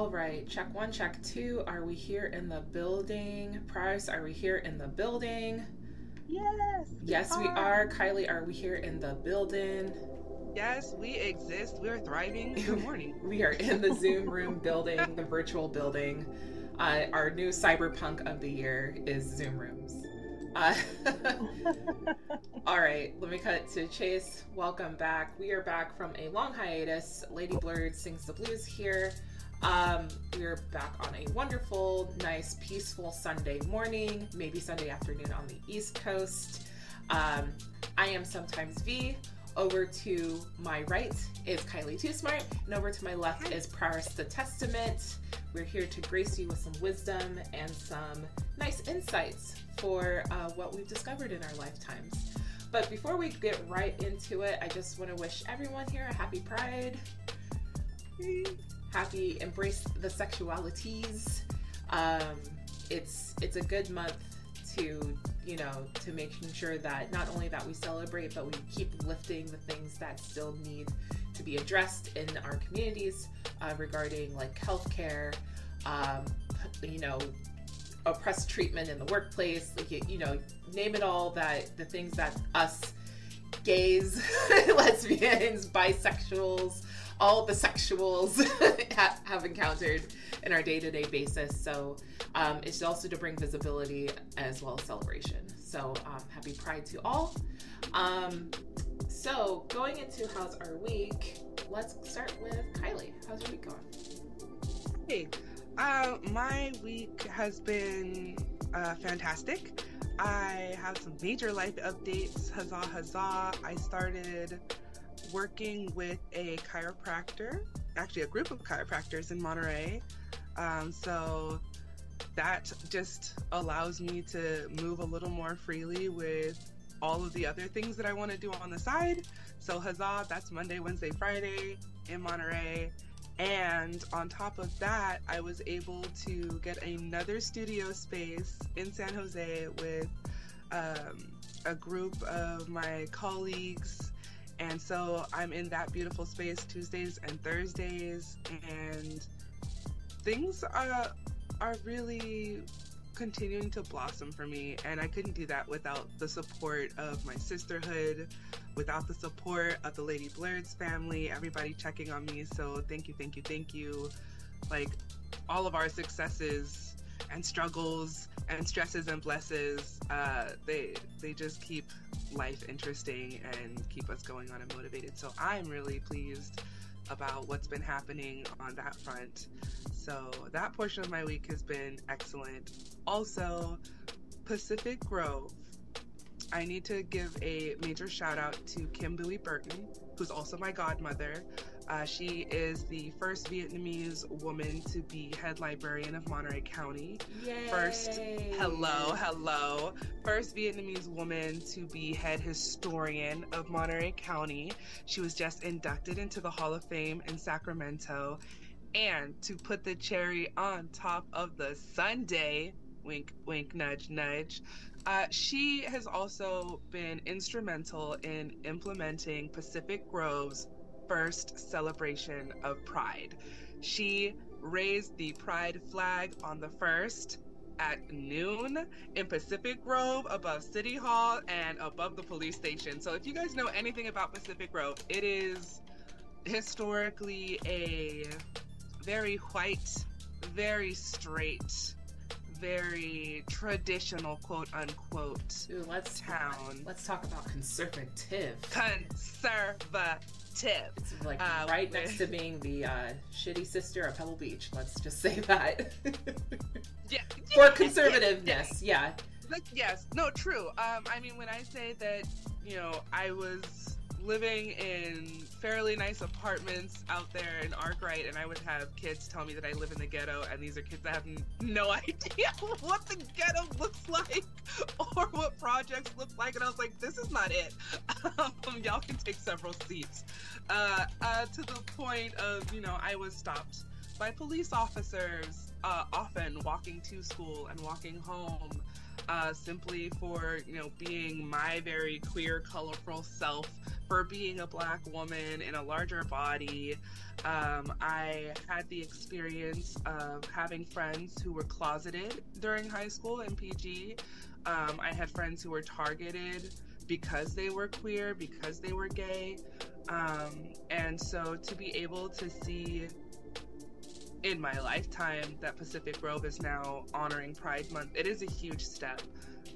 All right, check one, check two. Are we here in the building? Price, are we here in the building? Yes. Yes, we are. Kylie, are we here in the building? Yes, we exist. We are thriving. Good morning. we are in the Zoom room building, the virtual building. Uh, our new cyberpunk of the year is Zoom rooms. Uh, all right, let me cut to chase. Welcome back. We are back from a long hiatus. Lady Blurred sings the blues here. Um, we're back on a wonderful, nice, peaceful Sunday morning, maybe Sunday afternoon on the East Coast. Um, I am sometimes V. Over to my right is Kylie Too Smart, and over to my left is Praris the Testament. We're here to grace you with some wisdom and some nice insights for uh, what we've discovered in our lifetimes. But before we get right into it, I just want to wish everyone here a happy Pride. Happy embrace the sexualities. Um, it's it's a good month to you know to making sure that not only that we celebrate, but we keep lifting the things that still need to be addressed in our communities uh, regarding like healthcare, um, you know, oppressed treatment in the workplace, like you know, name it all. That the things that us gays, lesbians, bisexuals, all the sexuals have encountered in our day-to-day basis. So um, it's also to bring visibility as well as celebration. So um, happy Pride to all. Um, so going into how's our week, let's start with Kylie. How's your week going? Hey, uh, my week has been uh, fantastic. I have some major life updates. Huzzah, huzzah. I started working with a chiropractor, actually, a group of chiropractors in Monterey. Um, so that just allows me to move a little more freely with all of the other things that I want to do on the side. So, huzzah, that's Monday, Wednesday, Friday in Monterey. And on top of that, I was able to get another studio space in San Jose with um, a group of my colleagues. And so I'm in that beautiful space Tuesdays and Thursdays. And things are, are really continuing to blossom for me. And I couldn't do that without the support of my sisterhood, without the support of the Lady Blurred's family, everybody checking on me. So thank you, thank you, thank you. Like all of our successes and struggles and stresses and blesses, uh, they they just keep life interesting and keep us going on and motivated. So I'm really pleased about what's been happening on that front. So that portion of my week has been excellent. Also, Pacific Grove. I need to give a major shout out to Kim Bui-Burton, who's also my godmother. Uh, she is the first Vietnamese woman to be head librarian of Monterey County. Yay. First, hello, hello. First Vietnamese woman to be head historian of Monterey County. She was just inducted into the Hall of Fame in Sacramento. And to put the cherry on top of the sundae, wink, wink, nudge, nudge, uh, she has also been instrumental in implementing Pacific Grove's first celebration of Pride. She raised the Pride flag on the first at noon in Pacific Grove above City Hall and above the police station. So if you guys know anything about Pacific Grove, it is historically a very white, very straight, very traditional quote unquote Ooh, let's town. Let's talk about conservative. Conservative. It's like Uh, right with- next to being the uh, shitty sister of Pebble Beach. Let's just say that. Yeah. For yeah, conservativeness, yeah. Like, yes, no, true. Um, I mean, when I say that, you know, I was living in fairly nice apartments out there in Arkwright, and I would have kids tell me that I live in the ghetto, and these are kids that have no idea what the ghetto looks like or what projects look like, and I was like, this is not it. Um, y'all can take several seats. Uh, uh, to the point of, you know, I was stopped by police officers uh, often walking to school and walking home uh, simply for you know being my very queer colorful self for being a black woman in a larger body. Um, I had the experience of having friends who were closeted during high school and PG. Um, I had friends who were targeted because they were queer, because they were gay. Um, and so to be able to see in my lifetime that Pacific Grove is now honoring Pride Month, it is a huge step.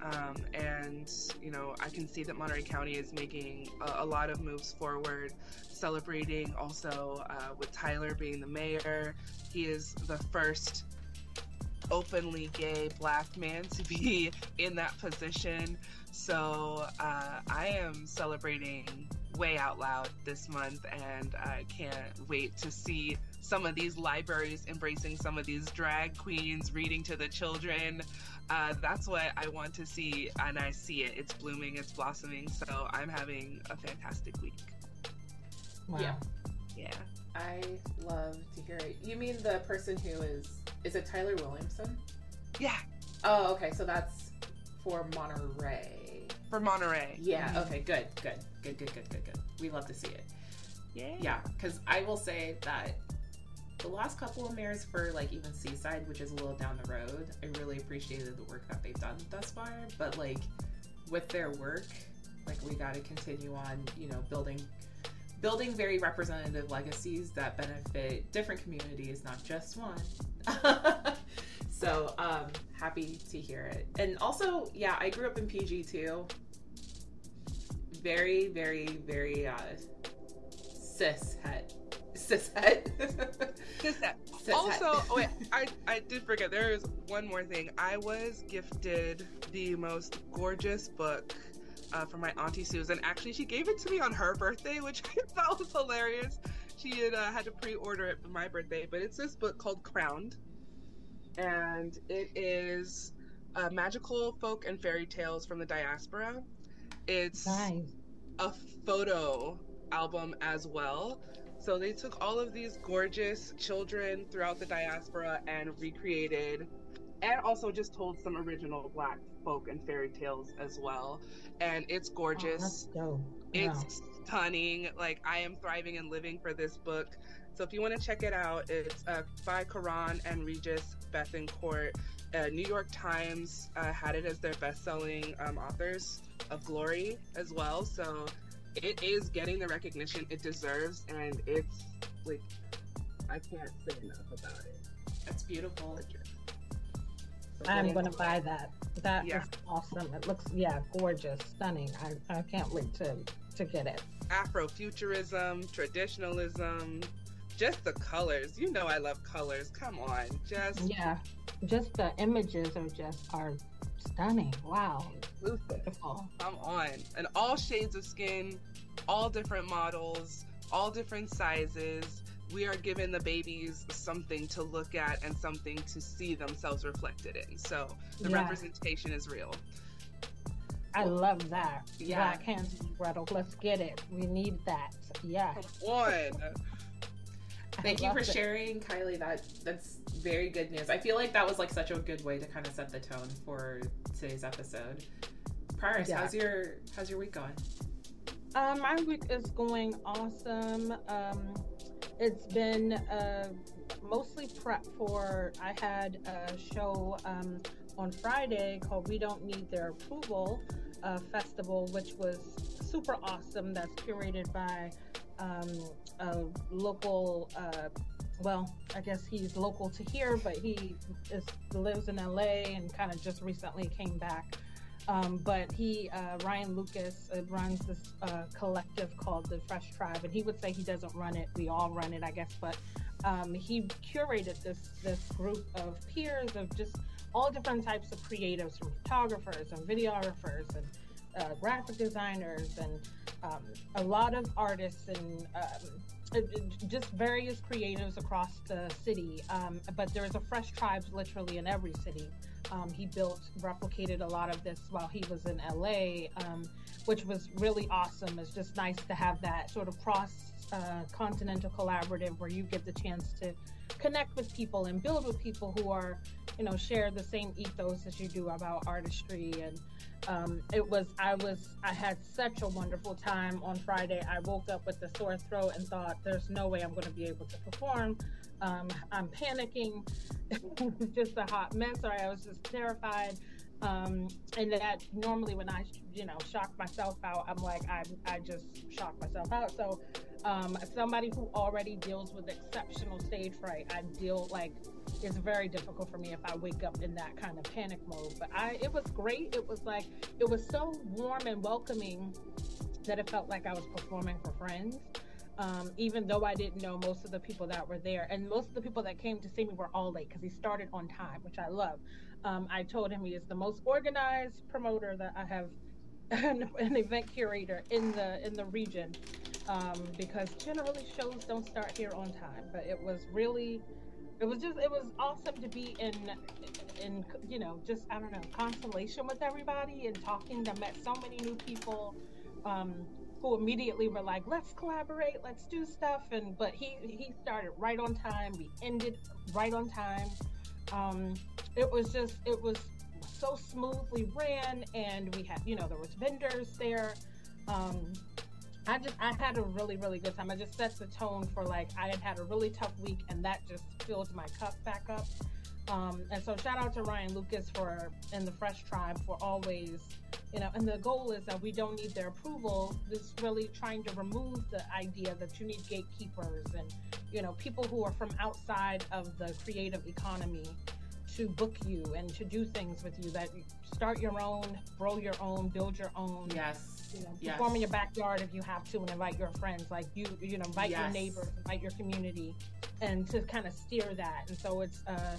Um, and, you know, I can see that Monterey County is making a, a lot of moves forward, celebrating also uh, with Tyler being the mayor. He is the first openly gay black man to be in that position. So uh, I am celebrating way out loud this month, and I can't wait to see some of these libraries embracing some of these drag queens reading to the children. Uh, that's what I want to see, and I see it. It's blooming, it's blossoming. So I'm having a fantastic week. Wow. Yeah. Yeah. I love to hear it. You mean the person who is is it Tyler Williamson? Yeah. Oh, okay. So that's for Monterey. For Monterey. Yeah. Okay. Good. Good. Good. Good. Good. Good. Good. We love to see it. Yeah. Yeah. Because I will say that the last couple of mayors for like even Seaside, which is a little down the road, I really appreciated the work that they've done thus far. But like with their work, like we got to continue on, you know, building building very representative legacies that benefit different communities, not just one. so um, happy to hear it. And also, yeah, I grew up in PG too. Very, very, very uh, cis het. Cis het. cis. Also, oh wait, I, I did forget. There is one more thing. I was gifted the most gorgeous book uh, from my auntie Susan. Actually, she gave it to me on her birthday, which I thought was hilarious. She had uh, had to pre-order it for my birthday, but it's this book called Crowned, and it is uh, magical folk and fairy tales from the diaspora. It's nice. a photo album as well. So they took all of these gorgeous children throughout the diaspora and recreated and also just told some original black folk and fairy tales as well. And it's oh, gorgeous. Oh, it's stunning. Like I am thriving and living for this book. So if you want to check it out, it's uh, by Kahran and Regis Bethencourt. Uh, New York Times uh, had it as their best-selling um, authors of glory as well. So it is getting the recognition it deserves, and it's like I can't say enough about it. That's beautiful. I'm gonna buy that. That yeah. is awesome. It looks yeah, gorgeous, stunning. I, I can't wait to to get it. Afrofuturism, traditionalism, just the colors. You know I love colors. Come on. Just Yeah. Just the images are just are stunning. Wow. Beautiful. Come on. And all shades of skin, all different models, all different sizes we are giving the babies something to look at and something to see themselves reflected in. So the yeah. representation is real. I love that. Yeah. Black Hands Gretel. Let's get it. We need that. Yeah. One. Thank you for it. sharing, Kylie. That that's very good news. I feel like that was like such a good way to kind of set the tone for today's episode. Paris, yeah. how's your how's your week going? Um, my week is going awesome. Um, it's been uh, mostly prep for. I had a show um, on Friday called "We Don't Need Their Approval" uh, festival, which was super awesome. That's curated by um, a local. Uh, well, I guess he's local to here, but he is, lives in LA and kind of just recently came back um, but he, uh, Ryan Lucas, uh, runs this uh, collective called the Fresh Tribe, and he would say he doesn't run it. We all run it, I guess. But um, he curated this this group of peers of just all different types of creatives, from photographers and videographers and uh, graphic designers, and um, a lot of artists and um, just various creatives across the city. Um, but there's a Fresh Tribes literally in every city Um, he built, replicated a lot of this while he was in LA, um, which was really awesome. It's just nice to have that sort of cross uh, continental collaborative where you get the chance to connect with people and build with people who are, you know, share the same ethos as you do about artistry. And um, it was, I was, I had such a wonderful time on Friday. I woke up with a sore throat and thought, there's no way I'm going to be able to perform. Um, I'm panicking. it was just a hot mess. Or I was just terrified. Um, and that normally when I, you know, shock myself out, I'm like, I, I just shock myself out. So, um, somebody who already deals with exceptional stage fright, I deal like it's very difficult for me if I wake up in that kind of panic mode. But I, it was great. It was like it was so warm and welcoming that it felt like I was performing for friends. Um, even though I didn't know most of the people that were there, and most of the people that came to see me were all late because he started on time, which I love. Um, I told him he is the most organized promoter that I have, an, an event curator in the in the region, um, because generally shows don't start here on time. But it was really, it was just it was awesome to be in in you know just I don't know constellation with everybody and talking. I met so many new people. Um, who immediately were like, "Let's collaborate, let's do stuff," and but he he started right on time. We ended right on time. Um, it was just it was so smoothly ran and we had you know there was vendors there. Um, i just i had a really really good time. I just set the tone for like i had had a really tough week and that just filled my cup back up um, and so shout out to ryan lucas for and the fresh tribe for always you know and the goal is that we don't need their approval this really trying to remove the idea that you need gatekeepers and you know people who are from outside of the creative economy to book you and to do things with you that you start your own grow your own build your own yes you know yes. perform in your backyard if you have to and invite your friends like you you know invite yes. your neighbors invite your community and to kind of steer that and so it's uh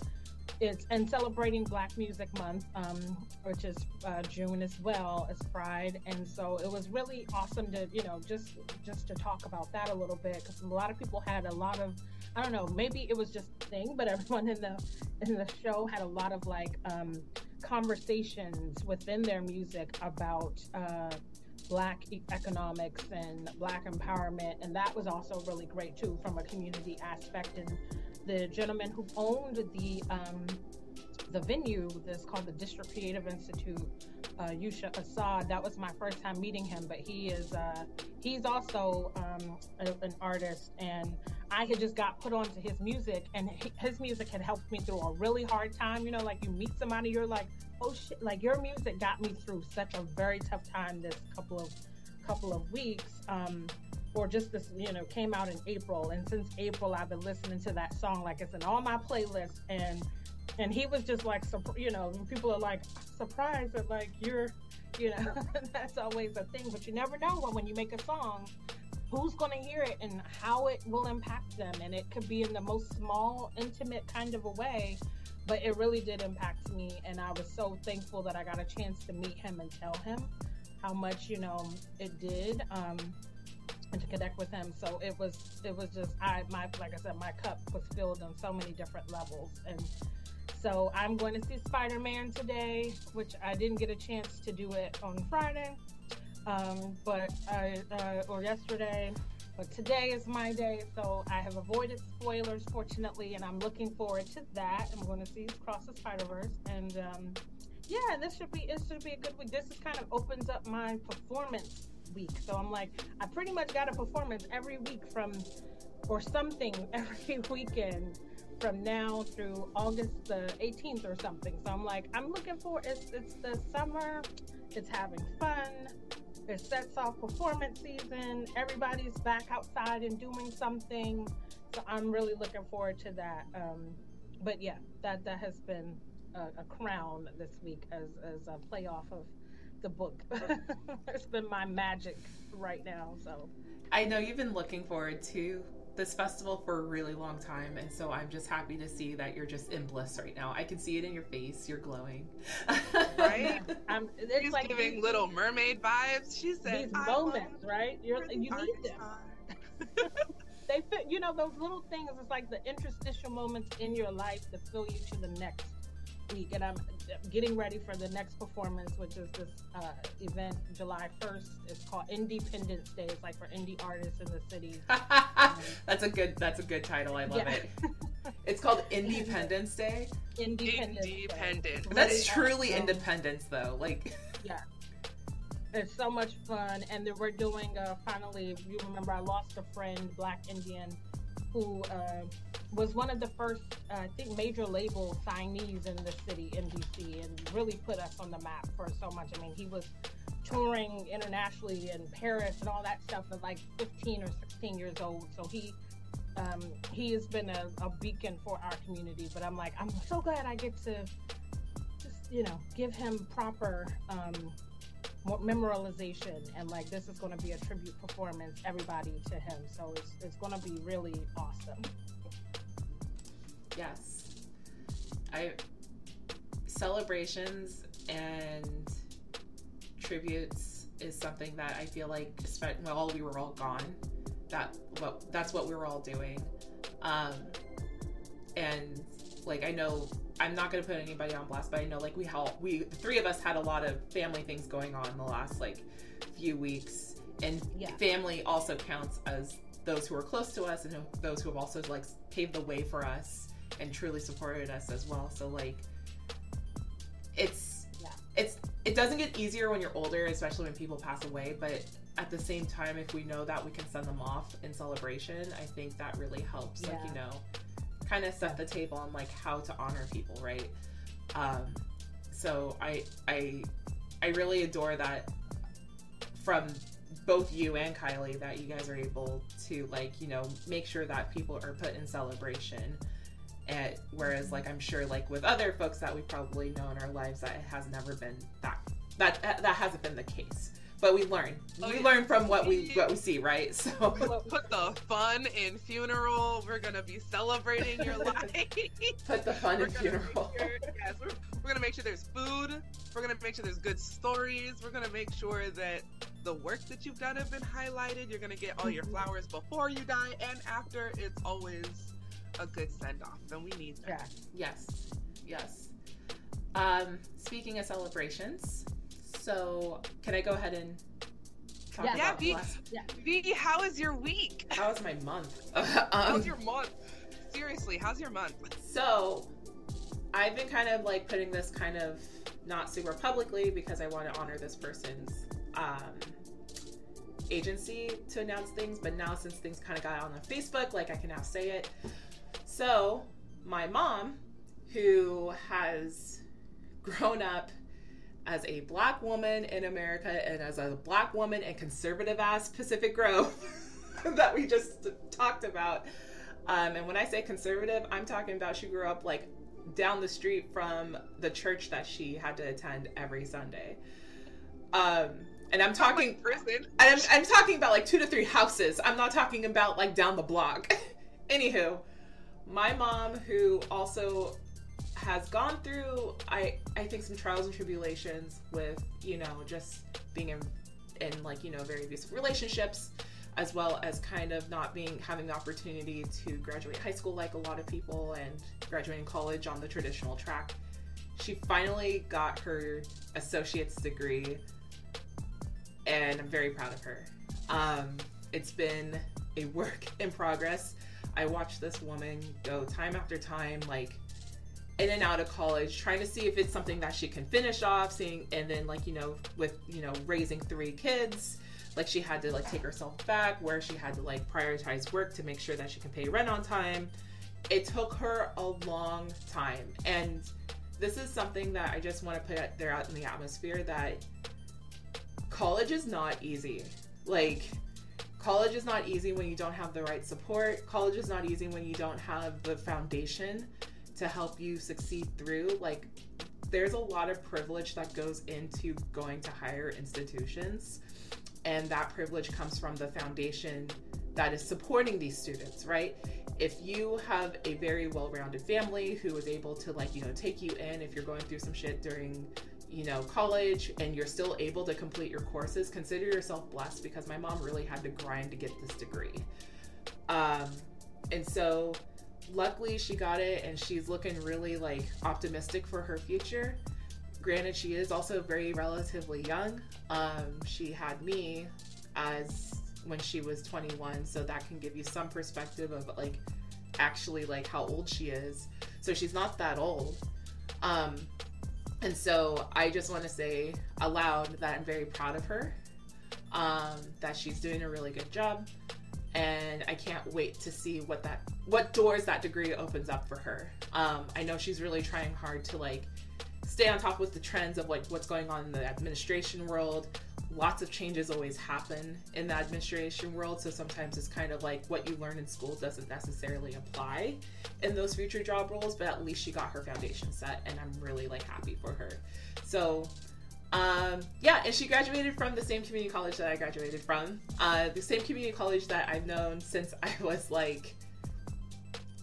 it's and celebrating Black Music Month, um, which is uh, June as well as Pride, and so it was really awesome to you know just just to talk about that a little bit because a lot of people had a lot of I don't know maybe it was just a thing, but everyone in the in the show had a lot of like um, conversations within their music about. Uh, black economics and black empowerment and that was also really great too from a community aspect and the gentleman who owned the um, the venue that's called the District Creative Institute, uh, Yusha Assad. That was my first time meeting him, but he is uh, he's also um, a, an artist, and I had just got put onto his music, and his music had helped me through a really hard time. You know, like you meet somebody, you're like, oh shit, like your music got me through such a very tough time this couple of couple of weeks. Um, or just this, you know, came out in April. And since April, I've been listening to that song like it's in all my playlists. And and he was just like, you know, people are like surprised that like you're, you know, that's always a thing. But you never know when when you make a song, who's going to hear it and how it will impact them. And it could be in the most small, intimate kind of a way. But it really did impact me, and I was so thankful that I got a chance to meet him and tell him how much you know it did. Um, and to connect with him. So it was it was just I my like I said, my cup was filled on so many different levels. And so I'm going to see Spider Man today, which I didn't get a chance to do it on Friday. Um, but I uh, or yesterday. But today is my day, so I have avoided spoilers, fortunately, and I'm looking forward to that. I'm going to see Cross the Spider Verse, and um, yeah, this should be it should be a good week. This is kind of opens up my performance week. So I'm like, I pretty much got a performance every week from, or something every weekend from now through August the 18th or something. So I'm like, I'm looking for it's it's the summer, it's having fun. It sets off performance season. Everybody's back outside and doing something. So I'm really looking forward to that. Um, but yeah, that that has been a, a crown this week as as a playoff of the book. it's been my magic right now. So I know you've been looking forward to this festival for a really long time, and so I'm just happy to see that you're just in bliss right now. I can see it in your face. You're glowing. right? I'm, it's She's like giving these, Little Mermaid vibes. She said these moments, right? You're you need them. they fit. You know those little things. It's like the interstitial moments in your life that fill you to the next week, and I'm getting ready for the next performance, which is this uh, event July 1st. It's called Independence Day. It's like for indie artists in the city. that's a good. That's a good title. I love yeah. it. It's called Independence Day. Independence. Independent. That's truly independence, though. Like. Yeah. It's so much fun, and then we're doing uh, finally. You remember, I lost a friend, Black Indian, who uh, was one of the first, uh, I think, major label signees in the city in DC, and really put us on the map for so much. I mean, he was touring internationally in Paris and all that stuff at like 15 or 16 years old. So he um, he has been a, a, beacon for our community. But I'm like, I'm so glad I get to just you know give him proper um, memorialization and like this is going to be a tribute performance everybody to him so it's, it's going to be really awesome yes. I celebrations and tributes is something that i feel like while we were all gone. That what that's what we were all doing. Um and like i know I'm not gonna put anybody on blast, but I know like we help we the three of us had a lot of family things going on in the last like few weeks, and yeah. family also counts as those who are close to us and those who have also like paved the way for us and truly supported us as well. So like it's yeah. it's it doesn't get easier when you're older, especially when people pass away, but at the same time if we know that we can send them off in celebration, I think that really helps. Yeah. Like, you know, kind of set the table on like how to honor people, right? Um, so I I I really adore that from both you and Kylie that you guys are able to like you know make sure that people are put in celebration. And whereas like I'm sure like with other folks that we probably know in our lives that it has never been that that that hasn't been the case but we learn. Oh, we yeah. learn from what we what we see, right? So put the fun in funeral. We're gonna be celebrating your life. Put the fun we're in funeral. Sure, yes, we're, we're gonna make sure there's food. We're gonna make sure there's good stories. We're gonna make sure that the work that you've done have been highlighted. You're gonna get all your mm-hmm. flowers before you die and after. It's always a good send off, and we need that. Yeah. Yes. Yes. Um, speaking of celebrations, so, can I go ahead and talk yeah. about yeah, v, yeah. v, how is your week? How is my month? um, how's your month? Seriously, how's your month? So, I've been kind of like putting this kind of not super publicly because I want to honor this person's um, agency to announce things. But now, since things kind of got on the Facebook, like I can now say it. So, my mom, who has grown up as a black woman in America and as a black woman in conservative ass Pacific Grove that we just talked about. Um, and when I say conservative, I'm talking about she grew up like down the street from the church that she had to attend every Sunday. Um, and I'm talking prison. I'm, I'm talking about like two to three houses. I'm not talking about like down the block. Anywho, my mom, who also has gone through I I think some trials and tribulations with you know just being in in like you know very abusive relationships as well as kind of not being having the opportunity to graduate high school like a lot of people and graduating college on the traditional track. She finally got her associate's degree and I'm very proud of her. Um, it's been a work in progress. I watched this woman go time after time, like in and out of college, trying to see if it's something that she can finish off, seeing, and then like you know, with you know, raising three kids, like she had to like take herself back, where she had to like prioritize work to make sure that she can pay rent on time. It took her a long time, and this is something that I just want to put out there out in the atmosphere that college is not easy. Like college is not easy when you don't have the right support. College is not easy when you don't have the foundation to help you succeed through like there's a lot of privilege that goes into going to higher institutions and that privilege comes from the foundation that is supporting these students right if you have a very well-rounded family who is able to like you know take you in if you're going through some shit during you know college and you're still able to complete your courses consider yourself blessed because my mom really had to grind to get this degree um, and so luckily she got it and she's looking really like optimistic for her future. Granted, she is also very relatively young. Um, she had me as when she was 21, so that can give you some perspective of like actually like how old she is. So she's not that old. Um, and so I just want to say aloud that I'm very proud of her. Um, that she's doing a really good job, and I can't wait to see what that what doors that degree opens up for her. Um, I know she's really trying hard to like stay on top with the trends of like what's going on in the administration world, lots of changes always happen in the administration world. So sometimes it's kind of like what you learn in school doesn't necessarily apply in those future job roles, but at least she got her foundation set and I'm really like happy for her. So um, yeah, and she graduated from the same community college that I graduated from. Uh, the same community college that I've known since I was like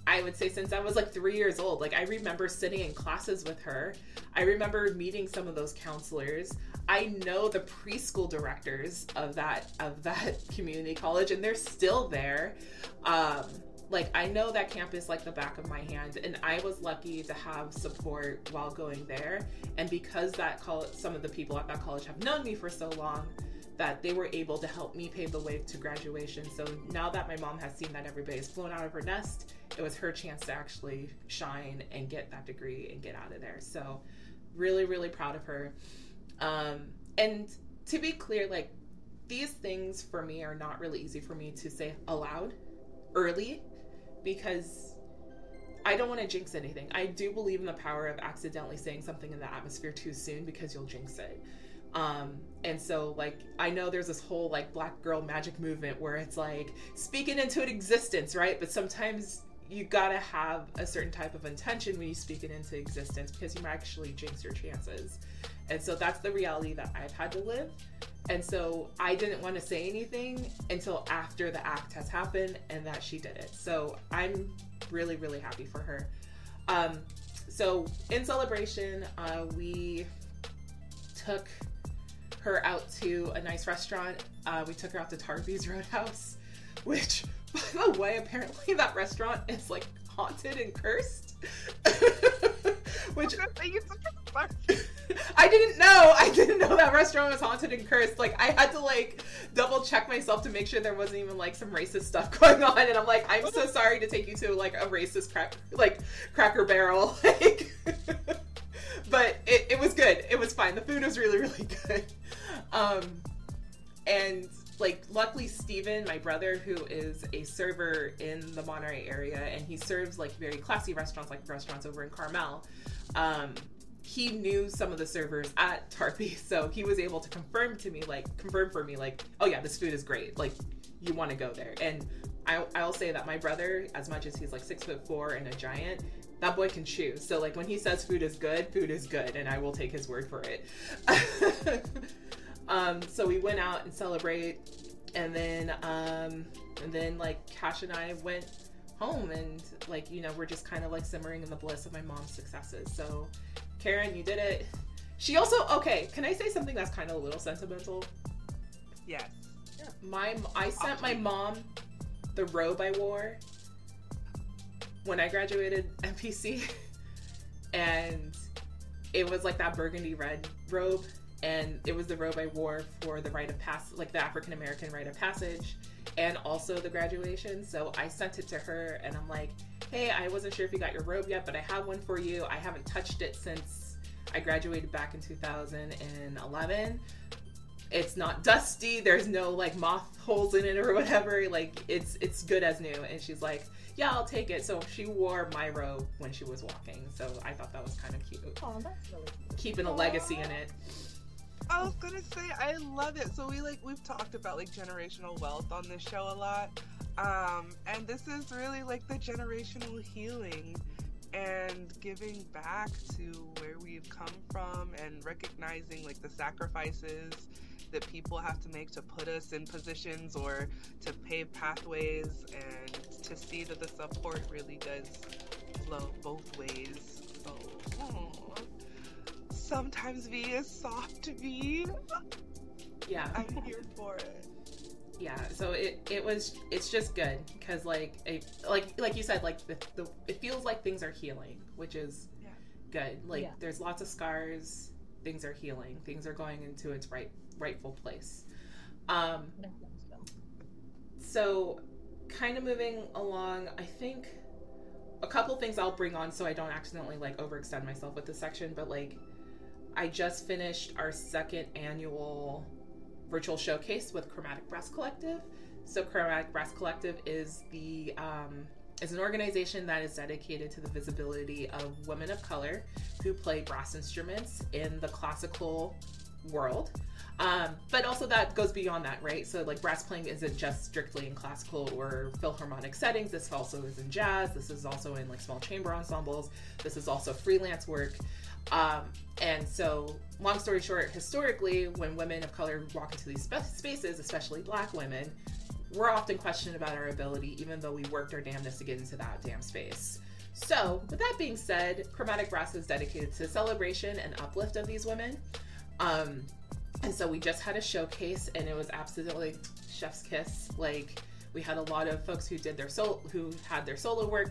I would say since I was like three years old. Like I remember sitting in classes with her. I remember meeting some of those counselors. I know the preschool directors of that of that community college, and they're still there. Um, like I know that campus like the back of my hand, and I was lucky to have support while going there. And because that college, some of the people at that college have known me for so long, that they were able to help me pave the way to graduation. So now that my mom has seen that everybody's flown out of her nest, it was her chance to actually shine and get that degree and get out of there. So really, really proud of her. Um, and to be clear, like these things for me are not really easy for me to say aloud early because I don't want to jinx anything. I do believe in the power of accidentally saying something in the atmosphere too soon because you'll jinx it. Um, and so like I know there's this whole like black girl magic movement where it's like speaking into existence, right? But sometimes you gotta have a certain type of intention when you speak it into existence because you might actually jinx your chances. And so that's the reality that I've had to live. And so I didn't want to say anything until after the act has happened and that she did it. So I'm really, really happy for her. Um, so in celebration, uh, we took her out to a nice restaurant. Uh, we took her out to Tarpy's Roadhouse, which, by the way, apparently that restaurant is like haunted and cursed. which I didn't know. I didn't know that restaurant was haunted and cursed. Like I had to like double check myself to make sure there wasn't even like some racist stuff going on. And I'm like, I'm so sorry to take you to like a racist crack like Cracker Barrel. Like, but it, it was good. It was fine. The food was really really good. Um, and like luckily Steven, my brother, who is a server in the Monterey area, and he serves like very classy restaurants, like restaurants over in Carmel. Um, he knew some of the servers at Tarpy, so he was able to confirm to me, like confirm for me, like, oh yeah, this food is great. Like, you want to go there. And I, I'll say that my brother, as much as he's like six foot four and a giant, that boy can chew. So like when he says food is good, food is good, and I will take his word for it. um, so we went out and celebrate, and then um, and then like Cash and I went home, and like you know we're just kind of like simmering in the bliss of my mom's successes. So Karen, you did it. She also okay. Can I say something that's kind of a little sentimental? Yes. My I sent my mom the robe I wore when I graduated MPC, and it was like that burgundy red robe, and it was the robe I wore for the rite of pass, like the African American rite of passage, and also the graduation. So I sent it to her, and I'm like, "Hey, I wasn't sure if you got your robe yet, but I have one for you. I haven't touched it since I graduated back in 2011." it's not dusty there's no like moth holes in it or whatever like it's it's good as new and she's like yeah i'll take it so she wore my robe when she was walking so i thought that was kind of cute Oh, that's really cute. keeping a legacy in it I was gonna say I love it. So we like we've talked about like generational wealth on this show a lot. Um and this is really like the generational healing and giving back to where we've come from and recognizing like the sacrifices that people have to make to put us in positions or to pave pathways and to see that the support really does flow both ways. So aw. Sometimes V is soft V. yeah I'm here for it. yeah so it it was it's just good because like it, like like you said like the, the it feels like things are healing which is Yeah. good like Yeah. there's lots of scars things are healing things are going into its right rightful place um so kind of moving along i think a couple things i'll bring on so i don't accidentally like overextend myself with this section but like i just finished our second annual virtual showcase with chromatic brass collective so chromatic brass collective is the um, is an organization that is dedicated to the visibility of women of color who play brass instruments in the classical world um, but also that goes beyond that, right? So like brass playing isn't just strictly in classical or philharmonic settings. This also is in jazz. This is also in like small chamber ensembles. This is also freelance work. Um, and so, long story short, historically, when women of color walk into these spa- spaces, especially Black women, we're often questioned about our ability, even though we worked our damnedest to get into that damn space. So, with that being said, Chromatic Brass is dedicated to celebration and uplift of these women. Um, and so we just had a showcase, and it was absolutely chef's kiss. Like we had a lot of folks who did their solo, who had their solo work.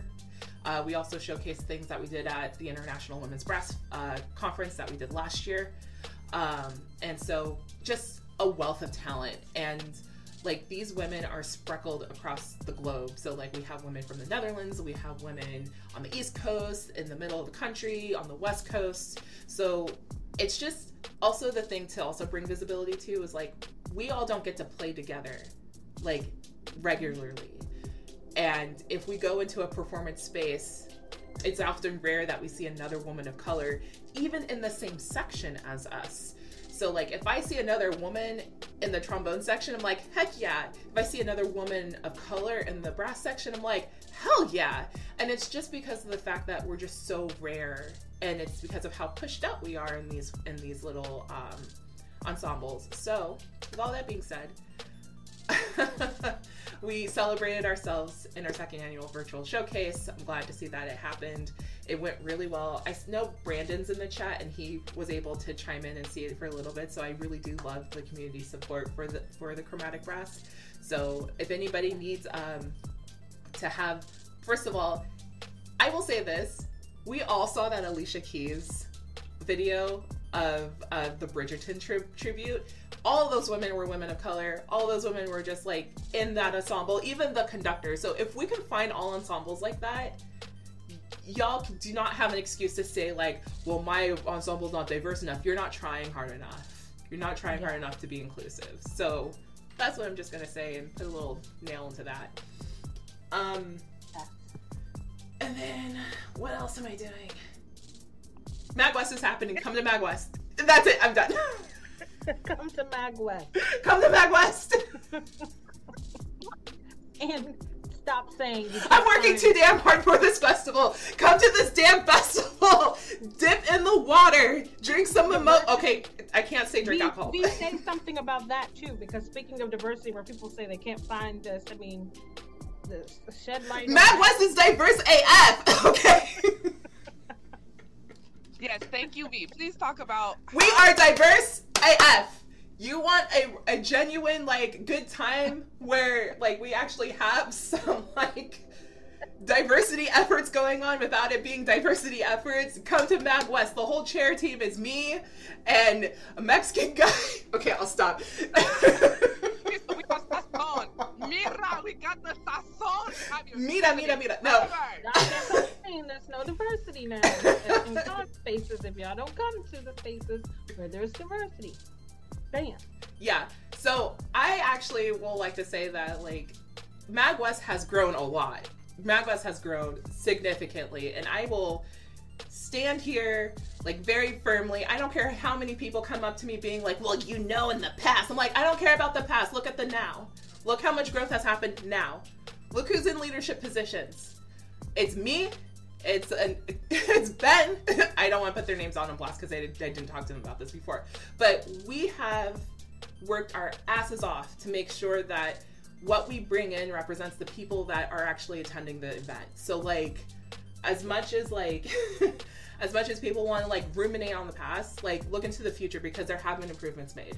Uh, we also showcased things that we did at the International Women's Brass uh, Conference that we did last year. Um, and so just a wealth of talent. And like these women are speckled across the globe. So like we have women from the netherlands we have women on the east coast in the middle of the country on the west coast. So it's just also the thing to also bring visibility to is like we all don't get to play together like regularly and if we go into a performance space it's often rare that we see another woman of color even in the same section as us. So like if i see another woman in the trombone section i'm like heck yeah. If i see another woman of color in the brass section i'm like hell yeah. And it's just because of the fact that we're just so rare and it's because of how pushed out we are in these in these little um, ensembles. So with all that being said we celebrated ourselves in our second annual virtual showcase. I'm glad to see that it happened. It went really well. I know Brandon's in the chat and he was able to chime in and see it for a little bit. So I really do love the community support for the for the chromatic brass. So if anybody needs um, to have, first of all, I will say this: we all saw that Alicia Keys video of uh, the Bridgerton tri- tribute. All those women were women of color. All those women were just like in that ensemble, even the conductor. So if we can find all ensembles like that, y'all do not have an excuse to say like, "Well, my ensemble's not diverse enough." You're not trying hard enough. You're not trying hard enough to be inclusive. So that's what I'm just gonna say and put a little nail into that. Um, and then what else am I doing? MagWest is happening. Come to MagWest. That's it. I'm done. Come to MagWest Come to MagWest. and stop saying. I'm working too damn hard for this festival. Come to this damn festival. Dip in the water. Drink some mimo. Okay, I can't say drink We, alcohol. we say something about that too, because speaking of diversity, where people say they can't find this, I mean, the, the shed light. on that. MagWest is diverse AF. Okay. Yes, thank you, V. Please talk about. We are diverse AF. You want a, a genuine like good time where like we actually have some like diversity efforts going on without it being diversity efforts. Come to Mag West. The whole chair team is me and a Mexican guy. Okay, I'll stop. We got sazon. Mira, we got the sazon. Mira, mira, mira. No. Now, that's what I'm saying. There's no diversity now in some spaces. If y'all don't come to the spaces where there's diversity, bam. Yeah. So I actually will like to say that like MagWest has grown a lot. MagWest has grown significantly, and I will stand here like very firmly. I don't care how many people come up to me being like, "Well, you know, in the past." I'm like, I don't care about the past. Look at the now. Look how much growth has happened now. Look who's in leadership positions. It's me. It's an, it's Ben. I don't want to put their names on in blast because I, did, I didn't talk to them about this before. But we have worked our asses off to make sure that what we bring in represents the people that are actually attending the event. So like as much as like as much as people want to like ruminate on the past, like look into the future because there have been improvements made.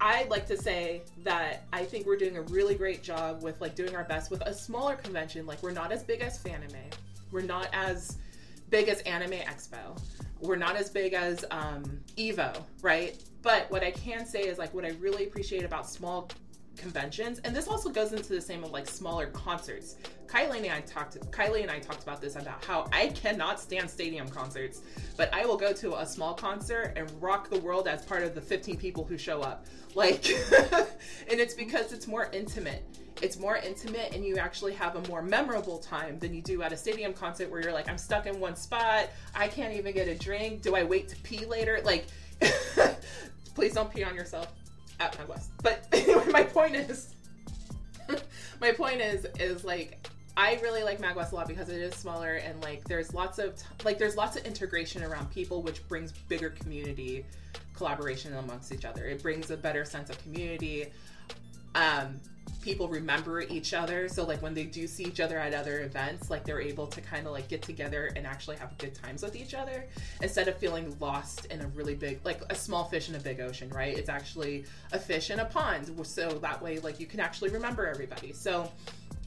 I'd like to say that I think we're doing a really great job with like doing our best with a smaller convention. Like we're not as big as Fanime, we're not as big as Anime Expo, we're not as big as um, Evo, right? But what I can say is like what I really appreciate about small conventions, and this also goes into the same of like smaller concerts. Kylie and I talked. Kylie and I talked about this about how I cannot stand stadium concerts, but I will go to a small concert and rock the world as part of the 15 people who show up. Like, and it's because it's more intimate. It's more intimate, and you actually have a more memorable time than you do at a stadium concert where you're like, I'm stuck in one spot. I can't even get a drink. Do I wait to pee later? Like, please don't pee on yourself at West. But anyway, my point is, my point is, is like I really like MagWest a lot because it is smaller and like there's lots of t- like there's lots of integration around people, which brings bigger community collaboration amongst each other. It brings a better sense of community. Um, people remember each other, so like when they do see each other at other events, like they're able to kind of like get together and actually have good times with each other instead of feeling lost in a really big like a small fish in a big ocean, right? It's actually a fish in a pond, so that way like you can actually remember everybody. So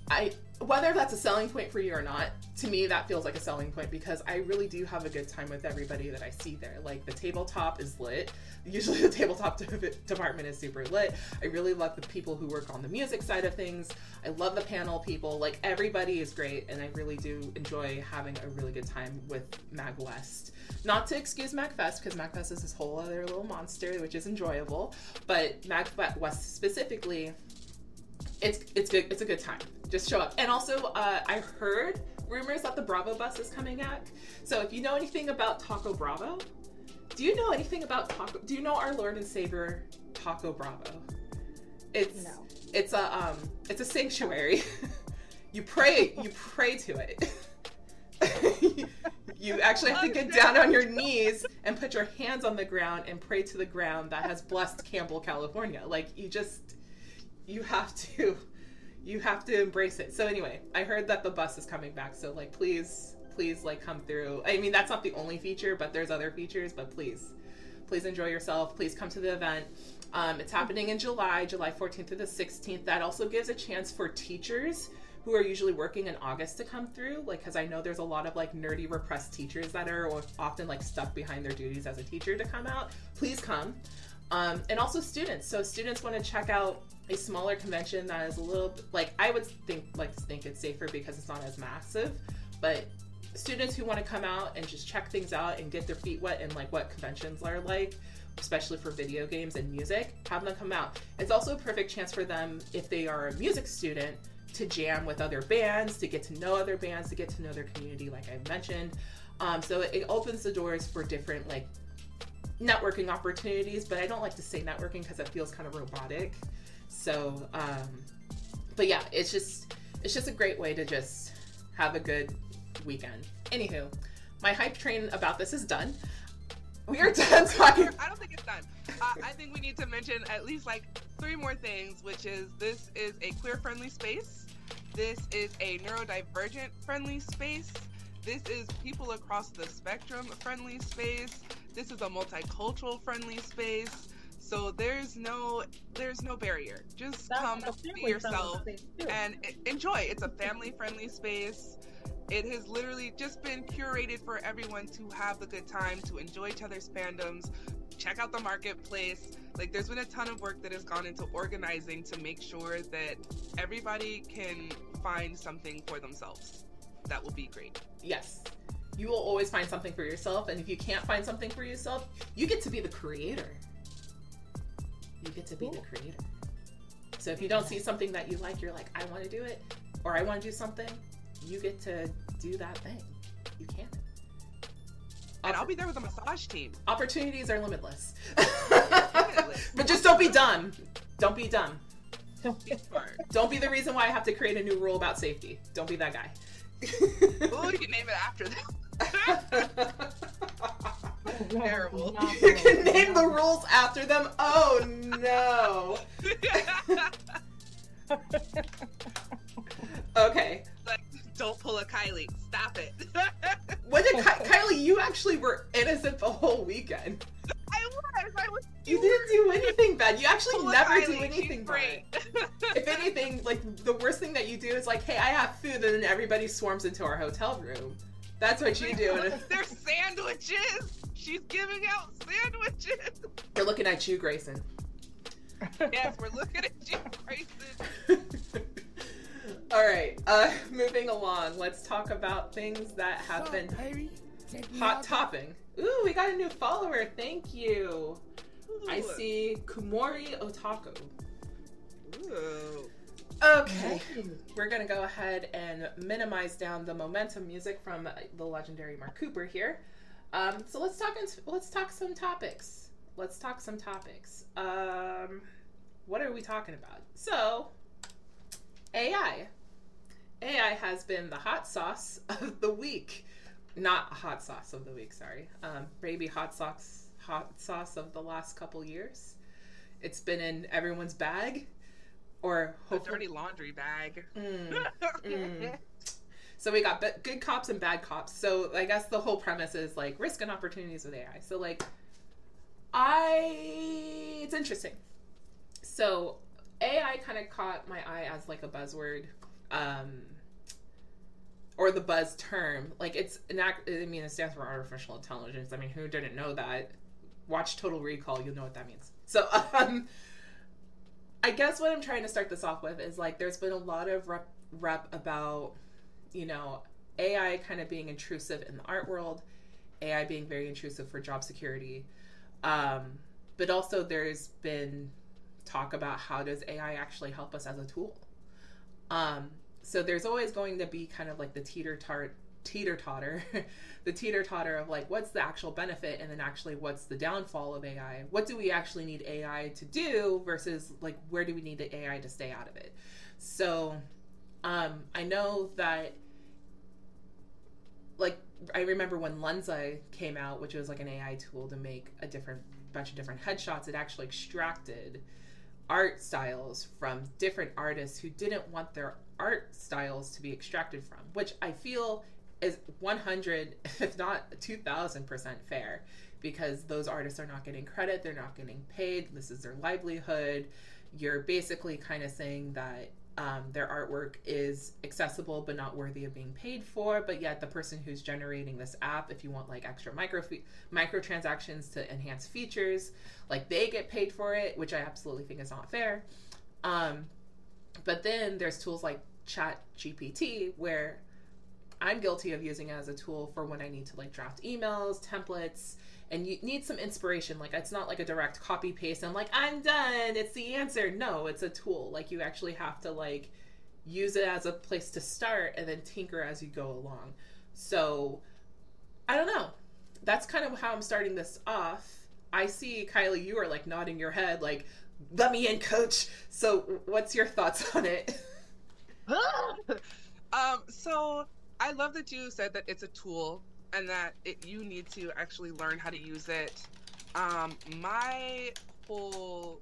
I whether that's a selling point for you or not, to me that feels like a selling point because I really do have a good time with everybody that I see there. Like the tabletop is lit. Usually the tabletop department is super lit. I really love the people who work on the music side of things. I love the panel people. Like everybody is great and I really do enjoy having a really good time with Mag West. Not to excuse MagFest because MagFest is this whole other little monster which is enjoyable, but Mag West specifically it's it's good. It's a good time. Just show up. And also, uh, I heard rumors that the Bravo bus is coming back. So if you know anything about Taco Bravo, do you know anything about Taco? Do you know our Lord and Savior Taco Bravo? It's no. it's a um it's a sanctuary. you pray you pray to it. you actually have to get down on your knees and put your hands on the ground and pray to the ground that has blessed Campbell, California. Like you just you have to you have to embrace it. So anyway, I heard that the bus is coming back. So like please please like come through. I mean that's not the only feature, but there's other features, but please please enjoy yourself. Please come to the event. Um, it's happening in July, July 14th through the 16th. That also gives a chance for teachers who are usually working in August to come through. Like, because I know there's a lot of like nerdy repressed teachers that are often like stuck behind their duties as a teacher to come out. Please come. Um, and also students. So students want to check out a smaller convention that is a little like I would think like think it's safer because it's not as massive, but students who want to come out and just check things out and get their feet wet and like what conventions are like, especially for video games and music, have them come out. It's also a perfect chance for them if they are a music student to jam with other bands, to get to know other bands, to get to know their community, like I mentioned. Um, so it opens the doors for different like networking opportunities, but I don't like to say networking because it feels kind of robotic. So, um, but yeah, it's just it's just a great way to just have a good weekend. Anywho, my hype train about this is done. We are done talking. I don't think it's done. Uh, I think we need to mention at least like three more things, which is this is a queer friendly space. This is a neurodivergent friendly space. This is people across the spectrum friendly space. This is a multicultural friendly space. So there's no there's no barrier. Just That's come be yourself and enjoy. It's a family friendly space. It has literally just been curated for everyone to have the good time, to enjoy each other's fandoms, check out the marketplace. Like there's been a ton of work that has gone into organizing to make sure that everybody can find something for themselves. That will be great. Yes. You will always find something for yourself, and if you can't find something for yourself, you get to be the creator you get to be the creator. So if you don't see something that you like, you're like, I want to do it, or I want to do something, you get to do that thing. You can't. And I'll be there with a massage team. Opportunities are limitless. but just don't be dumb. Don't be dumb. Don't be smart. Don't be the reason why I have to create a new rule about safety. Don't be that guy. oh, you can name it after that. Terrible. You can name the rules after them. Oh no. okay. Like, don't pull a Kylie. Stop it. what did Ky- Kylie? You actually were innocent the whole weekend. I was. I was. You didn't do anything bad. You actually Poor never Kylie, do anything bad. If anything, like the worst thing that you do is like, hey, I have food, and then everybody swarms into our hotel room. That's what you do. They're sandwiches. She's giving out sandwiches. we're looking at you, Grayson. Yes, we're looking at you, Grayson. All right, uh, moving along. Let's talk about things that have been hot topping. Ooh, we got a new follower. Thank you. I see Kumori Otaku. Ooh. Okay, we're gonna go ahead and minimize down the momentum music from the legendary Mark Cooper here. Um, so let's talk. Let's talk some topics. Let's talk some topics. Um, what are we talking about? So, AI. AI has been the hot sauce of the week. Not hot sauce of the week, sorry. Um, maybe hot sauce, hot sauce of the last couple years. It's been in everyone's bag, or A dirty laundry bag. Mm, mm. So we got b- good cops and bad cops. So I guess the whole premise is like risk and opportunities with AI. So like, I it's interesting. So AI kind of caught my eye as like a buzzword, um, or the buzz term. Like it's an act. I mean, it stands for artificial intelligence. I mean, who didn't know that? Watch Total Recall. You'll know what that means. So um, I guess what I'm trying to start this off with is like there's been a lot of rep, rep about, you know, AI kind of being intrusive in the art world, AI being very intrusive for job security. Um, but also there's been talk about how does AI actually help us as a tool. Um, so there's always going to be kind of like the teeter tart teeter totter, the teeter totter of like what's the actual benefit and then actually what's the downfall of AI? What do we actually need AI to do versus like where do we need the AI to stay out of it? So um, I know that like I remember when Lensa came out, which was like an AI tool to make a different bunch of different headshots, it actually extracted art styles from different artists who didn't want their art styles to be extracted from, which I feel is 100 if not 2000% fair because those artists are not getting credit, they're not getting paid, this is their livelihood. You're basically kind of saying that um, their artwork is accessible but not worthy of being paid for. But yet, the person who's generating this app, if you want like extra micro microtransactions to enhance features, like they get paid for it, which I absolutely think is not fair. Um, but then there's tools like Chat GPT where I'm guilty of using it as a tool for when I need to like draft emails, templates, and you need some inspiration. Like it's not like a direct copy paste. I'm like, I'm done. It's the answer. No, it's a tool. Like you actually have to like use it as a place to start and then tinker as you go along. So I don't know. That's kind of how I'm starting this off. I see Kylie, you are like nodding your head, like, let me in, coach. So what's your thoughts on it? um, so I love that you said that it's a tool and that it, you need to actually learn how to use it. Um, my whole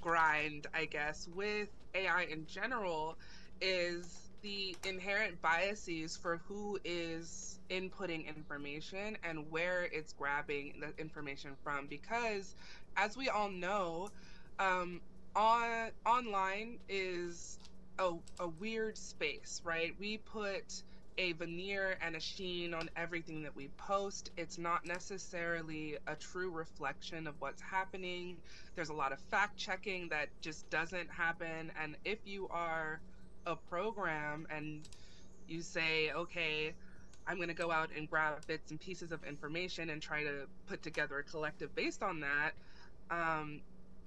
grind, I guess, with AI in general is the inherent biases for who is inputting information and where it's grabbing the information from. Because, as we all know, um, on online is a, a weird space, right? We put a veneer and a sheen on everything that we post. It's not necessarily a true reflection of what's happening. There's a lot of fact checking that just doesn't happen. And if you are a program and you say, okay, I'm going to go out and grab bits and pieces of information and try to put together a collective based on that, um,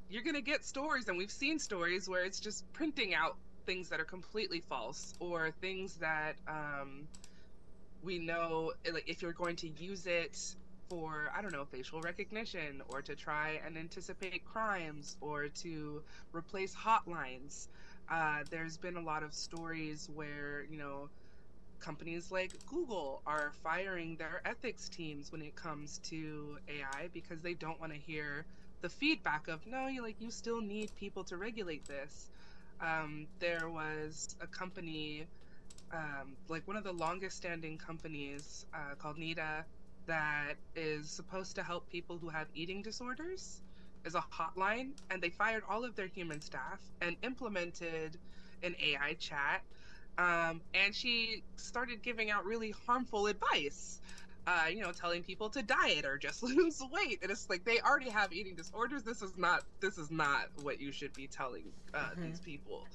you're going to get stories. And we've seen stories where it's just printing out things that are completely false or things that um, we know like if you're going to use it for i don't know facial recognition or to try and anticipate crimes or to replace hotlines. Uh, there's been a lot of stories where you know companies like google are firing their ethics teams when it comes to ai because they don't want to hear the feedback of no you like you still need people to regulate this um, there was a company, um, like one of the longest standing companies uh, called NEDA, that is supposed to help people who have eating disorders is a hotline, and they fired all of their human staff and implemented an AI chat. Um, and she started giving out really harmful advice. Uh, you know, telling people to diet or just lose weight, and it's like they already have eating disorders. This is not this is not what you should be telling uh, mm-hmm. these people.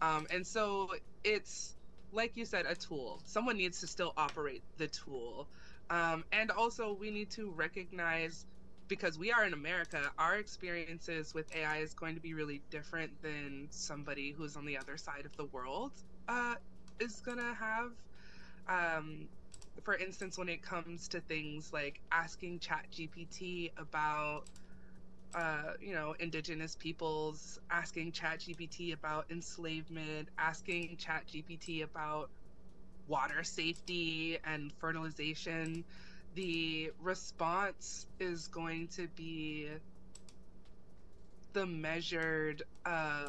Um, and so it's like you said, a tool. Someone needs to still operate the tool. Um, and also, we need to recognize because we are in America, our experiences with AI is going to be really different than somebody who's on the other side of the world uh, is going to have. Um, for instance, when it comes to things like asking ChatGPT about uh, you know, indigenous peoples, asking ChatGPT about enslavement, asking ChatGPT about water safety and fertilization, the response is going to be the measured uh,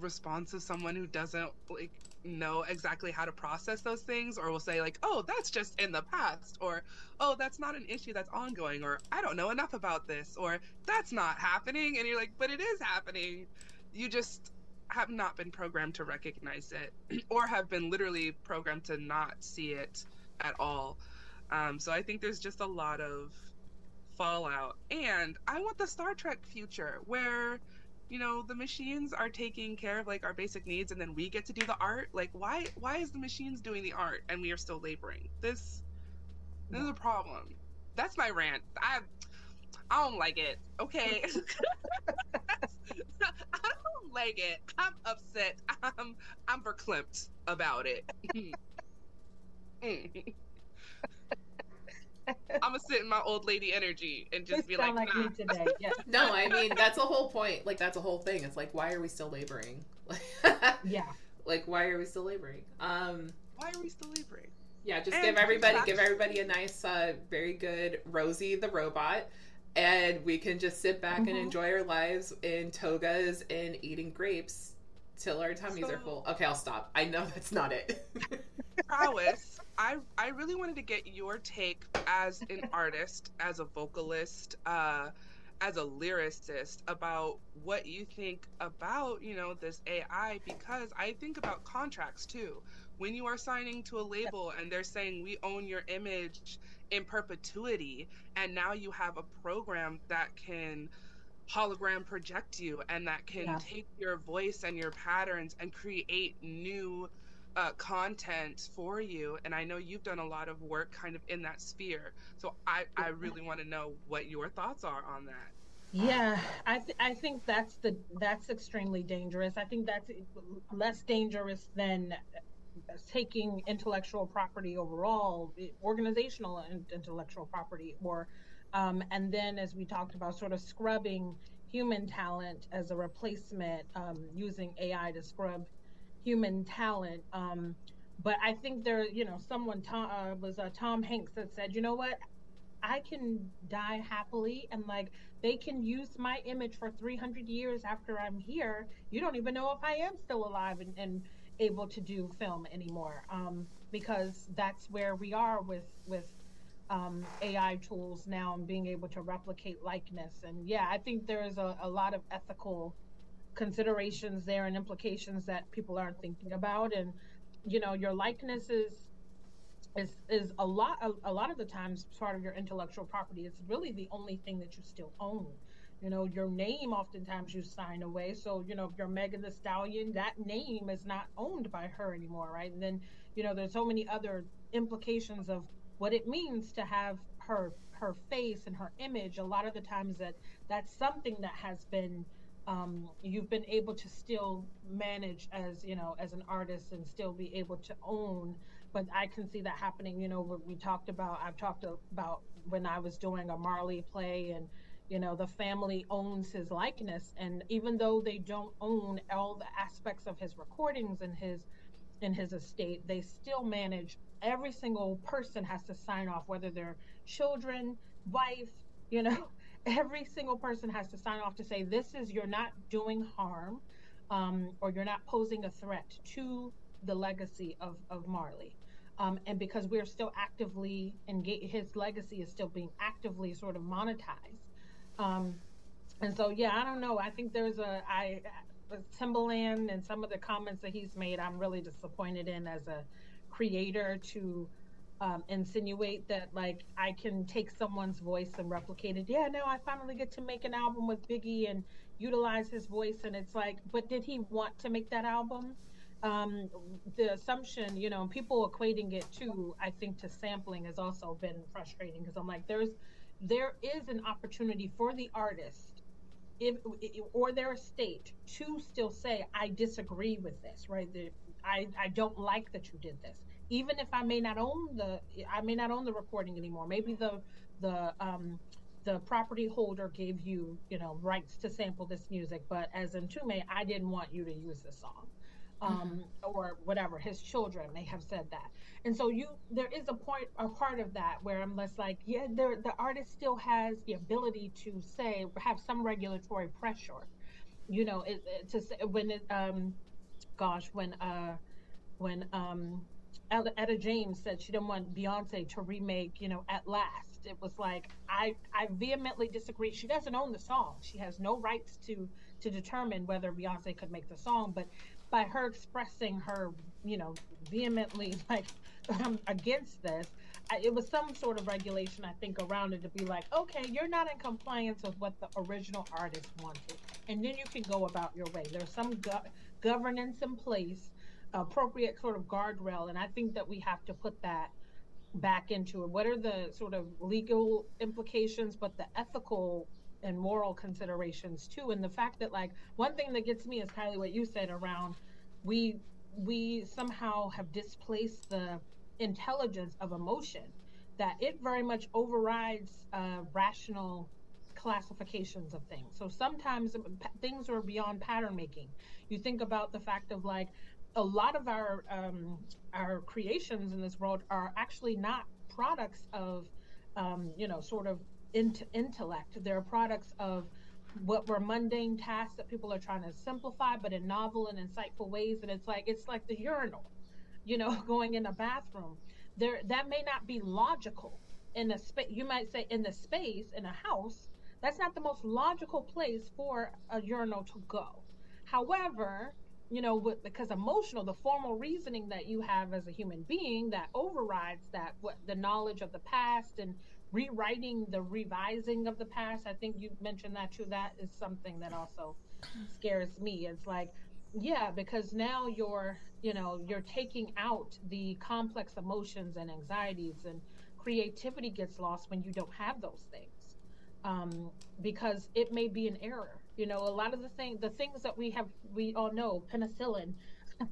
response of someone who doesn't like know exactly how to process those things or will say like oh that's just in the past or oh that's not an issue that's ongoing or i don't know enough about this or that's not happening and you're like but it is happening. You just have not been programmed to recognize it or have been literally programmed to not see it at all. Um, so i think there's just a lot of fallout. And i want the star trek future where you know the machines are taking care of like our basic needs and then we get to do the art? Like why why is the machines doing the art and we are still laboring? This this is a problem. That's my rant. I i don't like it. Okay. I don't like it. I'm upset. I'm i'm verklempt about it. Mm. I'm gonna sit in my old lady energy and just be like, like nah. today. Yeah. no, I mean that's the whole point. Like that's a whole thing. It's like why are we still laboring? yeah. Like why are we still laboring? Um. Why are we still laboring? Yeah, just and give everybody give everybody a nice, uh, very good Rosie the robot, and we can just sit back mm-hmm. and enjoy our lives in togas and eating grapes till our tummies so, are full. Okay, I'll stop. I know that's not it. prowess I I really wanted to get your take as an artist, as a vocalist, uh, as a lyricist about what you think about you know this AI because I think about contracts too. When you are signing to a label and they're saying we own your image in perpetuity, and now you have a program that can hologram project you and that can yeah. take your voice and your patterns and create new uh, content for you and i know you've done a lot of work kind of in that sphere. So i i really want to know what your thoughts are on that. Yeah i th- i think that's the that's extremely dangerous. I think that's less dangerous than taking intellectual property overall organizational and intellectual property or um, and then as we talked about sort of scrubbing human talent as a replacement um, using ai to scrub human talent. Um, but I think there, you know, someone Tom, uh, was uh, Tom Hanks that said, you know what, I can die happily and like they can use my image for 300 years after I'm here. You don't even know if I am still alive and, and able to do film anymore um, because that's where we are with with um, AI tools now and being able to replicate likeness. And yeah, I think there is a, a lot of ethical considerations there and implications that people aren't thinking about. And you know your likeness is is is a lot a, a lot of the times part of your intellectual property. It's really the only thing that you still own. You know your name oftentimes you sign away. So you know if you're Megan Thee Stallion that name is not owned by her anymore right? And then you know there's so many other implications of what it means to have her her face and her image. A lot of the times that that's something that has been um, you've been able to still manage as you know as an artist and still be able to own. But i can see that happening you know we talked about i've talked about when i was doing a marley play and you know the family owns his likeness. And even though they don't own all the aspects of his recordings and his in his estate they still manage. Every single person has to sign off whether they're children wife you know every single person has to sign off to say this is you're not doing harm um, or you're not posing a threat to the legacy of, of Marley. um, and because we're still actively engaged, his legacy is still being actively sort of monetized. Um, and so, yeah, I don't know. I think there's a I Timbaland and some of the comments that he's made. I'm really disappointed in as a creator to um, insinuate that like I can take someone's voice and replicate it. Yeah, no, I finally get to make an album with Biggie and utilize his voice, and it's like, but did he want to make that album? Um, the assumption, you know, people equating it to, I think, to sampling has also been frustrating because I'm like, there's, there is an opportunity for the artist, if or their estate to still say, I disagree with this, right? The, I I don't like that you did this even if I may not own the I may not own the recording anymore. Maybe the the um the property holder gave you, you know, rights to sample this music, but as in Tume, I didn't want you to use the song. Um, mm-hmm. or whatever his children may have said that and so you there is a point a part of that where i'm less like yeah there the artist still has the ability to say have some regulatory pressure you know it, it, to say when it um gosh when uh when um Etta James said she didn't want Beyonce to remake, you know, At Last. It was like I I vehemently disagree. She doesn't own the song. She has no rights to to determine whether Beyonce could make the song. But by her expressing her, you know, vehemently like um, against this, I, it was some sort of regulation I think around it to be like, okay, you're not in compliance with what the original artist wanted, and then you can go about your way. There's some go- governance in place appropriate sort of guardrail. And I think that we have to put that back into it. What are the sort of legal implications, but the ethical and moral considerations too? And the fact that like one thing that gets me is Kylie what you said around we we somehow have displaced the intelligence of emotion that it very much overrides uh, rational classifications of things. So sometimes things are beyond pattern making. You think about the fact of like a lot of our um, our creations in this world are actually not products of um, you know sort of int- intellect. They're products of what were mundane tasks that people are trying to simplify, but in novel and insightful ways. And it's like it's like the urinal, you know, going in a bathroom. There, that may not be logical in a space. You might say in the space in a house. That's not the most logical place for a urinal to go. However, you know, because emotional, the formal reasoning that you have as a human being that overrides that what the knowledge of the past and rewriting the revising of the past. I think you mentioned that too. That is something that also scares me. It's like, yeah, because now you're, you know, you're taking out the complex emotions and anxieties and creativity gets lost when you don't have those things um, because it may be an error you know, a lot of the things, the things that we have, we all know, penicillin,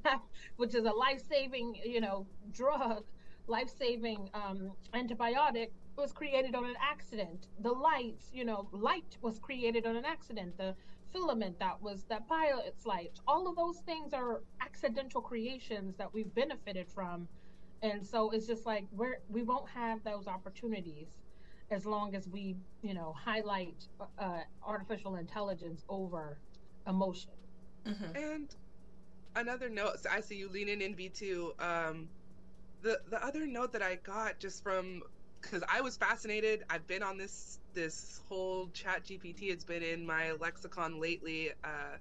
which is a life-saving, you know, drug, life-saving um, antibiotic, was created on an accident. The lights, you know, light was created on an accident. The filament that was that pilot's light. All of those things are accidental creations that we've benefited from, and so it's just like we're we won't have those opportunities as long as we, you know, highlight uh, artificial intelligence over emotion. Mm-hmm. And another note, so I see you leaning in V2. Um, the the other note that I got just from because I was fascinated. I've been on this this whole Chat GPT. It's been in my lexicon lately uh,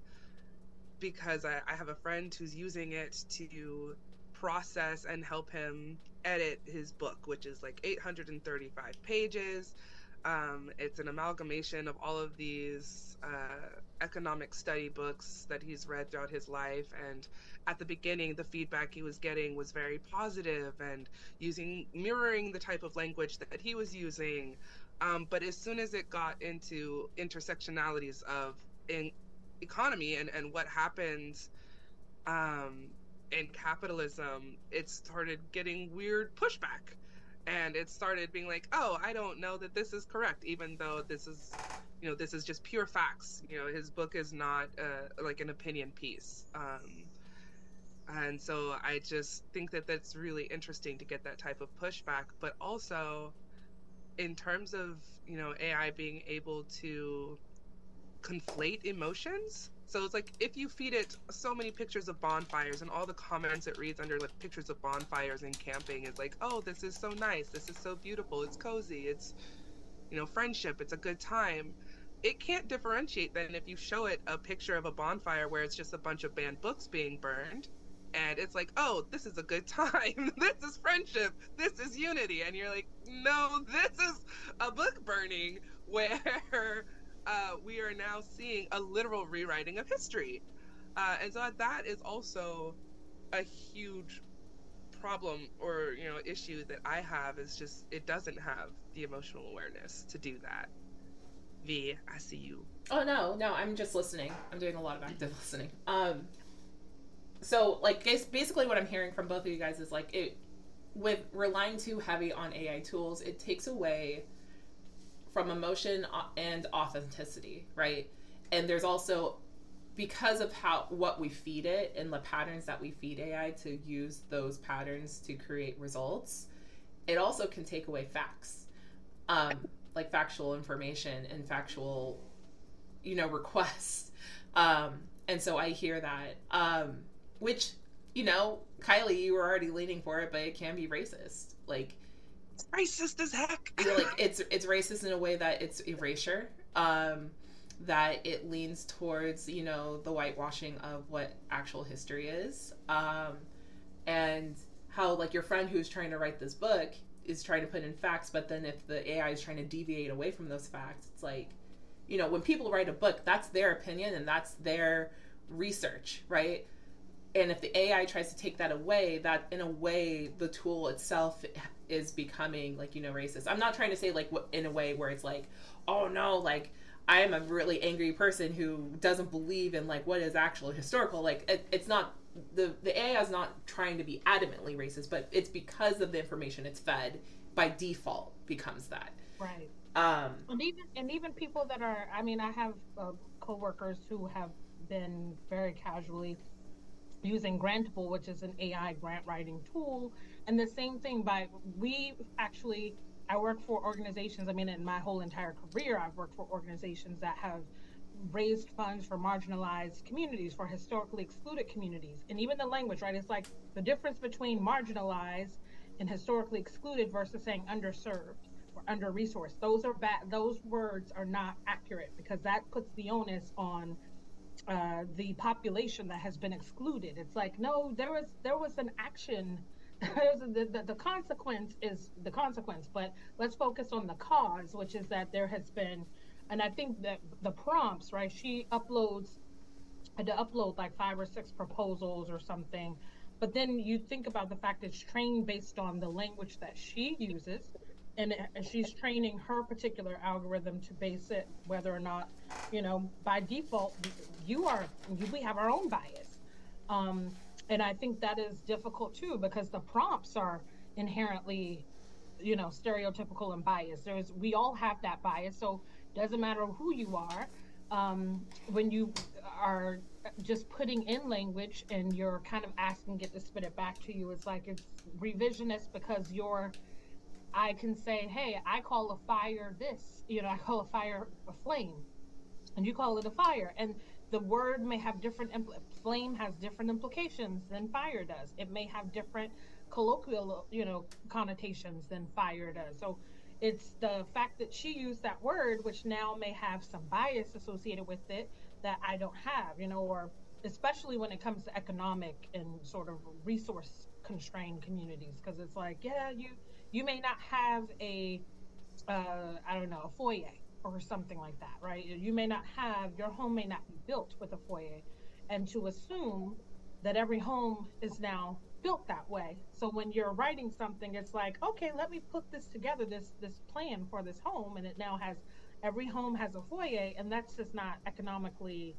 because I, I have a friend who's using it to process and help him edit his book, which is like 835 pages. Um, it's an amalgamation of all of these uh, economic study books that he's read throughout his life. And at the beginning, the feedback he was getting was very positive and using mirroring the type of language that he was using. Um, but as soon as it got into intersectionalities of in economy and, and what happens um, in capitalism, it started getting weird pushback. And it started being like, oh, I don't know that this is correct, even though this is, you know, this is just pure facts. You know, his book is not uh, like an opinion piece. Um, and so I just think that that's really interesting to get that type of pushback. But also, in terms of, you know, AI being able to conflate emotions. So it's like if you feed it so many pictures of bonfires and all the comments it reads under like pictures of bonfires and camping is like, oh, this is so nice, this is so beautiful, it's cozy, it's you know, friendship, it's a good time. It can't differentiate then if you show it a picture of a bonfire where it's just a bunch of banned books being burned and it's like, oh, this is a good time. this is friendship. This is unity. And you're like, no, this is a book burning where uh, we are now seeing a literal rewriting of history. Uh, and so that is also a huge problem or you know issue that I have is just it doesn't have the emotional awareness to do that. V, I see you. Oh no, no, I'm just listening. I'm doing a lot of active listening. Um, so like basically what I'm hearing from both of you guys is like it with relying too heavy on AI tools, it takes away from emotion and authenticity, right? And there's also because of how what we feed it and the patterns that we feed AI to use those patterns to create results, it also can take away facts, um, like factual information and factual, you know, requests. Um, and so I hear that, um, which you know, Kylie, you were already leaning for it, but it can be racist. Like racist as heck. like it's it's racist in a way that it's erasure. Um, that it leans towards you know the whitewashing of what actual history is, um, and how like your friend who's trying to write this book is trying to put in facts, but then if the AI is trying to deviate away from those facts, it's like, you know, when people write a book, that's their opinion and that's their research, right? And if the AI tries to take that away, that in a way the tool itself is becoming like you know racist. I'm not trying to say like in a way where it's like, oh no, like I am a really angry person who doesn't believe in like what is actually historical. Like it, it's not the the AI is not trying to be adamantly racist, but it's because of the information it's fed by default becomes that. Right. Um, and even and even people that are, I mean, I have uh, coworkers who have been very casually using Grantable, which is an AI grant writing tool. And the same thing by we actually I work for organizations. I mean, in my whole entire career, I've worked for organizations that have raised funds for marginalized communities, for historically excluded communities, and even the language, right? It's like the difference between marginalized and historically excluded versus saying underserved or under resourced. Those are bad. Those words are not accurate because that puts the onus on uh, the population that has been excluded. It's like no, there was there was an action. the, the, the consequence is the consequence, but let's focus on the cause, which is that there has been, and I think that the prompts, right? She uploads, had to upload like five or six proposals or something, but then you think about the fact it's trained based on the language that she uses and she's training her particular algorithm to base it whether or not you know by default you are we have our own bias. Um, and i think that is difficult too because the prompts are inherently you know stereotypical and biased. There's we all have that bias so doesn't matter who you are um, when you are just putting in language and you're kind of asking it to spit it back to you it's like it's revisionist because you're I can say, hey, I call a fire this, you know, I call a fire a flame, and you call it a fire. And the word may have different, impl- flame has different implications than fire does. It may have different colloquial, you know, connotations than fire does. So it's the fact that she used that word, which now may have some bias associated with it that I don't have, you know, or especially when it comes to economic and sort of resource constrained communities, because it's like, yeah, you you may not have a uh, I don't know a foyer or something like that, right? You may not have your home may not be built with a foyer, and to assume that every home is now built that way. So when you're writing something, it's like, okay, let me put this together, this this plan for this home, and it now has every home has a foyer, and that's just not economically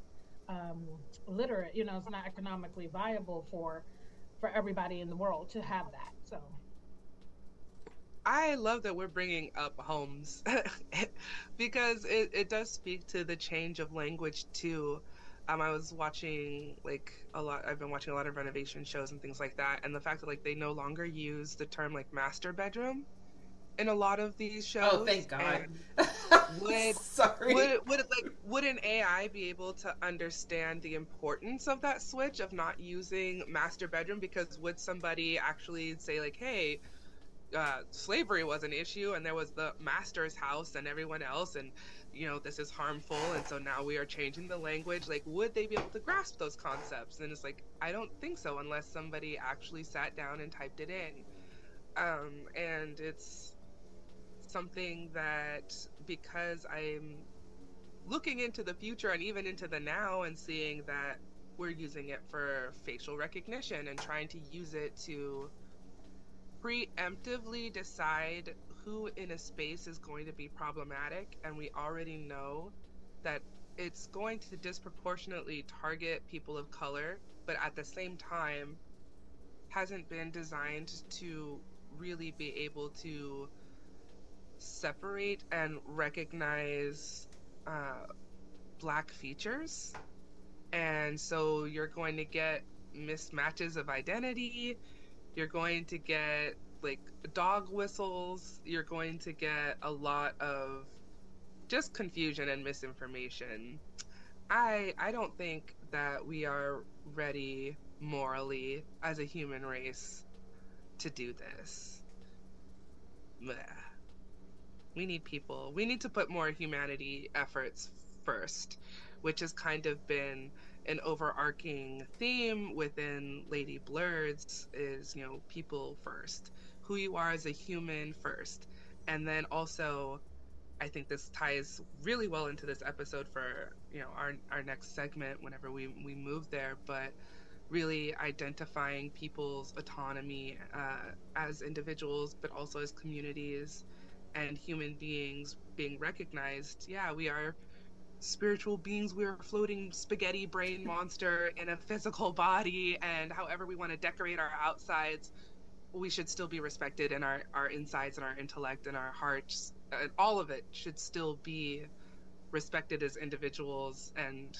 um, literate. You know, it's not economically viable for for everybody in the world to have that. So. I love that we're bringing up homes because it, it does speak to the change of language too. Um, I was watching like a lot. I've been watching a lot of renovation shows and things like that, and the fact that like they no longer use the term like master bedroom in a lot of these shows. Oh, thank God. would, Sorry. Would, would like would an AI be able to understand the importance of that switch of not using master bedroom? Because would somebody actually say like, "Hey, uh, slavery was an issue, and there was the master's house and everyone else, and you know this is harmful, and so now we are changing the language." Like, would they be able to grasp those concepts? And it's like, I don't think so, unless somebody actually sat down and typed it in. Um, and it's something that because I'm looking into the future and even into the now and seeing that we're using it for facial recognition and trying to use it to preemptively decide who in a space is going to be problematic and we already know that it's going to disproportionately target people of color but at the same time hasn't been designed to really be able to separate and recognize uh, black features. And so you're going to get mismatches of identity. You're going to get like dog whistles. You're going to get a lot of just confusion and misinformation. I I don't think that we are ready morally as a human race to do this. Blech we need people. We need to put more humanity efforts first, which has kind of been an overarching theme within Lady Blurred's is, you know, people first. Who you are as a human first. And then also I think this ties really well into this episode for, you know, our our next segment whenever we we move there, but really identifying people's autonomy uh, as individuals, but also as communities, and human beings being recognized, yeah, we are spiritual beings. We're a floating spaghetti brain monster in a physical body, and however we want to decorate our outsides, we should still be respected, and our, our insides and our intellect and our hearts, uh, all of it should still be respected as individuals. And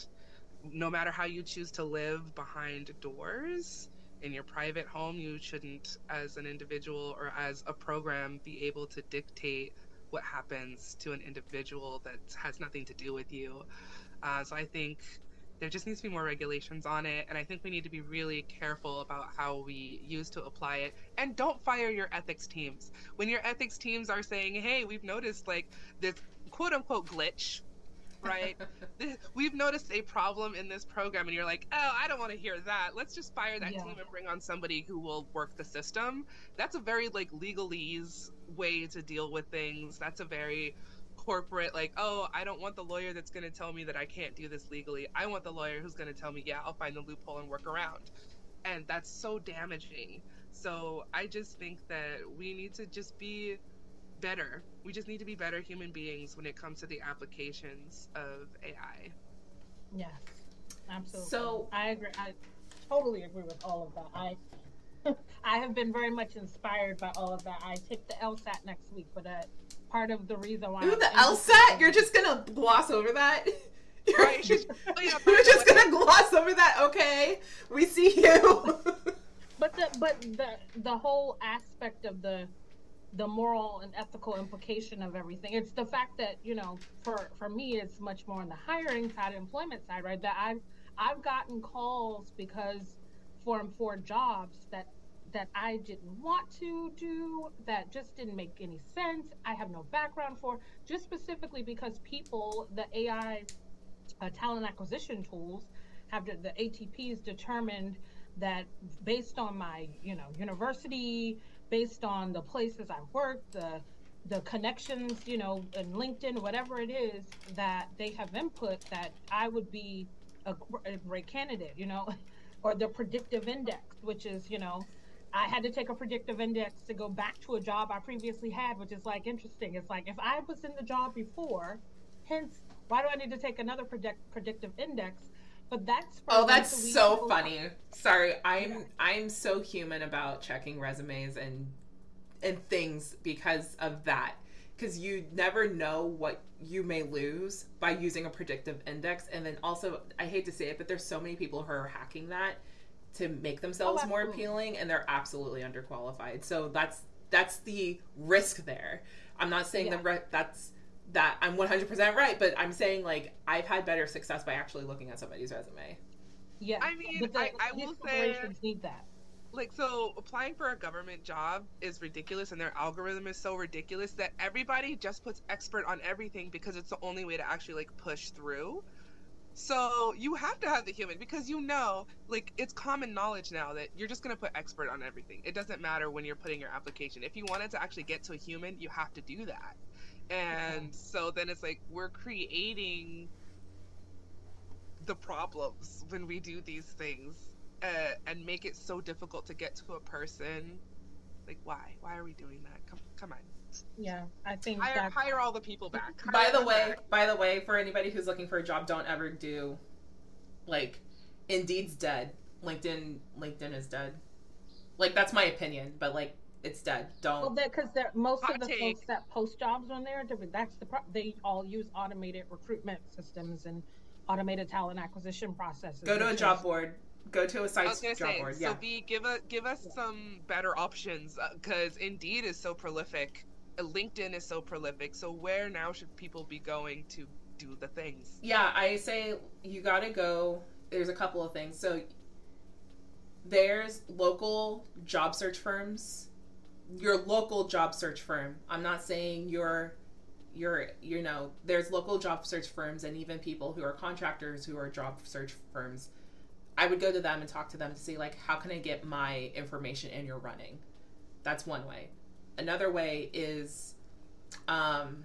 no matter how you choose to live behind doors, in your private home, you shouldn't, as an individual or as a program, be able to dictate what happens to an individual that has nothing to do with you. Uh, so I think there just needs to be more regulations on it, and I think we need to be really careful about how we use to apply it. And don't fire your ethics teams when your ethics teams are saying, "Hey, we've noticed like this quote unquote glitch right? We've noticed a problem in this program, and you're like, oh, I don't want to hear that. Let's just fire that yeah. team and bring on somebody who will work the system. That's a very like legalese way to deal with things. That's a very corporate like oh i don't want the lawyer that's going to tell me that i can't do this legally i want the lawyer who's going to tell me yeah i'll find the loophole and work around and that's so damaging so i just think that we need to just be better. We just need to be better human beings when it comes to the applications of AI. Yes, absolutely. So I agree. I totally agree with all of that. I I have been very much inspired by all of that. I take the LSAT next week, but uh, part of the reason why Ooh, the LSAT, you're just gonna gloss over that. You're, right, just, oh, you're just gonna gloss over that. Okay, we see you. but the but the the whole aspect of the the moral and ethical implication of everything. It's the fact that you know, for for me, it's much more on the hiring side, employment side, right? That I've I've gotten calls because for for jobs that that I didn't want to do, that just didn't make any sense. I have no background for, just specifically because people, the AI uh, talent acquisition tools, have the, the ATPs determined that based on my, you know, university, based on the places I've worked, the the connections, you know, in LinkedIn, whatever it is that they have input that I would be a, a great candidate, you know, or the predictive index, which is, you know, I had to take a predictive index to go back to a job I previously had, which is like interesting. It's like if I was in the job before, hence why do I need to take another predict, predictive index? But that's oh, that's so funny. Sorry, I'm yeah. I'm so human about checking resumes and and things because of that. Because you never know what you may lose by using a predictive index, and then also I hate to say it, but there's so many people who are hacking that to make themselves oh, more appealing, and they're absolutely underqualified. So that's that's the risk there. I'm not saying yeah. that re- that's that I'm 100% right, but I'm saying like I've had better success by actually looking at somebody's resume. Yeah, I mean, but the- I- I will say- need that. like so applying for a government job is ridiculous and their algorithm is so ridiculous that everybody just puts expert on everything because it's the only way to actually like push through so you have to have the human because you know like it's common knowledge now that you're just going to put expert on everything it doesn't matter when you're putting your application if you wanted to actually get to a human you have to do that and so then it's like we're creating the problems when we do these things uh, and make it so difficult to get to a person. Like, why? Why are we doing that? Come, come on. Yeah, I think Hire, that hire all the people back. By the way, back. by the way, for anybody who's looking for a job, don't ever do like Indeed's dead. LinkedIn LinkedIn is dead. Like that's my opinion, but like it's dead. well, Don't Well, because most Hot of the take. folks that post jobs on there, they're- that's the pro- they all use automated recruitment systems and automated talent acquisition processes. go to a job is- board. Go to a was site's gonna job say, board. so Yeah. B, give a give us some better options because Indeed is so prolific. uh, LinkedIn is so prolific. So where now should people be going to do the things? Yeah, I say you got to go. There's a couple of things. So there's local job search firms. Your local job search firm. I'm not saying your your you know, there's local job search firms and even people who are contractors who are job search firms. I would go to them and talk to them to see like how can I get my information in your running. That's one way. Another way is um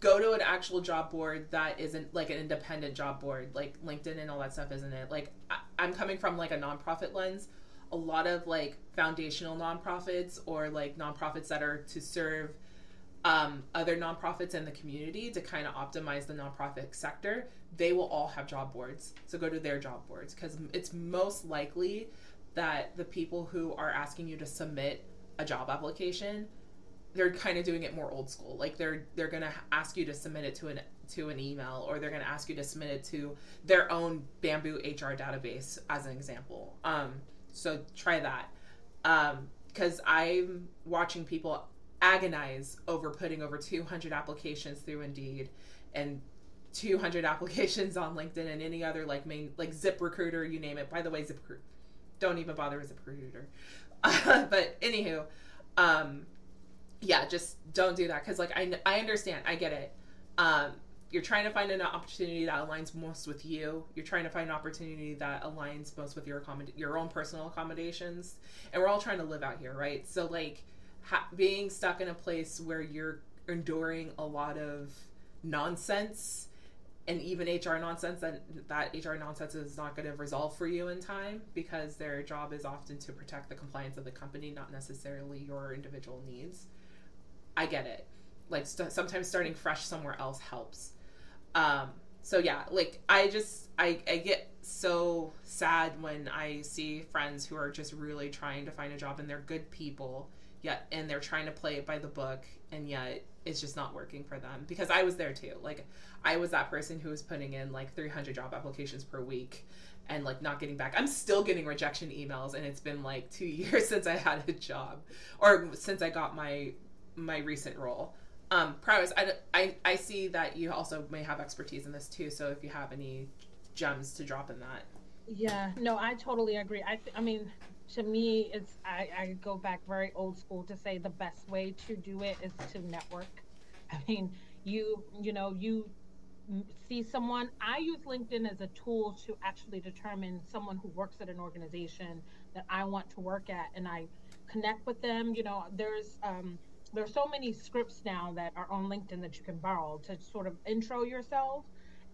go to an actual job board that isn't like an independent job board like linkedin and all that stuff isn't it like I, i'm coming from like a nonprofit lens a lot of like foundational nonprofits or like nonprofits that are to serve um, other nonprofits in the community to kind of optimize the nonprofit sector they will all have job boards so go to their job boards because it's most likely that the people who are asking you to submit a job application they're kind of doing it more old school. Like they're they're gonna ask you to submit it to an to an email, or they're gonna ask you to submit it to their own Bamboo HR database, as an example. Um, so try that, because I'm watching people agonize over putting over 200 applications through Indeed, and 200 applications on LinkedIn and any other like main like Zip Recruiter, you name it. By the way, Zip Recruiter, don't even bother with Zip Recruiter. but anywho, um, yeah, just don't do that because like I, I understand, I get it. Um, you're trying to find an opportunity that aligns most with you. You're trying to find an opportunity that aligns most with your accommod- your own personal accommodations, and we're all trying to live out here, right? So like ha- being stuck in a place where you're enduring a lot of nonsense and even HR nonsense that that HR nonsense is not going to resolve for you in time because their job is often to protect the compliance of the company, not necessarily your individual needs. I get it. Like st- sometimes starting fresh somewhere else helps. Um, so yeah, like I just I, I get so sad when I see friends who are just really trying to find a job and they're good people yet and they're trying to play it by the book and yet it's just not working for them because I was there too. Like I was that person who was putting in like 300 job applications per week and like not getting back. I'm still getting rejection emails and it's been like 2 years since I had a job or since I got my my recent role. Um, Paris, I, I, I see that you also may have expertise in this too. So if you have any gems to drop in that. Yeah, no, I totally agree. I, th- I mean, to me, it's I, I go back very old school to say the best way to do it is to network. I mean, you you know you see someone. I use LinkedIn as a tool to actually determine someone who works at an organization that I want to work at, and I connect with them. You know, there's um, there's so many scripts now that are on LinkedIn that you can borrow to sort of intro yourself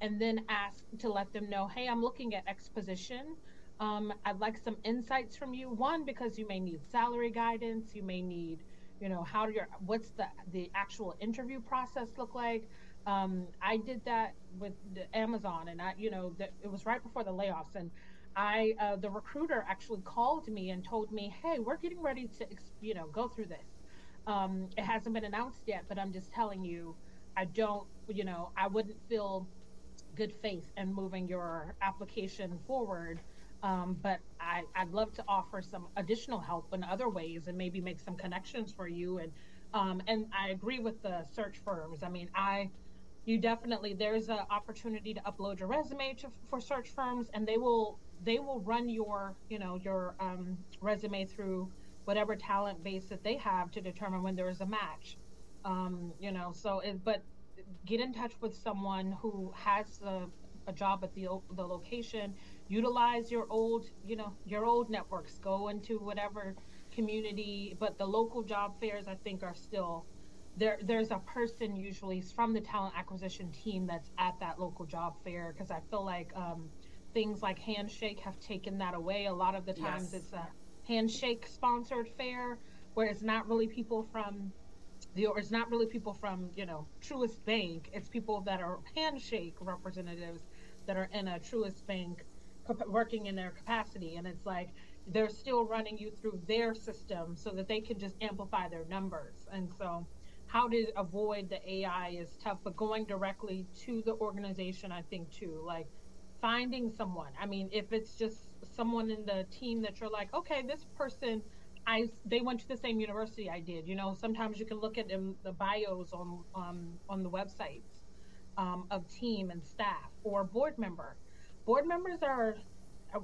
and then ask to let them know, hey, I'm looking at exposition. Um, I'd like some insights from you. One, because you may need salary guidance, you may need, you know, how do your what's the the actual interview process look like. Um, I did that with Amazon, and I, you know, the, it was right before the layoffs, and I, uh, the recruiter actually called me and told me, hey, we're getting ready to, you know, go through this. Um, it hasn't been announced yet, but I'm just telling you, I don't, you know, I wouldn't feel good faith in moving your application forward. Um, but I, I'd love to offer some additional help in other ways and maybe make some connections for you and Um, and I agree with the search firms. I mean, I you definitely there's an opportunity to upload your resume to, for search firms, and they will they will run your you know your um, resume through whatever talent base that they have to determine when there is a match. Um, you know, so it, but get in touch with someone who has a, a job at the the location. Utilize your old you know your old networks. Go into whatever community, but the local job fairs I think are still there. There's a person usually from the talent acquisition team that's at that local job fair because I feel like um, things like Handshake have taken that away. A lot of the times yes. it's a Handshake sponsored fair where it's not really people from the or it's not really people from you know Truist Bank. It's people that are Handshake representatives that are in a Truist Bank working in their capacity, and it's like they're still running you through their system so that they can just amplify their numbers. And so, how to avoid the AI is tough, but going directly to the organization, I think too, like finding someone. I mean, if it's just someone in the team that you're like, okay, this person, I they went to the same university I did. You know, sometimes you can look at them, the bios on um, on the websites um, of team and staff or board member. Board members are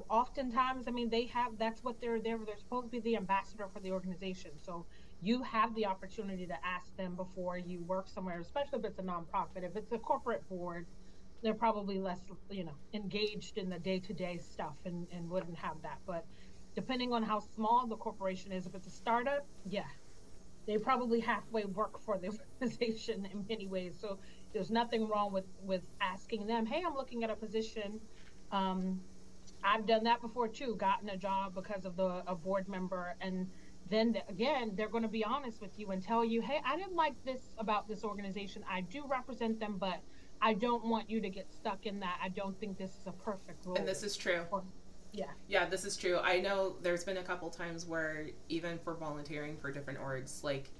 oftentimes, I mean, they have that's what they're there. They're supposed to be the ambassador for the organization. So you have the opportunity to ask them before you work somewhere, especially if it's a nonprofit. If it's a corporate board, they're probably less, you know, engaged in the day-to-day stuff and, and wouldn't have that. But depending on how small the corporation is, if it's a startup, yeah, they probably halfway work for the organization in many ways. So there's nothing wrong with with asking them, hey, I'm looking at a position. Um, I've done that before too. Gotten a job because of the a board member, and then the, again, they're going to be honest with you and tell you, hey, I didn't like this about this organization. I do represent them, but I don't want you to get stuck in that. I don't think this is a perfect role. And this is true. Or, yeah. Yeah, this is true. I know there's been a couple times where even for volunteering for different orgs, like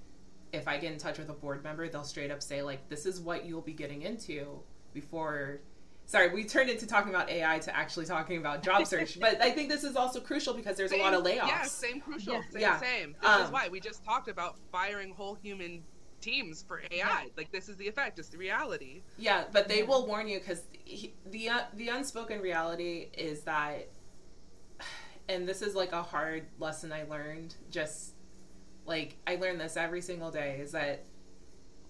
if I get in touch with a board member, they'll straight up say like, "This is what you'll be getting into before." Sorry, we turned into talking about AI to actually talking about job search, but I think this is also crucial because there's same, a lot of layoffs. Yeah, same crucial. Yeah. Same, yeah. same. This um, is why we just talked about firing whole human teams for AI. Like this is the effect. It's the reality. Yeah, but they will warn you because the uh, the unspoken reality is that, and this is like a hard lesson I learned. Just like I learned this every single day is that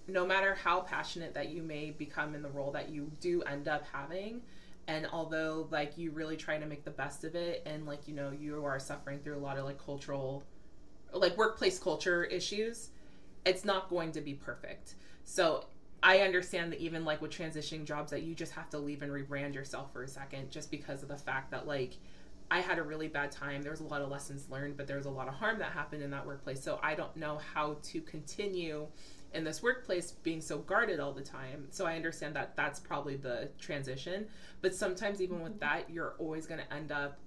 no matter how passionate that you may become in the role that you do end up having and although like you really try to make the best of it and like you know you are suffering through a lot of like cultural like workplace culture issues it's not going to be perfect. So I understand that even like with transitioning jobs that you just have to leave and rebrand yourself for a second just because of the fact that like I had a really bad time. There was a lot of lessons learned, but there was a lot of harm that happened in that workplace. So I don't know how to continue in this workplace being so guarded all the time. So I understand that that's probably the transition. But sometimes, even with mm-hmm. that, you're always going to end up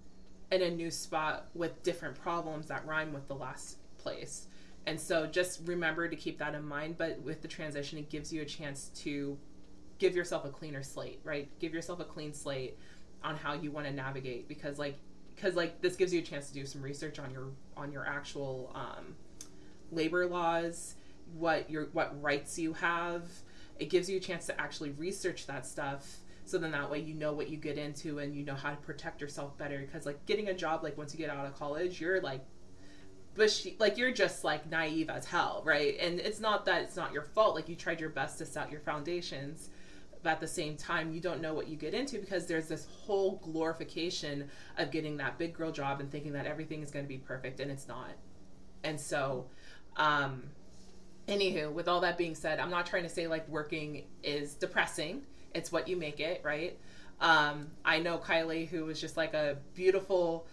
in a new spot with different problems that rhyme with the last place. And so just remember to keep that in mind. But with the transition, it gives you a chance to give yourself a cleaner slate, right? Give yourself a clean slate on how you want to navigate because like because like this gives you a chance to do some research on your on your actual um, labor laws, what your what rights you have. It gives you a chance to actually research that stuff so then that way you know what you get into and you know how to protect yourself better because like getting a job like once you get out of college you're like but she like you're just like naive as hell right? And it's not that it's not your fault. Like you tried your best to set your foundations but at the same time you don't know what you get into because there's this whole glorification of getting that big girl job and thinking that everything is going to be perfect and it's not. And so um anywho with all that being said i'm not trying to say like working is depressing. It's what you make it right? Um i know kylie who was just like a beautiful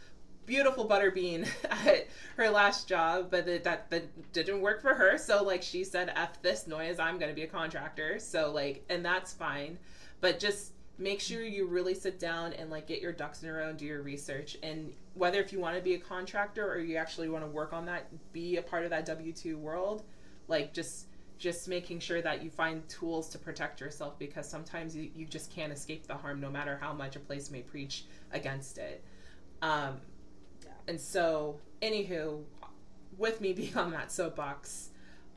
beautiful butterbean at her last job, but that that didn't work for her. So like she said, "F this noise. I'm going to be a contractor." So like, and that's fine, but just make sure you really sit down and like get your ducks in a row and do your research. And whether if you want to be a contractor or you actually want to work on that, be a part of that W two world, like just just making sure that you find tools to protect yourself because sometimes you, you just can't escape the harm no matter how much a place may preach against it. Um, and so, anywho, with me being on that soapbox,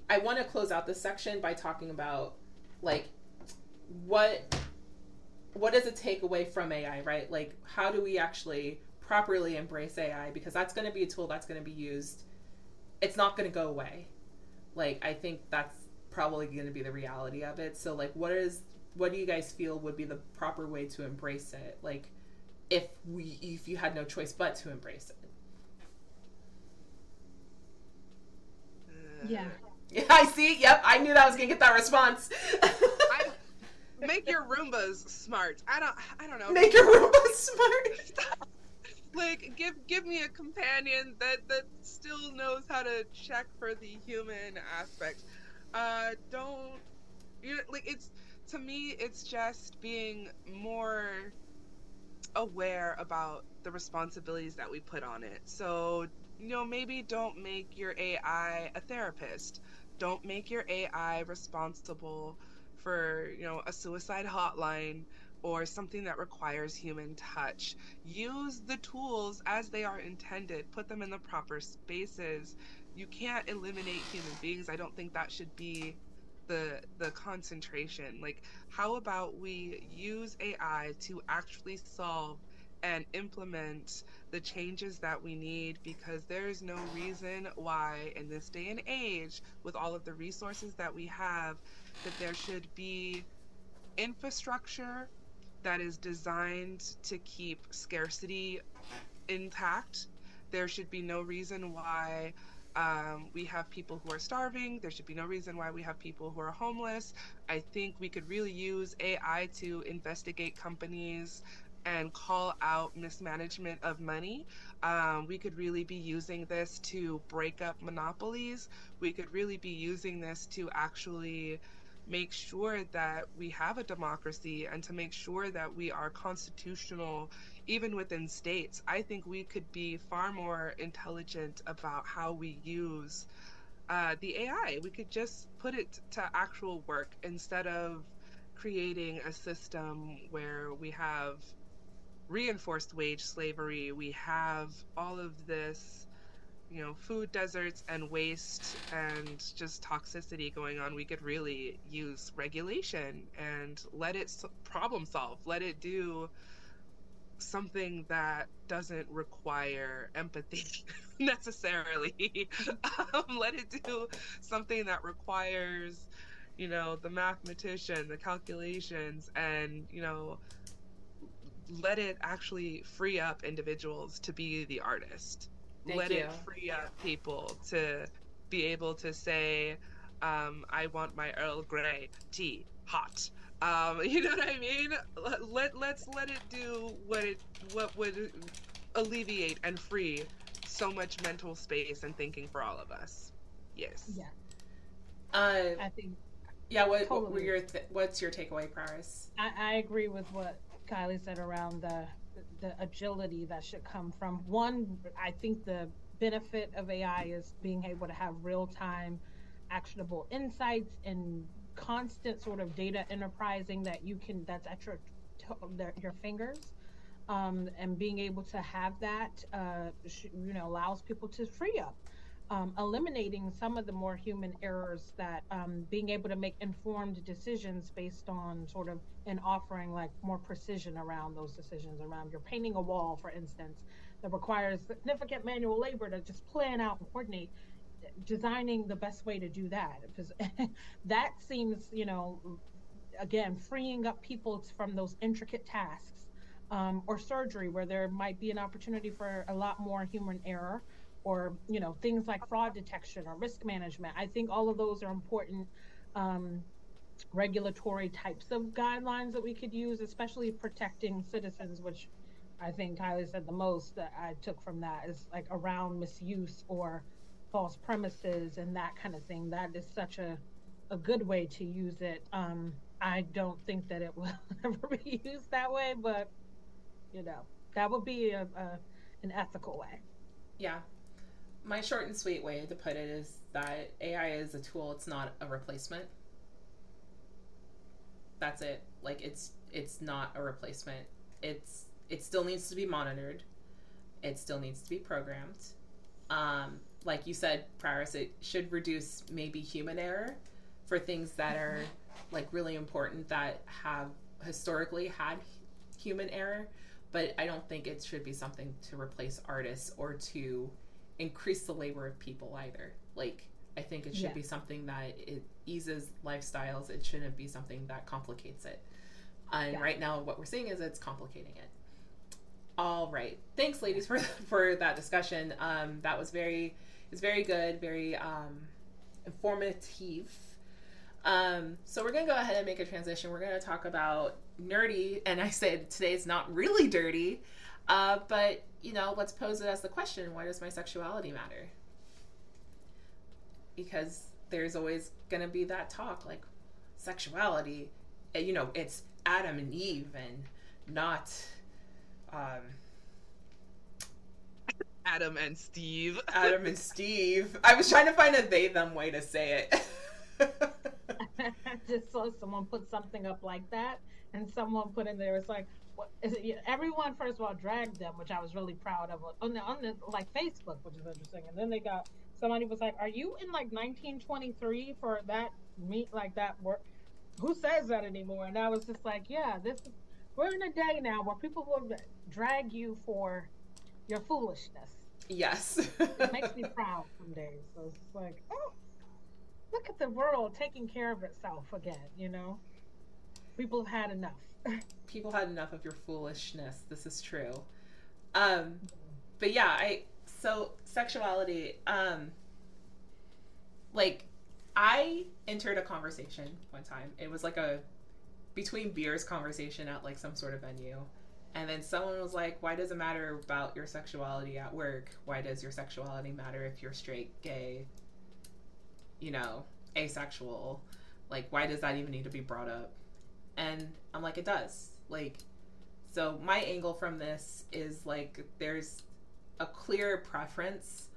I want to close out this section by talking about like what what does it take away from AI, right? Like how do we actually properly embrace AI because that's going to be a tool that's going to be used. It's not going to go away. Like I think that's probably going to be the reality of it. So like what is what do you guys feel would be the proper way to embrace it? Like if we if you had no choice but to embrace it. Yeah. Yeah, I see. Yep, I knew that I was gonna get that response. I, make your Roombas smart. I don't. I don't know. Make your Roombas smart. like, give give me a companion that that still knows how to check for the human aspect. Uh, don't. You know, like it's to me, it's just being more aware about the responsibilities that we put on it. So, you know, maybe don't make your AI a therapist. Don't make your AI responsible for, you know, a suicide hotline or something that requires human touch. Use the tools as they are intended, put them in the proper spaces. You can't eliminate human beings. I don't think that should be the the concentration like how about we use ai to actually solve and implement the changes that we need because there's no reason why in this day and age with all of the resources that we have that there should be infrastructure that is designed to keep scarcity intact there should be no reason why um, we have people who are starving. There should be no reason why we have people who are homeless. I think we could really use AI to investigate companies and call out mismanagement of money. Um, we could really be using this to break up monopolies. We could really be using this to actually make sure that we have a democracy and to make sure that we are constitutional even within states, I think we could be far more intelligent about how we use uh, the AI. We could just put it to actual work instead of creating a system where we have reinforced wage slavery, we have all of this, you know, food deserts and waste and just toxicity going on. We could really use regulation and let it problem solve, let it do something that doesn't require empathy necessarily. um, let it do something that requires, you know, the mathematician, the calculations, and, you know, let it actually free up individuals to be the artist. Thank let you. it free up people to be able to say, um, I want my Earl Grey tea hot. Um, you know what I mean? Let, let let's let it do what it what would alleviate and free so much mental space and thinking for all of us. Yes. Yeah. Uh, I think yeah. What, what were your th- what's your takeaway, Paris? I, I agree with what Kylie said around the the agility that should come from one. I think the benefit of AI is being able to have real time, actionable insights and constant sort of data enterprising that you can that's at your your fingers. Um, and being able to have that, uh, you know, allows people to free up um, eliminating some of the more human errors that um, being able to make informed decisions based on sort of and offering like more precision around those decisions around you're painting a wall for instance that requires significant manual labor to just plan out and coordinate designing the best way to do that. Because that seems you know again freeing up people from those intricate tasks um, or surgery where there might be an opportunity for a lot more human error or you know things like fraud detection or risk management. I think all of those are important um, regulatory types of guidelines that we could use especially protecting citizens which i think kylie said the most that i took from that is like around misuse or false premises and that kind of thing. That is such a, a good way to use it. Um, i don't think that it will ever be used that way but you know that would be a, a an ethical way. Yeah. My short and sweet way to put it is that AI is a tool, it's not a replacement. That's it. Like it's it's not a replacement. It's it still needs to be monitored. It still needs to be programmed. Um like you said, Paris, it should reduce maybe human error for things that are like really important that have historically had human error. But I don't think it should be something to replace artists or to increase the labor of people either. Like I think it should Yeah. be something that it eases lifestyles. It shouldn't be something that complicates it. And Yeah. right now, what we're seeing is it's complicating it. All right, thanks, ladies, for for that discussion. Um, that was very, it's very good, very um, informative. Um, so we're gonna go ahead and make a transition. We're gonna talk about nerdy, and I said today's not really dirty, uh, but you know, let's pose it as the question: Why does my sexuality matter? Because there's always gonna be that talk, like sexuality. uh, You know, it's Adam and Eve, and not. Um, Adam and Steve. Adam and Steve. I was trying to find a they them way to say it. just saw someone put something up like that, and someone put in there. It's like, what it? Everyone first of all dragged them, which I was really proud of on the on the like Facebook, which is interesting. And then they got somebody was like, "Are you in like 1923 for that meet like that work?" Who says that anymore? And I was just like, "Yeah, this is we're in a day now where people will drag you for your foolishness." yes. It makes me proud some days. So it's like, oh, look at the world taking care of itself again, you know? People have had enough. People had enough of your foolishness. This is true. Um, but yeah, I so sexuality. Um, like I entered a conversation one time. It was like a between beers conversation at like some sort of venue. And then someone was like, Why does it matter about your sexuality at work? Why does your sexuality matter if you're straight, gay, you know, asexual? Like, why does that even need to be brought up? And I'm like, It does. Like, so my angle from this is like, there's a clear preference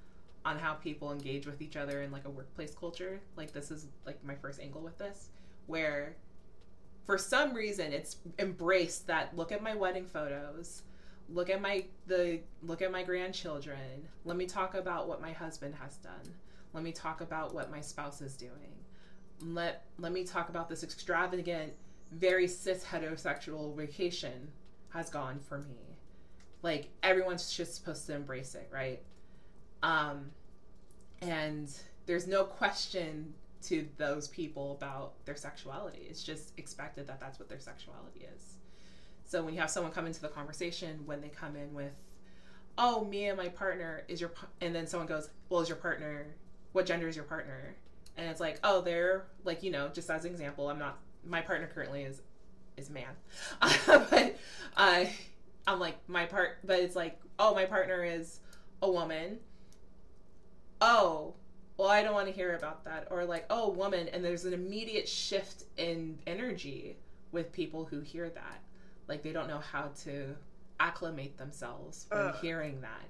on how people engage with each other in like a workplace culture. Like, this is like my first angle with this, where for some reason it's embraced that look at my wedding photos look at my the look at my grandchildren let me talk about what my husband has done let me talk about what my spouse is doing let let me talk about this extravagant very cis heterosexual vacation has gone for me like everyone's just supposed to embrace it right um and there's no question to those people about their sexuality. It's just expected that that's what their sexuality is. So when you have someone come into the conversation, when they come in with, "Oh, me and my partner is your," and then someone goes, "Well, is your partner? What gender is your partner?" And it's like, "Oh, they're like you know, just as an example, I'm not. My partner currently is is a man, but uh, I'm like my part. But it's like, oh, my partner is a woman. Oh, well, I don't want to hear about that. Or like, oh, woman. And there's an immediate shift in energy with people who hear that. Like, they don't know how to acclimate themselves when Ugh. hearing that.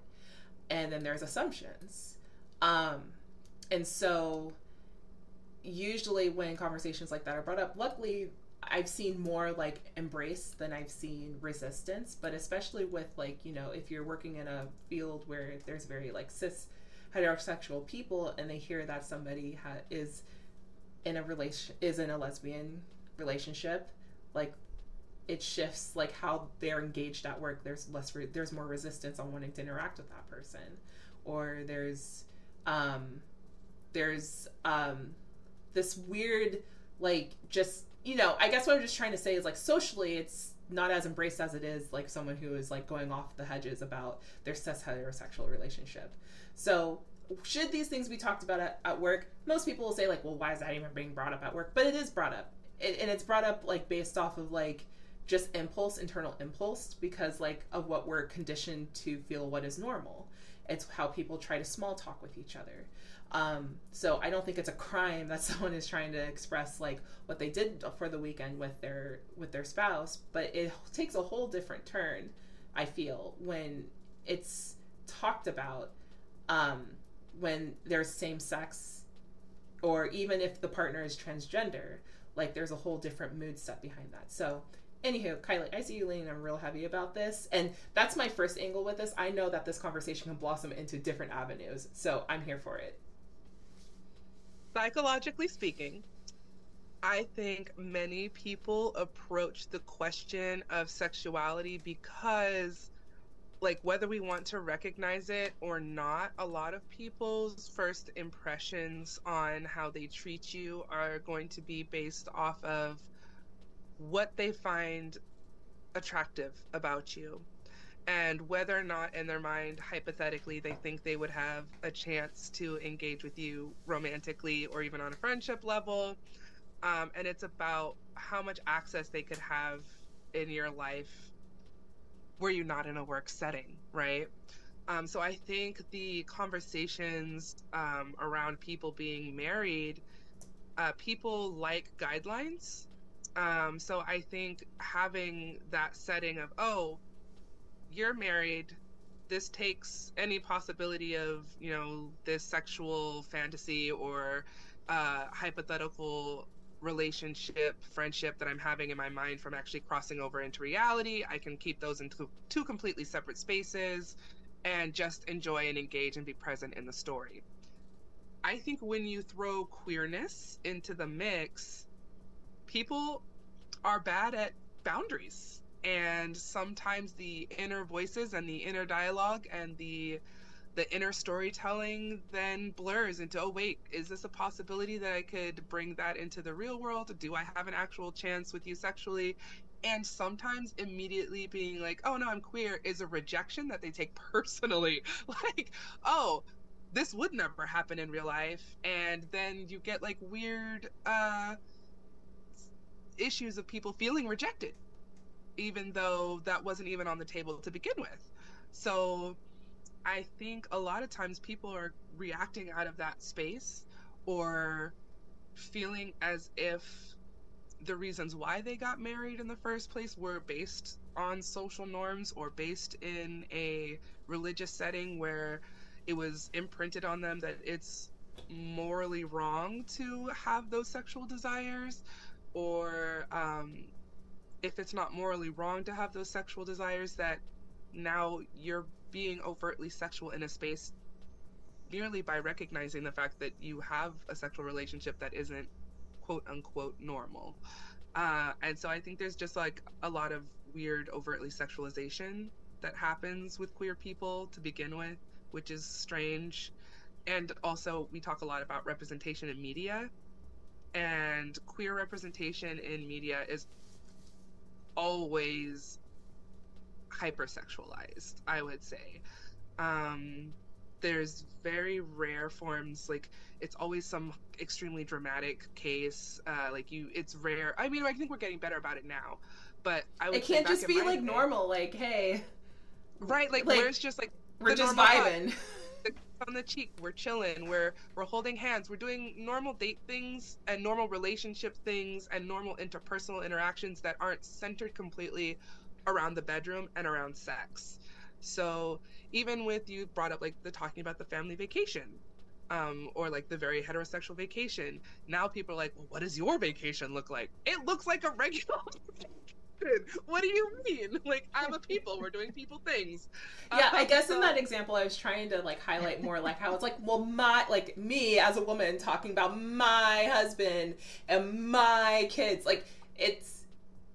And then there's assumptions. Um, and so, usually when conversations like that are brought up, luckily, I've seen more like embrace than I've seen resistance. But especially with like, you know, if you're working in a field where there's very like cis heterosexual people and they hear that somebody ha- is in a relation is in a lesbian relationship like it shifts like how they're engaged at work there's less re- there's more resistance on wanting to interact with that person or there's um there's um this weird like just you know i guess what i'm just trying to say is like socially it's not as embraced as it is like someone who is like going off the hedges about their cis heterosexual relationship so, should these things be talked about at, at work? Most people will say, like, well, why is that even being brought up at work? But it is brought up. It, and it's brought up, like, based off of, like, just impulse, internal impulse, because, like, of what we're conditioned to feel what is normal. It's how people try to small talk with each other. Um, so I don't think it's a crime that someone is trying to express like what they did for the weekend with their with their spouse, but it takes a whole different turn. I feel when it's talked about um, when there's same sex, or even if the partner is transgender, like there's a whole different mood set behind that. So Anywho, Kylie, I see you leaning on real heavy about this, and that's my first angle with this. I know that this conversation can blossom into different avenues, so I'm here for it. Psychologically speaking, I think many people approach the question of sexuality because, like, whether we want to recognize it or not, a lot of people's first impressions on how they treat you are going to be based off of what they find attractive about you and whether or not in their mind hypothetically they think they would have a chance to engage with you romantically or even on a friendship level. Um, and it's about how much access they could have in your life were you not in a work setting right? Um, so i think the conversations um, around people being married uh, people like guidelines. Um, so I think having that setting of, oh, you're married, this takes any possibility of, you know, this sexual fantasy or uh, hypothetical relationship, friendship that I'm having in my mind from actually crossing over into reality. I can keep those into two completely separate spaces and just enjoy and engage and be present in the story. I think when you throw queerness into the mix, people are bad at boundaries and sometimes the inner voices and the inner dialogue and the the inner storytelling then blurs into oh wait is this a possibility that i could bring that into the real world? Do i have an actual chance with you sexually? And sometimes immediately being like oh no i'm queer is a rejection that they take personally. Like oh this would never happen in real life. And then you get like weird uh issues of people feeling rejected, even though that wasn't even on the table to begin with. So I think a lot of times people are reacting out of that space or feeling as if the reasons why they got married in the first place were based on social norms or based in a religious setting where it was imprinted on them that it's morally wrong to have those sexual desires or um, if it's not morally wrong to have those sexual desires, that now you're being overtly sexual in a space merely by recognizing the fact that you have a sexual relationship that isn't quote unquote normal. Uh, and so I think there's just like a lot of weird overtly sexualization that happens with queer people to begin with, which is strange. And also, we talk a lot about representation in media and queer representation in media is always hypersexualized i would say. Um, there's very rare forms like it's always some extremely dramatic case uh, like you it's rare i mean i think we're getting better about it now but i it can't just be like normal like hey. Right like, like where's just like we're just vibing on the cheek. We're chilling. We're we're holding hands. We're doing normal date things and normal relationship things and normal interpersonal interactions that aren't centered completely around the bedroom and around sex. So even with you brought up like the talking about the family vacation, um, or like the very heterosexual vacation. Now people are like, well, what does your vacation look like? It looks like a regular what do you mean? Like I'm a people. We're doing people things. Yeah, I guess so... in that example, I was trying to like highlight more like how it's like, well, my like me as a woman talking about my husband and my kids. Like it's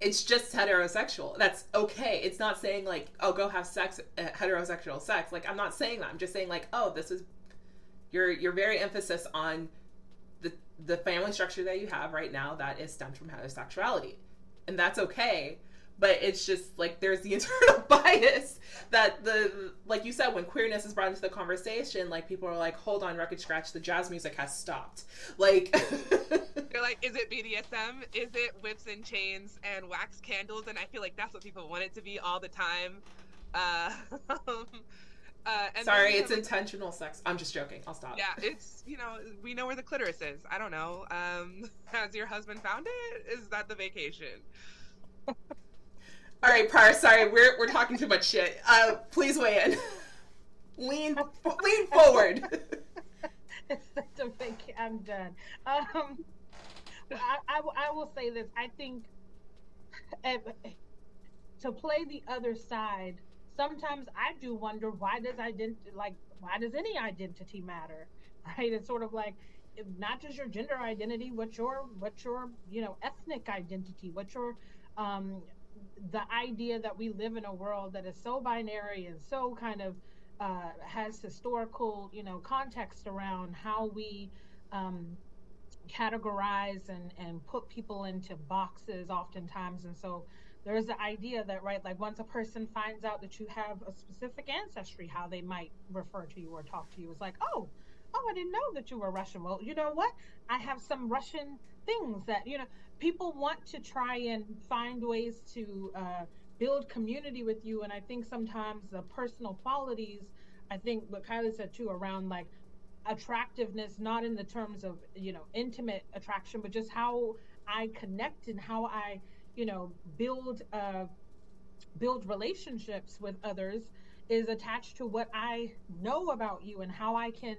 it's just heterosexual. That's okay. It's not saying like, oh, go have sex, uh, heterosexual sex. Like I'm not saying that. I'm just saying like, oh, this is your your very emphasis on the the family structure that you have right now that is stemmed from heterosexuality and that's okay. But it's just like there's the internal bias that the like you said when queerness is brought into the conversation like people are like hold on record scratch the jazz music has stopped. Like they're like is it bdsm is it whips and chains and wax candles? And i feel like that's what people want it to be all the time. Uh, uh sorry it's intentional sex i'm just joking i'll stop yeah it's you know we know where the clitoris is i don't know um has your husband found it is that the vacation all right, Par. Sorry, we're we're talking too much shit. Uh, please weigh in. lean lean forward. I'm done. Um, I, I, I will say this. I think to play the other side, sometimes I do wonder why does identity like why does any identity matter, right? It's sort of like not just your gender identity, what's your what's your you know ethnic identity, what's your um, the idea that we live in a world that is so binary and so kind of uh, has historical you know context around how we um, categorize and and put people into boxes oftentimes, and so there's the idea that right like once a person finds out that you have a specific ancestry how they might refer to you or talk to you is like oh oh i didn't know that you were russian. Well you know what? I have some russian things that you know people want to try and find ways to uh, build community with you and i think sometimes the personal qualities i think what kylie said too around like attractiveness not in the terms of you know intimate attraction but just how i connect and how i you know build uh, build relationships with others is attached to what I know about you and how I can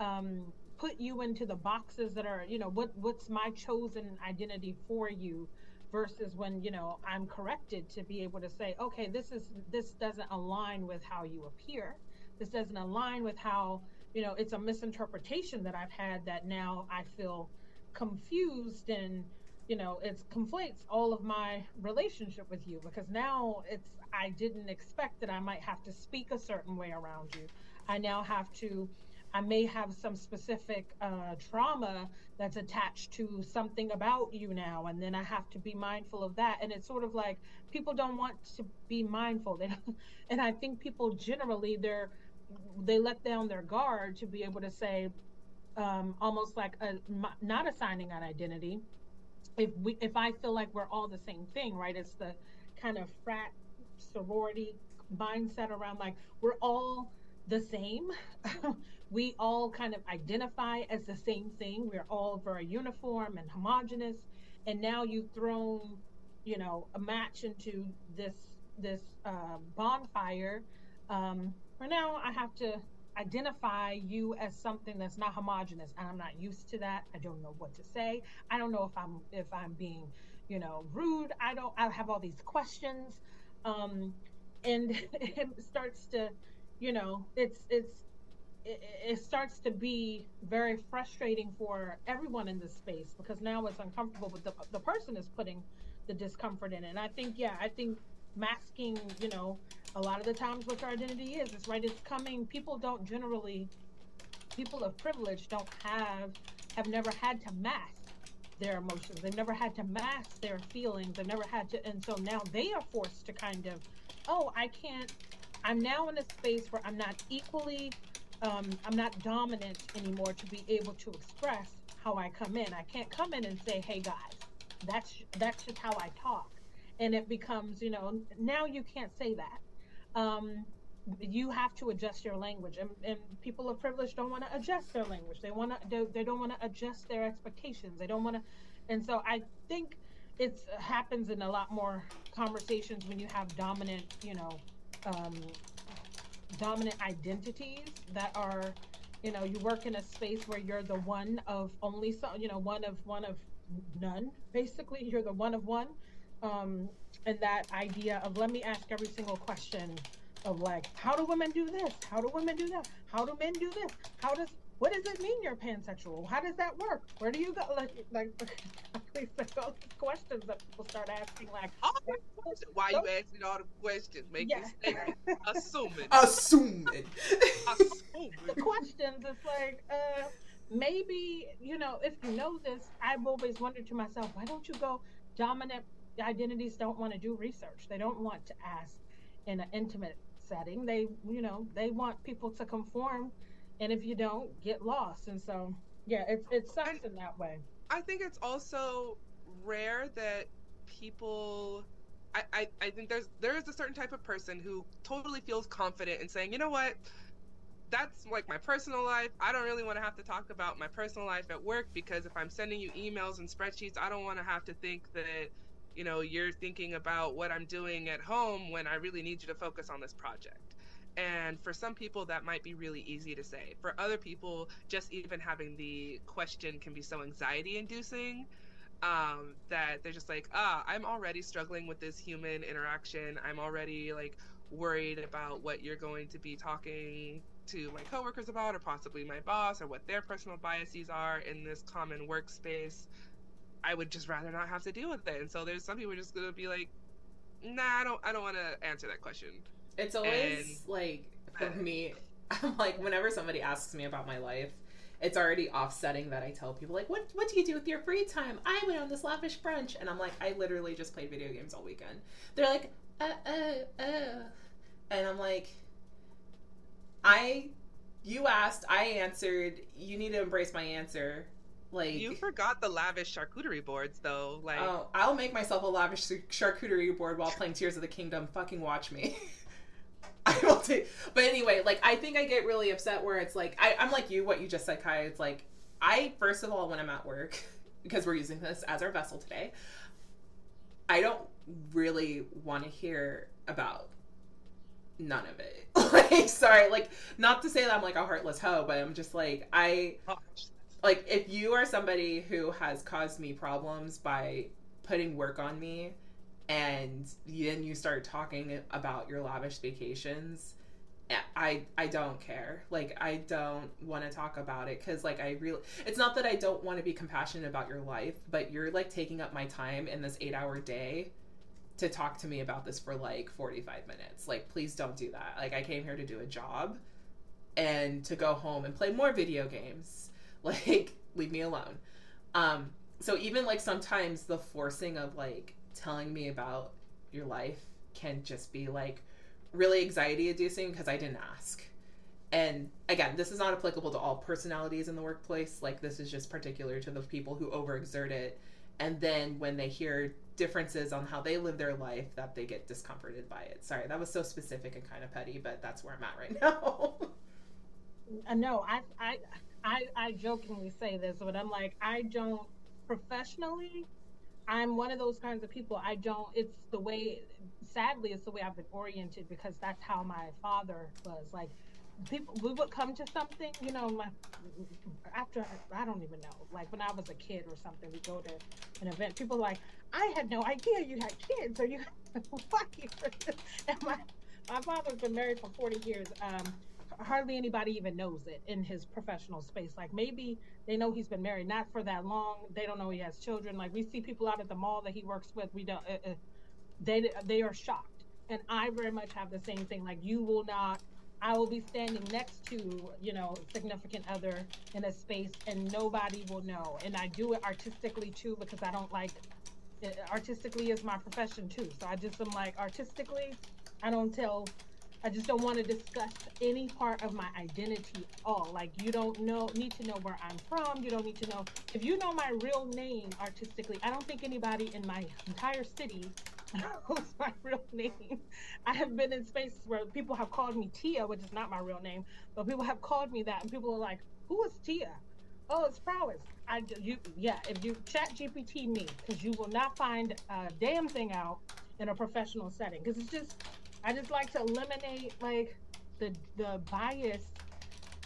um, put you into the boxes that are you know what what's my chosen identity for you versus when you know I'm corrected to be able to say okay this is this doesn't align with how you appear. This doesn't align with how you know it's a misinterpretation that I've had that now I feel confused and you know it conflates all of my relationship with you because now it's i didn't expect that i might have to speak a certain way around you. I now have to i may have some specific uh, trauma that's attached to something about you now and then i have to be mindful of that. And it's sort of like people don't want to be mindful. They and i think people generally they're they let down their guard to be able to say um, almost like a, not assigning an identity if we if I feel like we're all the same thing, right? It's the kind of frat sorority mindset around like we're all the same. we all kind of identify as the same thing. We're all very uniform and homogenous. And now you've thrown, you know, a match into this this uh, bonfire. Um, for now, I have to identify you as something that's not homogenous and i'm not used to that. I don't know what to say. I don't know if i'm if i'm being you know rude. I don't i have all these questions um and it starts to you know it's it's it, starts to be very frustrating for everyone in this space because now it's uncomfortable but the, the person is putting the discomfort in it. And i think yeah i think masking you know a lot of the times what your identity is it's right it's coming. People don't generally people of privilege don't have have never had to mask their emotions. They've never had to mask their feelings. They've never had to and so now they are forced to kind of oh i can't i'm now in a space where i'm not equally um, i'm not dominant anymore to be able to express how i come in. I can't come in and say hey guys that's that's just how i talk and it becomes you know now you can't say that. Um, you have to adjust your language and, and people of privilege don't want to adjust their language. They want to they, don't want to adjust their expectations. They don't want to and so i think it happens in a lot more conversations when you have dominant you know um, dominant identities that are you know you work in a space where you're the one of only so you know one of one of none basically. You're the one of one um, and that idea of let me ask every single question of like how do women do this? How do women do that? How do men do this? How does what does it mean you're pansexual? How does that work? Where do you go? Like like all these questions that people start asking like why you asking all the questions? Make yeah. statement. Assuming. Assuming. Assuming. The questions it's like uh maybe you know if you know this i've always wondered to myself why don't you go dominant identities don't want to do research. They don't want to ask in an intimate setting. They, you know, they want people to conform, and if you don't, get lost. And so, yeah, it's it sucks and in that way. I think it's also rare that people. I, I, I think there's there is a certain type of person who totally feels confident in saying, you know what, that's like my personal life. I don't really want to have to talk about my personal life at work because if I'm sending you emails and spreadsheets, I don't want to have to think that you know, you're thinking about what I'm doing at home when I really need you to focus on this project. And for some people, that might be really easy to say. For other people, just even having the question can be so anxiety inducing um, that they're just like, ah, I'm already struggling with this human interaction. I'm already like worried about what you're going to be talking to my coworkers about, or possibly my boss, or what their personal biases are in this common workspace. I would just rather not have to deal with it. And so there's some people just gonna be like, nah, I don't, I don't want to answer that question. It's always and, like for me, I'm like whenever somebody asks me about my life, it's already offsetting that I tell people like, "What what do you do with your free time?" I went on this lavish brunch, and I'm like, I literally just played video games all weekend. They're like, uh, uh, uh, and I'm like, I, you asked, I answered. You need to embrace my answer. Like you forgot the lavish charcuterie boards though. Like, oh, I'll make myself a lavish charcuterie board while playing Tears of the Kingdom. Fucking watch me. I will take. But anyway, like I think I get really upset where it's like I, I'm like you. What you just said, Kai. It's like I first of all when I'm at work because we're using this as our vessel today. I don't really want to hear about none of it. like, sorry, like not to say that I'm like a heartless hoe, but I'm just like I like if you are somebody who has caused me problems by putting work on me and then you start talking about your lavish vacations eh, I I don't care. Like I don't want to talk about it cuz like I really it's not that I don't want to be compassionate about your life, but you're like taking up my time in this 8-hour day to talk to me about this for like 45 minutes. Like please don't do that. Like I came here to do a job and to go home and play more video games. Like leave me alone. Um so even like sometimes the forcing of like telling me about your life can just be like really anxiety inducing because I didn't ask. And again, this is not applicable to all personalities in the workplace. Like, this is just particular to the people who overexert it. And then when they hear differences on how they live their life, that they get discomforted by it. Sorry, that was so specific and kind of petty, but that's where I'm at right now. uh, no, I, I, I, I jokingly say this, but I'm like, I don't professionally I'm one of those kinds of people. I don't. It's the way. Sadly, it's the way I've been oriented because that's how my father was. Like, people we would come to something. You know, my after I don't even know. Like when I was a kid or something, we go to an event. People like, I had no idea you had kids, or you fuck you. and my my father's been married for 40 years. Um, hardly anybody even knows it in his professional space. Like maybe they know he's been married not for that long. They don't know he has children. Like we see people out at the mall that he works with. We don't. Uh, uh, they they are shocked, and I very much have the same thing. Like you will not. I will be standing next to you know significant other in a space, and nobody will know. And I do it artistically too because I don't like. Uh, artistically is my profession too. So I just am like artistically. I don't tell I just don't want to discuss any part of my identity at all. Like you don't know need to know where I'm from. You don't need to know if you know my real name artistically. I don't think anybody in my entire city knows my real name. I have been in spaces where people have called me Tia, which is not my real name, but people have called me that, and people are like, "Who is Tia?" Oh, it's prowess. I you yeah. If you ChatGPT me, because you will not find a damn thing out in a professional setting, because it's just I just like to eliminate like the the bias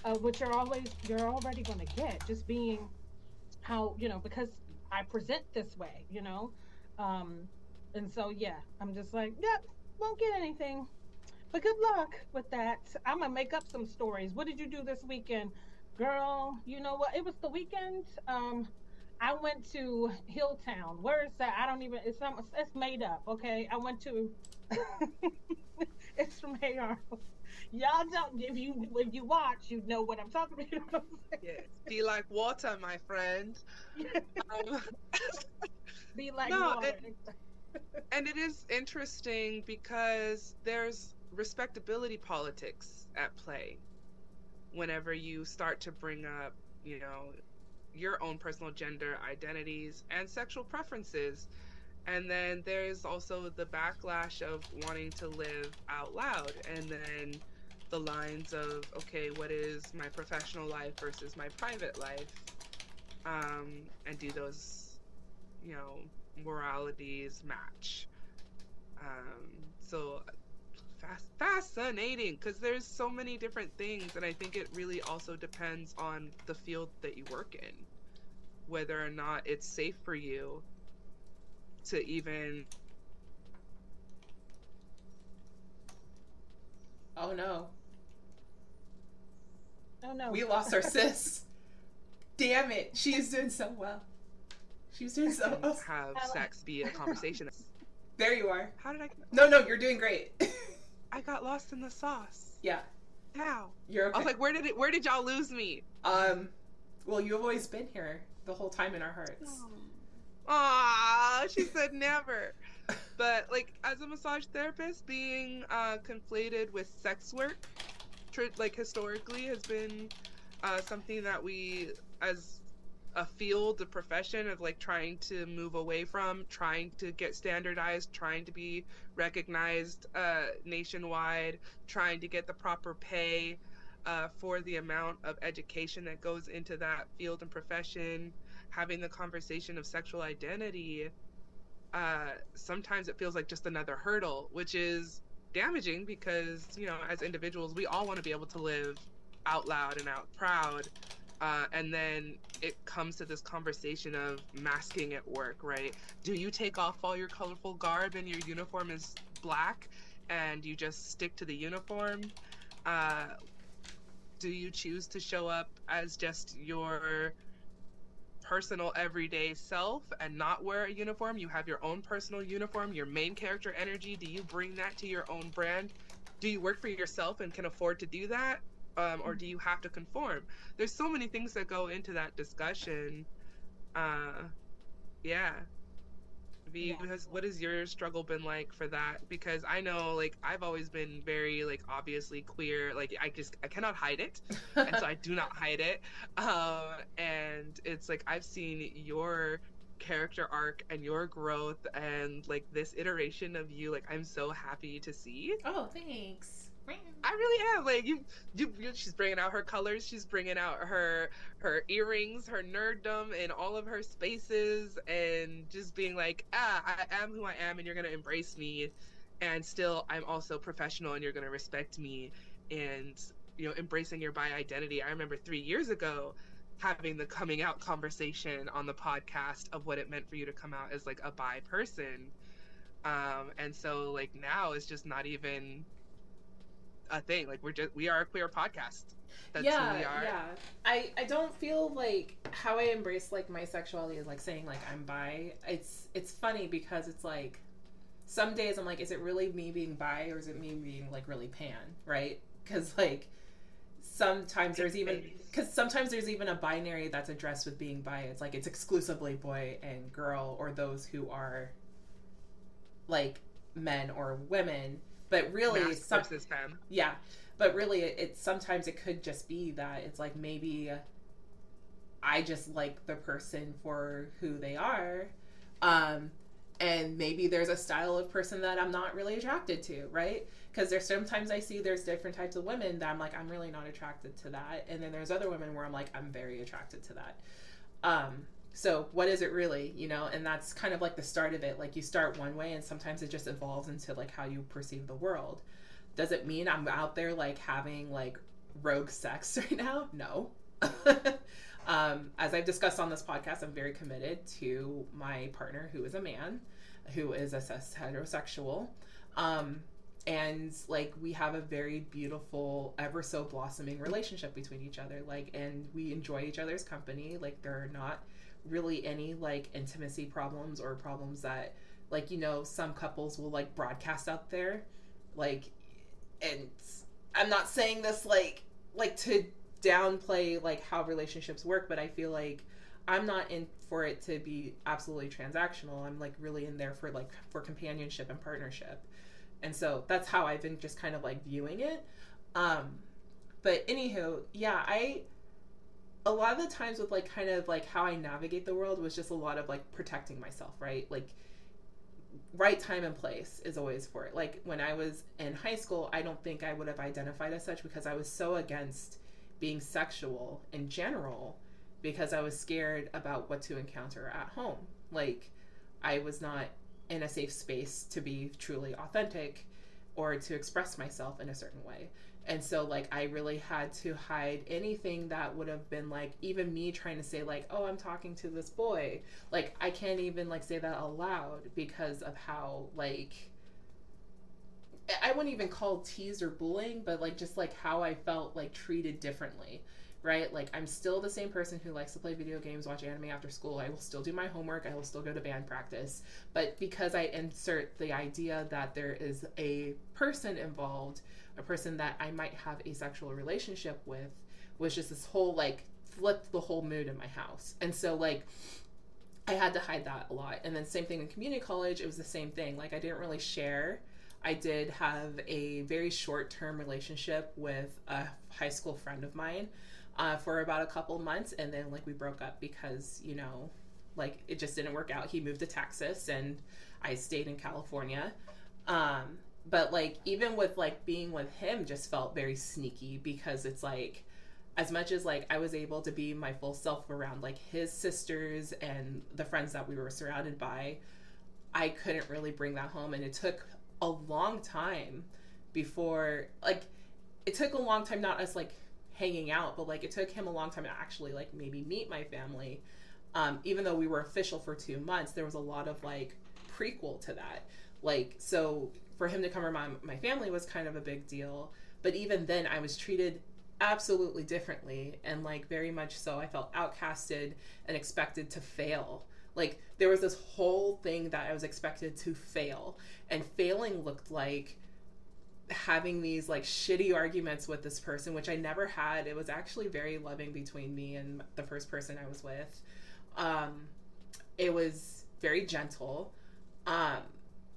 of what you're always you're already going to get just being how you know because I present this way, you know, um, and so yeah, I'm just like, yep, won't get anything. But good luck with that. I'm gonna make up some stories. What did you do this weekend, girl? You know what? It was the weekend. Um, I went to Hilltown. Where is that? I don't even. It's it's made up. Okay, I went to. it's from AR. Y'all don't. If you if you watch, you know what I'm talking about. yes, be like water, my friend. um, be like no, water. It, and it is interesting because there's respectability politics at play whenever you start to bring up, you know, your own personal gender identities and sexual preferences. And then there's also the backlash of wanting to live out loud. And then the lines of, okay, what is my professional life versus my private life? Um, and do those, you know, moralities match? Um, so fast, fascinating because there's so many different things, and I think it really also depends on the field that you work in whether or not it's safe for you to even Oh no. Oh no. We lost our sis. Damn it. She is doing so well. She's doing so well. have sex be a conversation. There you are. How did I? No, no, you're doing great. I got lost in the sauce. yeah, How? you're okay. I was like, where did it? Where did y'all lose me? um, well, you've always been here the whole time in our hearts. Ah, she said never. But like, as a massage therapist, being uh, conflated with sex work, like historically, has been uh, something that we, as a field, a profession, of like trying to move away from, trying to get standardized, trying to be recognized uh, nationwide, trying to get the proper pay uh, for the amount of education that goes into that field and profession having the conversation of sexual identity, uh, sometimes it feels like just another hurdle, which is damaging because, you know, as individuals, we all want to be able to live out loud and out proud. Uh, and then it comes to this conversation of masking at work, right? Do you take off all your colorful garb and your uniform is black and you just stick to the uniform? Uh, do you choose to show up as just your personal everyday self and not wear a uniform. You have your own personal uniform, your main character energy. Do you bring that to your own brand? Do you work for yourself and can afford to do that? Um, or do you have to conform? There's so many things that go into that discussion. Uh, yeah. V, Yeah. has, what has your struggle been like for that? Because I know, like, I've always been very, like, obviously queer. Like, I just, I cannot hide it and so I do not hide it. Um, and it's like I've seen your character arc and your growth and like this iteration of you. Like I'm so happy to see. oh, thanks. I really am. Like you, you, you, she's bringing out her colors. She's bringing out her her earrings, her nerddom, and all of her spaces, and just being like, ah, I am who I am, and you're gonna embrace me, and still I'm also professional, and you're gonna respect me, and you know, embracing your bi identity. I remember three years ago having the coming out conversation on the podcast of what it meant for you to come out as like a bi person. Um, and so like now it's just not even a thing. Like we're just we are a queer podcast. That's yeah, who we are. yeah. I I don't feel like how I embrace like my sexuality is like saying like I'm bi. It's it's funny because it's like some days I'm like, is it really me being bi or is it me being like really pan, right? Because like sometimes there's even because sometimes there's even a binary that's addressed with being bi. It's like it's exclusively boy and girl or those who are like men or women. But really, Mask some, versus femme. yeah, but really, it, it sometimes it could just be that it's like maybe I just like the person for who they are, um, and maybe there's a style of person that I'm not really attracted to, right? Because there's sometimes I see there's different types of women that I'm like I'm really not attracted to that, and then there's other women where I'm like I'm very attracted to that. Um, so what is it really, you know? And that's kind of like the start of it. Like you start one way, and sometimes it just evolves into like how you perceive the world. Does it mean I'm out there like having like rogue sex right now? No. um, as I've discussed on this podcast, I'm very committed to my partner who is a man, who is a cis heterosexual. Um, and like we have a very beautiful, ever so blossoming relationship between each other. Like, and we enjoy each other's company. Like, there are not really any like intimacy problems or problems that like you know some couples will like broadcast out there. Like and i'm not saying this like like to downplay like how relationships work but i feel like i'm not in for it to be absolutely transactional. I'm like really in there for like for companionship and partnership. And so that's how i've been just kind of like viewing it. Um but anywho yeah i a lot of the times with like kind of like how I navigate the world was just a lot of like protecting myself, right? Like right time and place is always for it. Like when I was in high school, I don't think I would have identified as such because I was so against being sexual in general because I was scared about what to encounter at home. Like I was not in a safe space to be truly authentic or to express myself in a certain way. And so like I really had to hide anything that would have been like even me trying to say like, "Oh, I'm talking to this boy." Like I can't even like say that aloud because of how like I wouldn't even call tease or bullying, but like just like how I felt like treated differently right? Like I'm still the same person who likes to play video games, watch anime after school. I will still do my homework. I will still go to band practice. But because I insert the idea that there is a person involved, a person that I might have a sexual relationship with, was just this whole like flipped the whole mood in my house. And so like I had to hide that a lot. And then same thing in community college, it was the same thing. Like I didn't really share. I did have a very short term relationship with a high school friend of mine uh, for about a couple months, and then like we broke up because you know, like it just didn't work out. He moved to Texas, and I stayed in California. Um, but like even with like being with him, just felt very sneaky because it's like as much as like I was able to be my full self around like his sisters and the friends that we were surrounded by, I couldn't really bring that home and it took a long time before like it took a long time not us like hanging out, but like it took him a long time to actually like maybe meet my family. Um, even though we were official for two months, there was a lot of like prequel to that. Like, so for him to come around my family was kind of a big deal. But even then, I was treated absolutely differently and like very much so. I felt outcasted and expected to fail. Like, there was this whole thing that I was expected to fail, and failing looked like having these like shitty arguments with this person, which I never had. It was actually very loving between me and the first person I was with. Um, it was very gentle, um,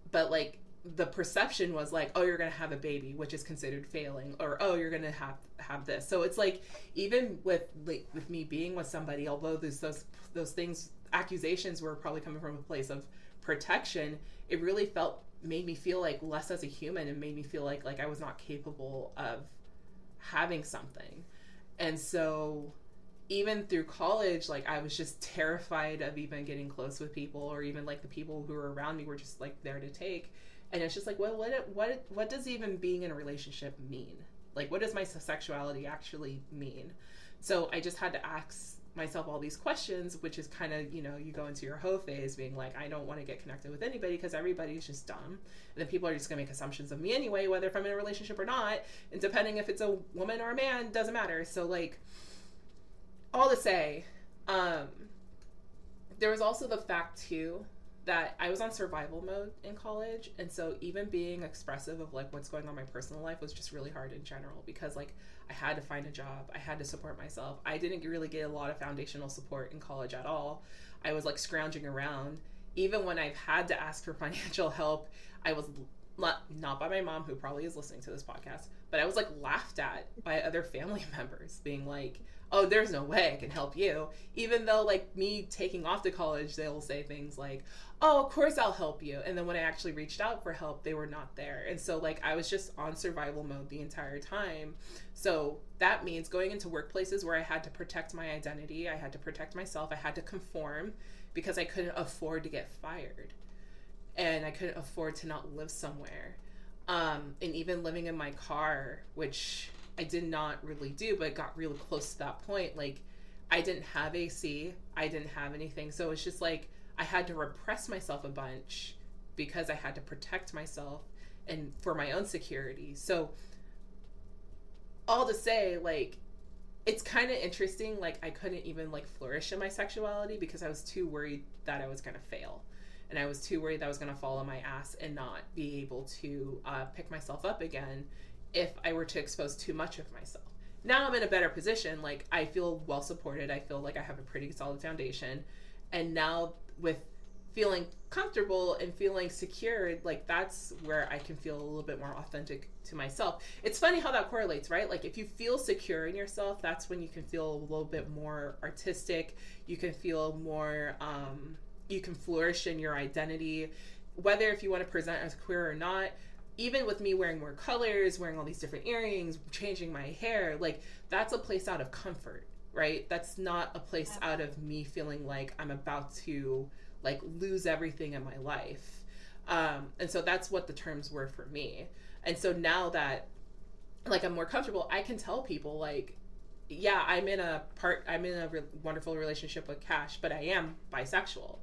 but like the perception was like, oh, you're gonna have a baby, which is considered failing, or oh, you're gonna have have this. So it's like even with like, with me being with somebody, although those those those things accusations were probably coming from a place of protection, it really felt made me feel like less as a human and made me feel like like I was not capable of having something. And so even through college, like I was just terrified of even getting close with people or even like the people who were around me were just like there to take. And it's just like, well, what what what does even being in a relationship mean? Like what does my sexuality actually mean? So I just had to ask myself all these questions, which is kind of, you know, you go into your hoe phase being like, I don't want to get connected with anybody because everybody's just dumb. And then people are just going to make assumptions of me anyway, whether if I'm in a relationship or not. And depending if it's a woman or a man, doesn't matter. So, like, all to say, um, there was also the fact, too, that I was on survival mode in college. And so, even being expressive of like what's going on in my personal life was just really hard in general because, like, I had to find a job. I had to support myself. I didn't really get a lot of foundational support in college at all. I was like scrounging around. Even when I've had to ask for financial help, I was not, not by my mom, who probably is listening to this podcast, but I was like laughed at by other family members, being like, oh, there's no way I can help you. Even though, like, me taking off to college, they'll say things like, oh, of course I'll help you. And then when I actually reached out for help, they were not there. And so, like, I was just on survival mode the entire time. So that means going into workplaces where I had to protect my identity, I had to protect myself, I had to conform because I couldn't afford to get fired. And I couldn't afford to not live somewhere. Um, and even living in my car, which I did not really do, but got really close to that point. Like, I didn't have AC, I didn't have anything. So it's just like I had to repress myself a bunch because I had to protect myself and for my own security. So, all to say, like, it's kind of interesting. Like, I couldn't even like flourish in my sexuality because I was too worried that I was gonna fail, and I was too worried that I was gonna fall on my ass and not be able to uh, pick myself up again if I were to expose too much of myself. Now I'm in a better position. Like I feel well supported. I feel like I have a pretty solid foundation. And now with feeling comfortable and feeling secured, like that's where I can feel a little bit more authentic to myself. It's funny how that correlates, right? Like if you feel secure in yourself, that's when you can feel a little bit more artistic. You can feel more um you can flourish in your identity. Whether if you want to present as queer or not, even with me wearing more colors, wearing all these different earrings, changing my hair, like that's a place out of comfort, right? That's not a place out of me feeling like I'm about to like lose everything in my life. Um, and so that's what the terms were for me. And so now that like I'm more comfortable, I can tell people like yeah, I'm in a part I'm in a re- wonderful relationship with Cash, but I am bisexual.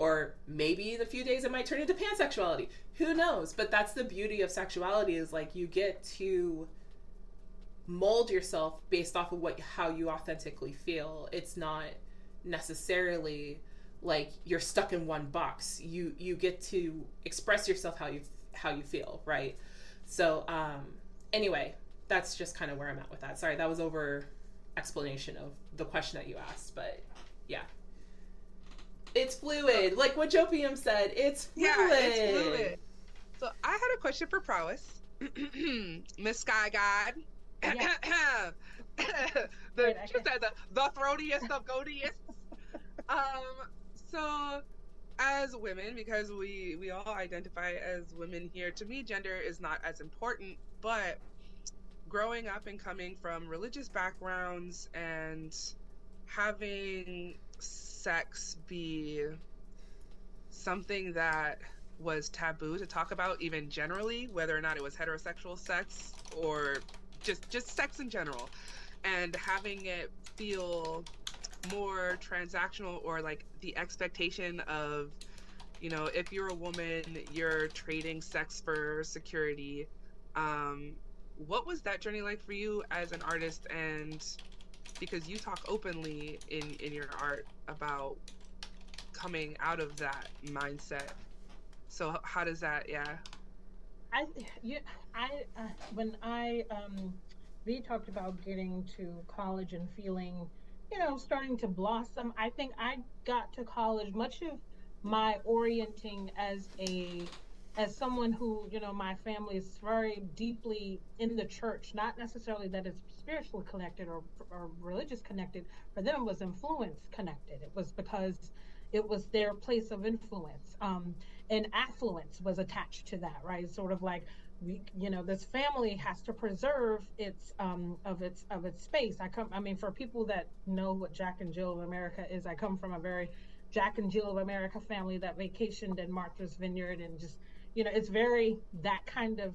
Or maybe in a few days it might turn into pansexuality. Who knows? But that's the beauty of sexuality is like you get to mold yourself based off of what how you authentically feel. It's not necessarily like you're stuck in one box. You you get to express yourself how you how you feel, right? So um anyway, that's just kind of where I'm at with that. Sorry, that was over explanation of the question that you asked, but yeah. It's fluid. Like what Jopium said, it's fluid. Yeah, it's fluid. So I had a question for Prowess. Miss Sky God. Yeah. the, Wait, she said the, the throatiest of goatiest. um, so as women, because we we all identify as women here, to me gender is not as important, but growing up and coming from religious backgrounds and having sex be something that was taboo to talk about even generally whether or not it was heterosexual sex or just just sex in general? And having it feel more transactional or like the expectation of you know if you're a woman you're trading sex for security um what was that journey like for you as an artist and because you talk openly in in your art about coming out of that mindset. So how does that yeah? I you i uh, when i um we talked about getting to college and feeling you know starting to blossom i think i got to college much of my orienting as a as someone who, you know, my family is very deeply in the church, not necessarily that it's spiritually connected or, or religious connected, for them it was influence connected. It was because it was their place of influence. Um, and affluence was attached to that, right? Sort of like we, you know, this family has to preserve its um, of its of its space. I come, I mean, for people that know what Jack and Jill of America is, I come from a very Jack and Jill of America family that vacationed in Martha's Vineyard and just you know, it's very that kind of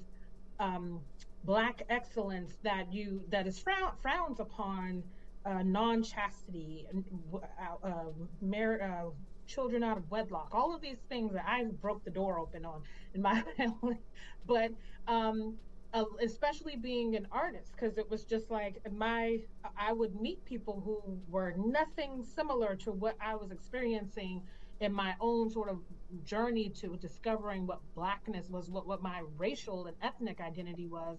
um, black excellence that you that is frown, frowns upon uh, non-chastity, uh, uh, mar- uh, children out of wedlock, all of these things that I broke the door open on in my family. but um, uh, especially being an artist, because it was just like my, I would meet people who were nothing similar to what I was experiencing in my own sort of journey to discovering what blackness was, what, what my racial and ethnic identity was.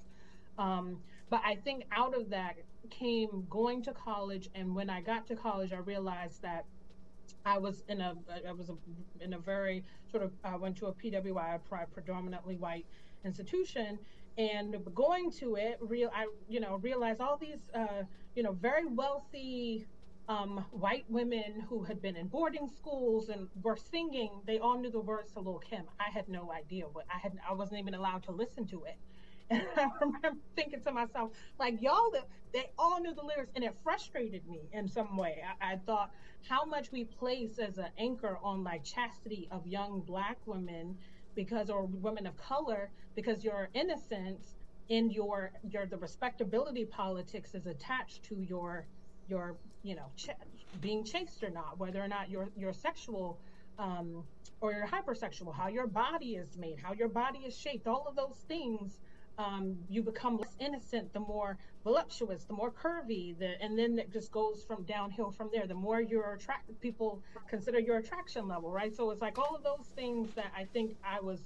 Um, but I think out of that came going to college, and when I got to college, I realized that I was in a I was a, in a very sort of I went to a PWI, predominantly white institution, and going to it, real I you know realized all these uh, you know very wealthy um, white women who had been in boarding schools and were singing. They all knew the words to Lil Kim. I had no idea what I had. I wasn't even allowed to listen to it. And I remember thinking to myself, like y'all, they all knew the lyrics, and it frustrated me in some way. I, I thought how much we place as an anchor on like chastity of young black women, because or women of color, because your innocence and your your the respectability politics is attached to your your you know ch- being chaste or not whether or not you're you're sexual um, or you're hypersexual how your body is made how your body is shaped all of those things um, you become less innocent the more voluptuous the more curvy the, and then it just goes from downhill from there. The more you're attracted people consider your attraction level right? So it's like all of those things that i think i was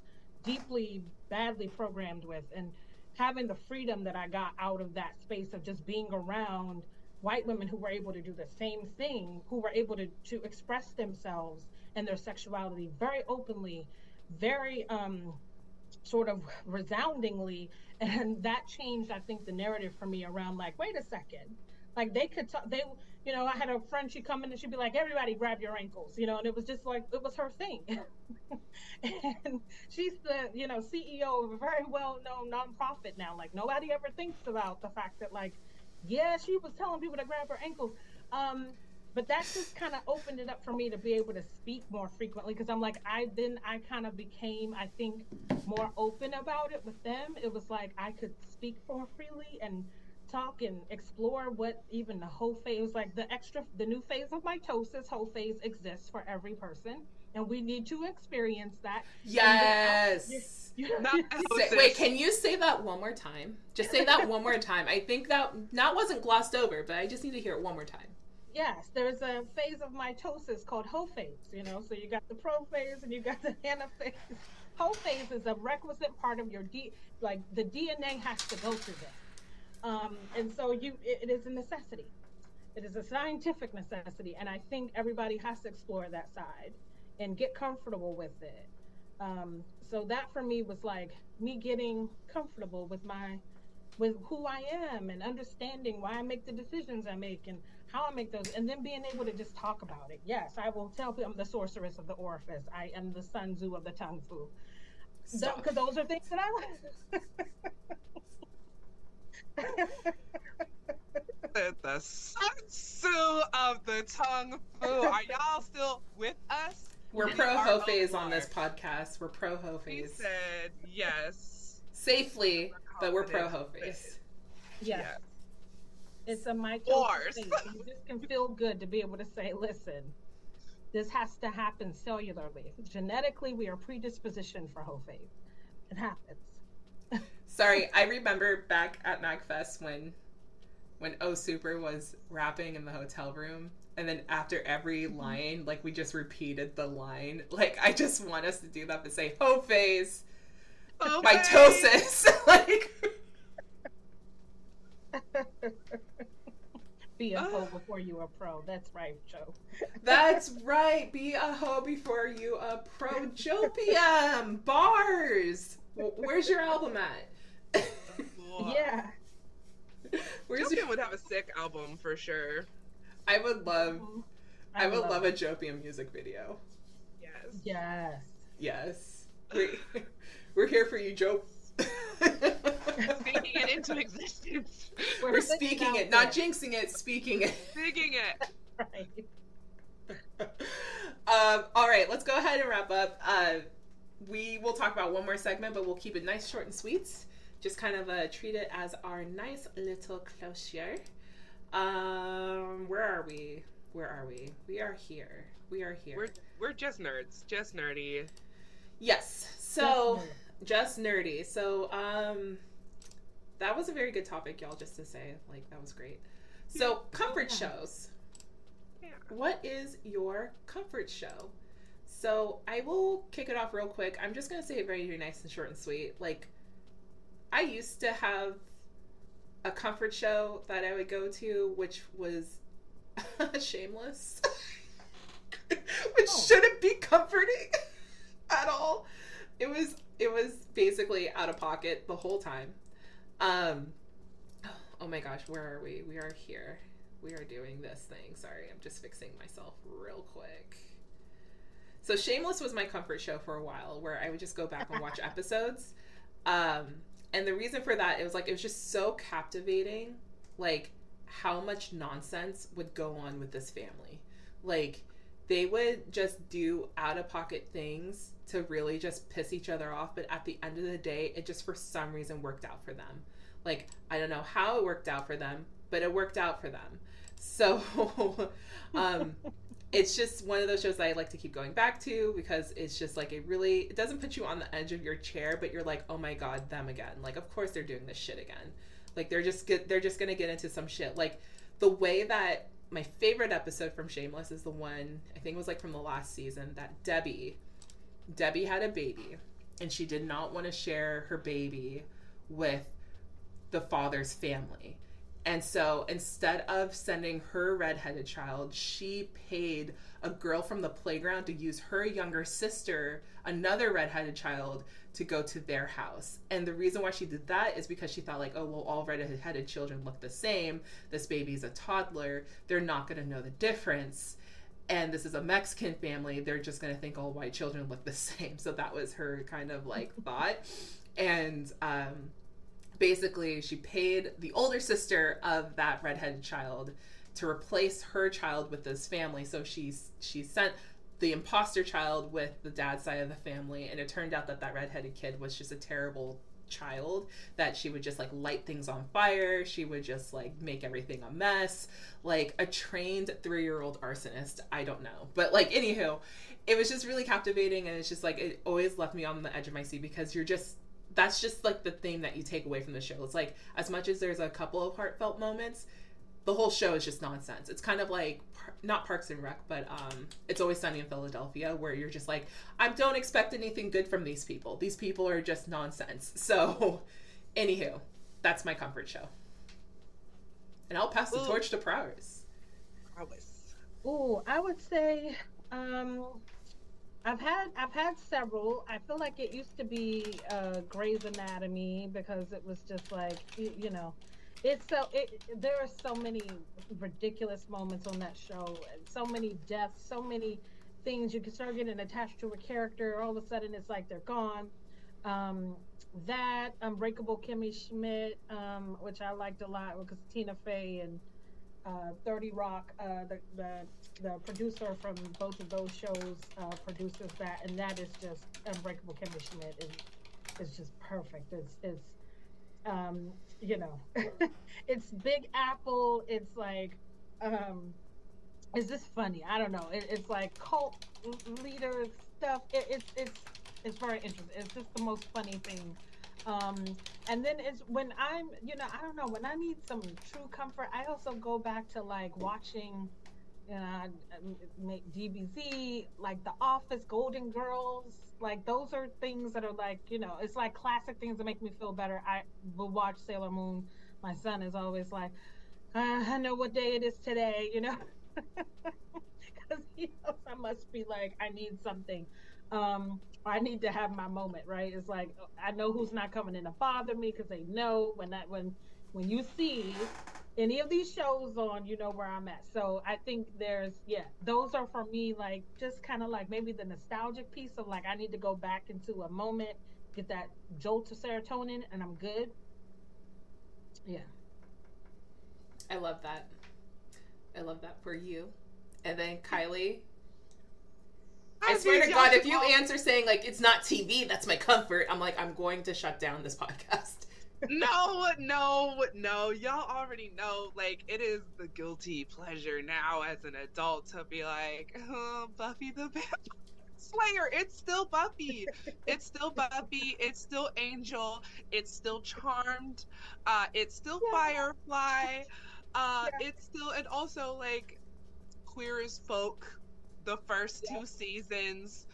deeply badly programmed with and having the freedom that i got out of that space of just being around white women who were able to do the same thing, who were able to, to express themselves and their sexuality very openly, very um, sort of resoundingly. And that changed, I think, the narrative for me around like, wait a second. Like they could talk, they, you know, I had a friend, she'd come in and she'd be like, everybody grab your ankles, you know, and it was just like, it was her thing. and she's the, you know, CEO of a very well known nonprofit now. Like nobody ever thinks about the fact that like, yeah, she was telling people to grab her ankles. Um, but that just kind of opened it up for me to be able to speak more frequently because I'm like I then I kind of became I think more open about it with them. It was like I could speak more freely and talk and explore what even the whole phase was like the extra the new phase of mitosis whole phase exists for every person and we need to experience that. Yes. say, wait, can you say that one more time? Just say that one more time. I think that that wasn't glossed over, but I just need to hear it one more time. Yes, there's a phase of mitosis called phase. You know, so you got the prophase and you got the anaphase. phase is a requisite part of your D. Like the DNA has to go through that, um, and so you it, it is a necessity. It is a scientific necessity, and I think everybody has to explore that side and get comfortable with it. Um, so that for me was like me getting comfortable with my with who I am and understanding why I make the decisions I make and how I make those, and then being able to just talk about it. Yes, I will tell people I'm the sorceress of the orifice. I am the Sun Tzu of the tongue fu. Because those are things that I like. the Sun Tzu of the tongue fu. Are y'all still with us? We're pro ho phase on this podcast. We're pro ho phase. He said yes. Safely, but we're pro ho phase. Yes. yes. It's a mitosis. You just can feel good to be able to say, listen, this has to happen cellularly. Genetically, we are predispositioned for ho phase. It happens. Sorry, I remember back at MagFest when when O Super was rapping in the hotel room and then after every mm-hmm. line, like we just repeated the line. Like I just want us to do that, but say "ho phase," mitosis, like. Be a hoe before you a pro. That's right, Joe. That's right. Be a hoe before you a pro. Jopium bars. Where's your album at? yeah. Where's Jopium your... would have a sick album for sure. I would love. Mm-hmm. I, I would love, love a Jopium music video. Yes. Yes. Yes. We, we're here for you, Joe. speaking it into existence. We're, we're speaking it, not jinxing it, speaking it. Speaking it. right. um, all right, let's go ahead and wrap up. Uh, we will talk about one more segment, but we'll keep it nice, short, and sweet. Just kind of uh, treat it as our nice little closure. Um, where are we? Where are we? We are here. We are here. We're we're just nerds, just nerdy. Yes. So just nerdy. So um, that was a very good topic, y'all. Just to say, like that was great. So comfort shows. Yeah. What is your comfort show? So I will kick it off real quick. I'm just gonna say it very nice and short and sweet. Like I used to have a comfort show that I would go to, which was Shameless, which oh. shouldn't be comforting at all. It was it was basically out of pocket the whole time. Um, oh my gosh, where are we? We are here. We are doing this thing. Sorry, I'm just fixing myself real quick. So Shameless was my comfort show for a while, where I would just go back and watch episodes. Um, and the reason for that it was like it was just so captivating like how much nonsense would go on with this family. Like they would just do out of pocket things to really just piss each other off but at the end of the day it just for some reason worked out for them. Like i don't know how it worked out for them but it worked out for them. So um it's just one of those shows that I like to keep going back to because it's just like it really it doesn't put you on the edge of your chair, but you're like, oh my god, them again. Like of course they're doing this shit again. Like they're just get they're just gonna get into some shit. Like the way that my favorite episode from Shameless is the one I think it was like from the last season that Debbie Debbie had a baby and she did not want to share her baby with the father's family. And so instead of sending her redheaded child, she paid a girl from the playground to use her younger sister, another redheaded child, to go to their house. And the reason why she did that is because she thought, like, oh, well, all redheaded children look the same. This baby's a toddler. They're not going to know the difference. And this is a Mexican family. They're just going to think all white children look the same. So that was her kind of like thought. And, um, basically she paid the older sister of that redheaded child to replace her child with this family. So she's she sent the imposter child with the dad's side of the family, and it turned out that that redheaded kid was just a terrible child that she would just like light things on fire she would just like make everything a mess like a trained three-year-old arsonist i don't know but like anywho it was just really captivating and it's just like it always left me on the edge of my seat because you're just that's just like the thing that you take away from the show it's like as much as there's a couple of heartfelt moments the whole show is just nonsense. It's kind of like not Parks and Rec, but um, it's always sunny in Philadelphia, where you're just like, I don't expect anything good from these people. These people are just nonsense. So, anywho, that's my comfort show. And I'll pass the Ooh. torch to Prowess. Prowess. Oh, I would say um, I've had I've had several. I feel like it used to be uh, Grey's Anatomy because it was just like you, you know it's so it, there are so many ridiculous moments on that show and so many deaths so many things you can start getting attached to a character all of a sudden it's like they're gone um, that unbreakable kimmy schmidt um, which i liked a lot because tina fey and uh, 30 rock uh, the, the the producer from both of those shows uh, produces that and that is just unbreakable kimmy schmidt is, is just perfect it's it's um, you know, it's Big Apple. It's like, um, is this funny? I don't know. It, it's like cult leader stuff. It, it's it's it's very interesting. It's just the most funny thing. Um, and then it's when I'm, you know, I don't know, when I need some true comfort, I also go back to like watching, you know, DBZ, like The Office, Golden Girls, like those are things that are like you know it's like classic things that make me feel better. I will watch sailor moon. My son is always like uh, i know what day it is today you know? Because he knows i must be like i need something um i need to have my moment right it's like i know who's not coming in to bother me because they know when that when when you see any of these shows on, you know where I'm at. So I think there's yeah, those are for me like just kind of like maybe the nostalgic piece of like I need to go back into a moment, get that jolt of serotonin, and I'm good. Yeah. I love that. I love that for you. And then Kylie. I, I swear to God, if you answer saying like it's not TV, that's my comfort, I'm like I'm going to shut down this podcast no, no, no. Y'all already know. Like, it is the guilty pleasure now as an adult to be like, oh, Buffy the Vampire Slayer. It's still Buffy. it's still Buffy. It's still Angel. It's still Charmed. Uh, it's still yeah. Firefly. Uh, yeah. It's still, and also like Queer as Folk, the first yeah. two seasons,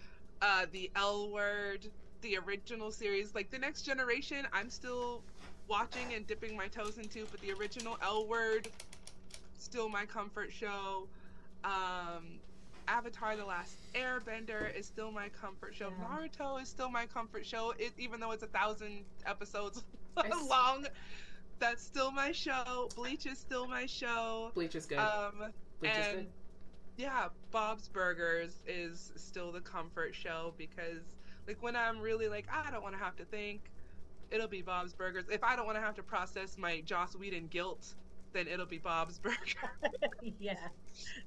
uh, the L Word the original series. Like the next generation, I'm still watching and dipping my toes into, but the original L Word, still my comfort show. Um, Avatar: The Last Airbender is still my comfort show. Yeah. Naruto is still my comfort show, it, even though it's a thousand episodes long. That's still my show. Bleach is still my show. Bleach is good. Um, Bleach and is good. Yeah, Bob's Burgers is still the comfort show because, like, when I'm really like, I don't want to have to think, it'll be Bob's Burgers. If I don't want to have to process my Joss Whedon guilt, then it'll be Bob's Burger. yeah.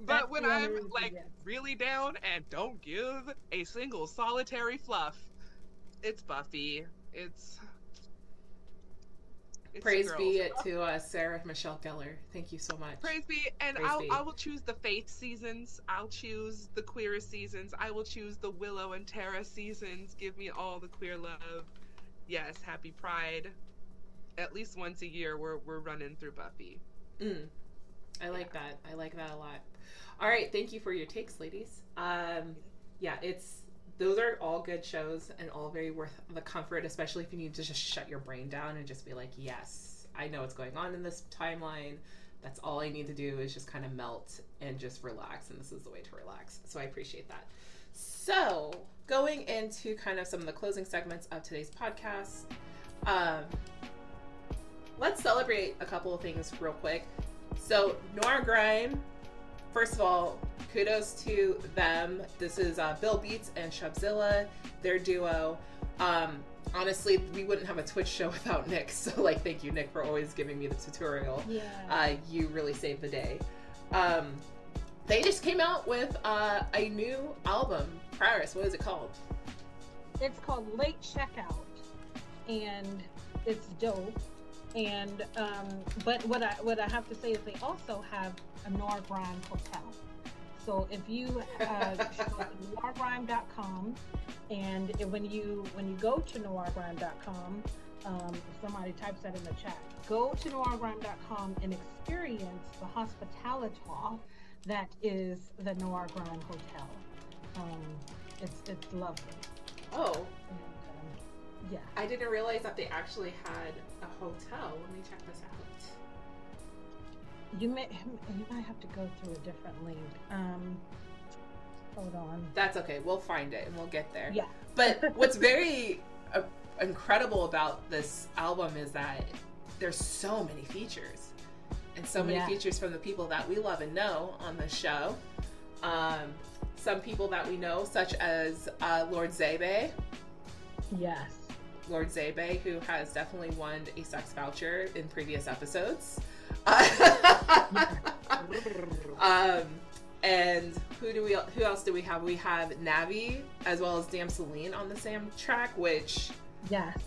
But when I'm like yes. really down and don't give a single solitary fluff, it's Buffy. It's. It's Praise be it to uh, Sarah Michelle Gellar. Thank you so much. Praise be, and Praise I'll, be. I will choose the Faith seasons. I'll choose the queer seasons. I will choose the Willow and Tara seasons. Give me all the queer love yes, happy Pride. At least once a year, we're we're running through Buffy. Mm. I like yeah. that. I like that a lot. All right, thank you for your takes, ladies. Um, yeah, it's those are all good shows and all very worth the comfort, especially if you need to just shut your brain down and just be like, yes, I know what's going on in this timeline. That's all I need to do is just kind of melt and just relax, and this is the way to relax. So I appreciate that. So, going into kind of some of the closing segments of today's podcast, um, let's celebrate a couple of things real quick. So, Nora Grime, first of all, kudos to them. This is uh, Bill Beats and Shubzilla, their duo. Um, honestly, we wouldn't have a Twitch show without Nick. So, like, thank you, Nick, for always giving me the tutorial. Yeah. Uh, you really saved the day. Um, they just came out with uh, a new album. Paris, what is it called? It's called Late Checkout, and it's dope. And um, but what I what I have to say is they also have a Noir Grime hotel. So if you uh, go to noirgrime.com, and when you when you go to noirgrime.com, um, somebody types that in the chat. Go to noirgrime.com and experience the hospitality that is the Noir Grime Hotel. Um, it's it's lovely. Oh, And, um, yeah. I didn't realize that they actually had a hotel. Let me check this out. You may you might have to go through a different link. Um, hold on. That's okay. We'll find it and we'll get there. Yeah. But what's very uh, incredible about this album is that there's so many features and so many Yeah. features from the people that we love and know on the show. Um, some people that we know, such as uh, Lord Zebe, Yes. Lord Zebe, who has definitely won a sex voucher in previous episodes. um, and who do we? Who else do we have? We have Navi as well as Damseline on the same track, which Yes.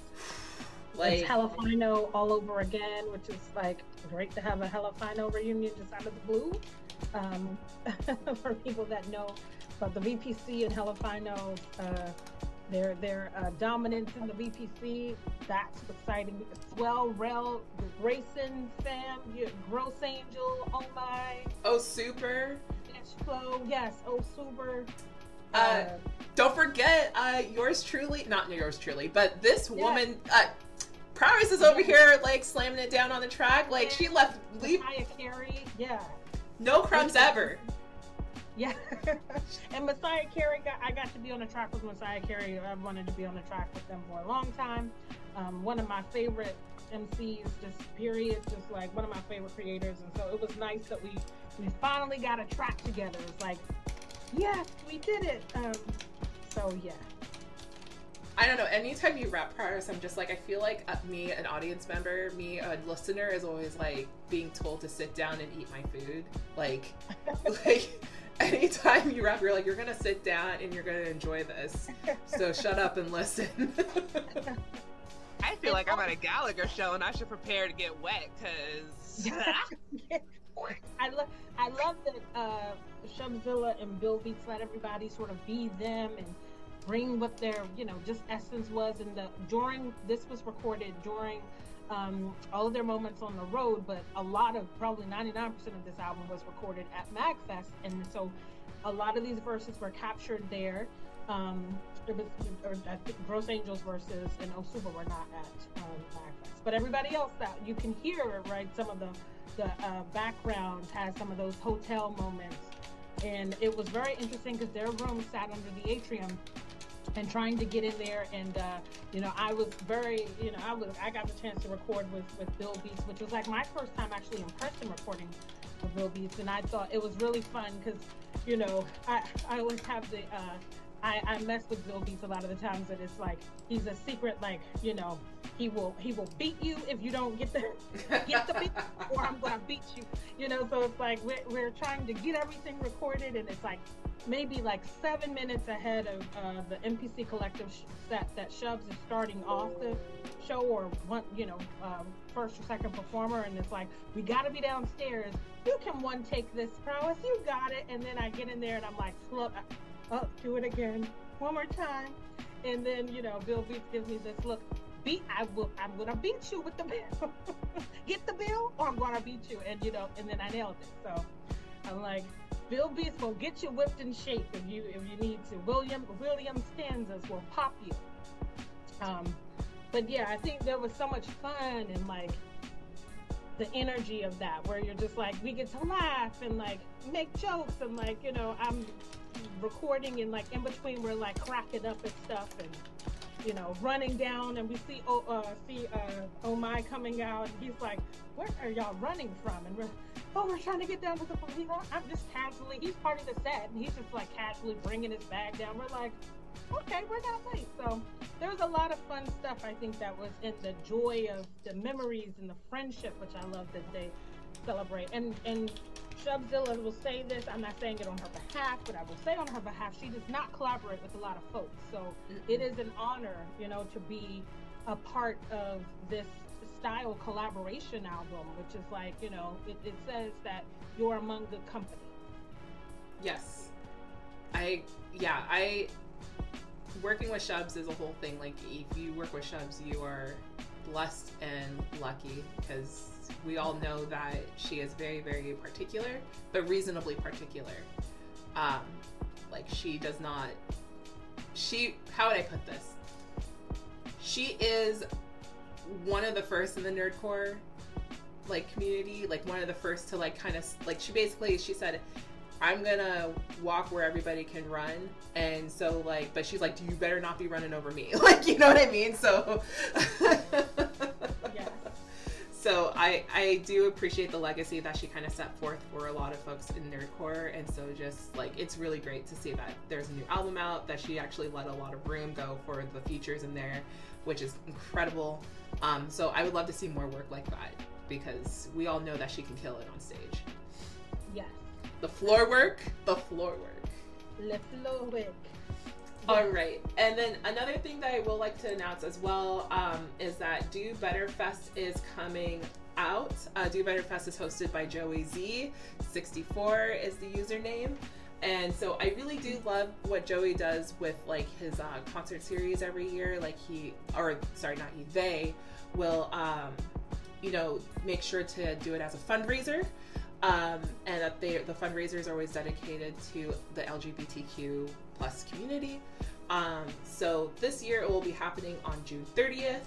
like it's all over again, which is like great to have a Helafino reunion just out of the blue. Um, for people that know about the VPC and Helafino, uh, their their uh, dominance in the VPC, that's exciting. Swell, Rel, the Grayson fam, your Gross Angel, oh my, oh super. Flow, yes, oh super. Uh, Don't forget uh, yours truly, not yours truly, but this Yeah. woman. Uh, Prowess is over here like slamming it down on the track. Like she left leave Carey, yeah. no crumbs ever. Yeah, and Messiah Carey got I got to be on the track with Messiah Carey. I wanted to be on the track with them for a long time. Um, one of my favorite MCs, just period, just like one of my favorite creators, and so it was nice that we we finally got a track together. It's like, yes, we did it. Um, so yeah, I don't know. Anytime you rap Paris, I'm just like I feel like uh, me, an audience member, me, a listener, is always like being told to sit down and eat my food. Like, like anytime you rap, you're like you're gonna sit down and you're gonna enjoy this. So shut up and listen. I feel like I'm at a Gallagher show and I should prepare to get wet because I love I love that uh, Shubzilla and Bill Beats let everybody sort of be them and bring what their you know just essence was. And the during this was recorded during um, all of their moments on the road, but a lot of probably 99% of this album was recorded at Magfest, and so a lot of these verses were captured there. Um, it was, or I think Gross Angels verses and Osuba were not at um, Magfest, but everybody else that you can hear, right? Some of the the uh, background has some of those hotel moments, and it was very interesting because their room sat under the atrium, and trying to get in there, and uh, you know, I was very, you know, I was I got the chance to record with with Bill Beats, which was like my first time actually in person recording with Bill Beats, and I thought it was really fun because, you know, I I always have the. Uh, I, I mess with Bill Beats a lot of the times that it's like he's a secret like you know he will he will beat you if you don't get the get the beat or I'm gonna beat you. You know so it's like we're, we're trying to get everything recorded and it's like maybe like seven minutes ahead of uh, the NPC collective set that Shubs is starting off the show or one you know um, first or second performer and it's like we gotta be downstairs. You can one take this prowess you got it. And then I get in there and I'm like look oh, do it again, one more time. And then, you know, Bill Beats gives me this look. Beat, I will, I'm gonna beat you with the bill. Get the bill, or I'm gonna beat you. And you know, and then I nailed it. So I'm like, Bill Beats will get you whipped in shape if you if you need to. William William Stanzas will pop you. Um, but yeah, I think there was so much fun and like the energy of that, where you're just like, we get to laugh and like make jokes and like, you know, I'm recording and like in between we're like cracking up and stuff and you know running down and we see oh uh see uh oh my coming out and he's like where are y'all running from? And we're oh we're trying to get down to the police i'm just casually he's part of the set and he's just like casually bringing his bag down. We're like okay, we're not late. So there was a lot of fun stuff I think that was in the joy of the memories and the friendship, which I love that they celebrate. And and Shubzilla will say this. I'm not saying it on her behalf, but I will say on her behalf, she does not collaborate with a lot of folks. So it is an honor, you know, to be a part of this style collaboration album, which is like, you know, it, it says that you're among good company. Yes. I yeah, I working with Shubs is a whole thing. Like if you work with Shubs, you are blessed and lucky because we all know that she is very, very particular, but reasonably particular. Um, like she does not. She. How would I put this? She is one of the first in the nerdcore like community, like one of the first to like kind of like she basically she said I'm gonna walk where everybody can run. And so like, but she's like, you better not be running over me. like, you know what I mean? So. So I I do appreciate the legacy that she kind of set forth for a lot of folks in nerdcore, and so just like it's really great to see that there's a new album out that she actually let a lot of room go for the features in there, which is incredible. Um, so I would love to see more work like that because we all know that she can kill it on stage. Yes. The floor work, the floor work. The floor work. All right, and then another thing that I will like to announce as well um, is that Do Better Fest is coming out. Uh, Do Better Fest is hosted by Joey Z. 64 is the username. And so I really do love what Joey does with like his uh, concert series every year. Like he, or sorry, not he, they will, um, you know, make sure to do it as a fundraiser. Um, and that they, the fundraiser is always dedicated to the LGBTQ plus community. Um, so this year it will be happening on June 30th.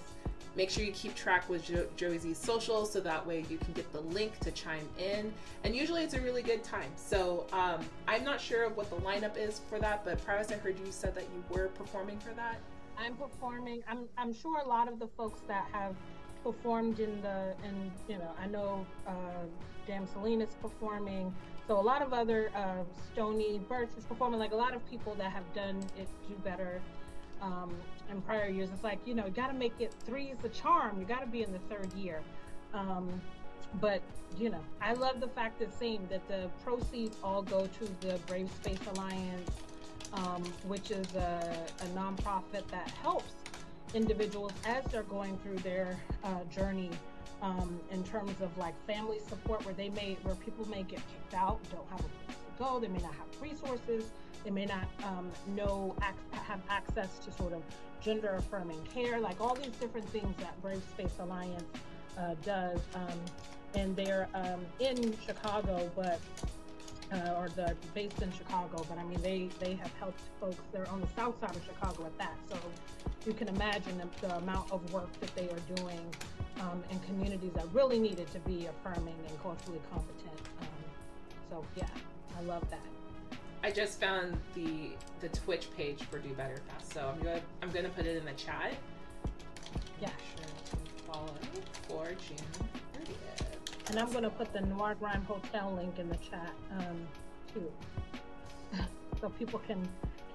Make sure you keep track with jo- Joey Z's socials so that way you can get the link to chime in. And usually it's a really good time. So um, I'm not sure of what the lineup is for that, but Prowess, I heard you said that you were performing for that. I'm performing. I'm I'm sure a lot of the folks that have performed in the and you know I know uh, Dam Selena's performing. So a lot of other uh, Stony Burch is performing. Like a lot of people that have done it do better um, in prior years. It's like you know you got to make it three is the charm. You got to be in the third year. Um, but you know I love the fact that same that the proceeds all go to the Brave Space Alliance um, which is a, a nonprofit that helps individuals as they're going through their uh, journey um, in terms of like family support, where they may, where people may get kicked out, don't have a place to go, they may not have resources, they may not um, know ac- have access to sort of gender affirming care, like all these different things that Brave Space Alliance uh, does. Um, and they're um, in Chicago, but uh, or the based in Chicago, but I mean they they have helped folks. They're on the south side of Chicago at that, so you can imagine the, the amount of work that they are doing um, in communities that really needed to be affirming and culturally competent. Um, so yeah, I love that. I just found the the Twitch page for Do Better Fest, so I'm gonna I'm gonna put it in the chat. Yeah. Sure follow for June 30th. And I'm gonna put the Noir Grime Hotel link in the chat um, too, so people can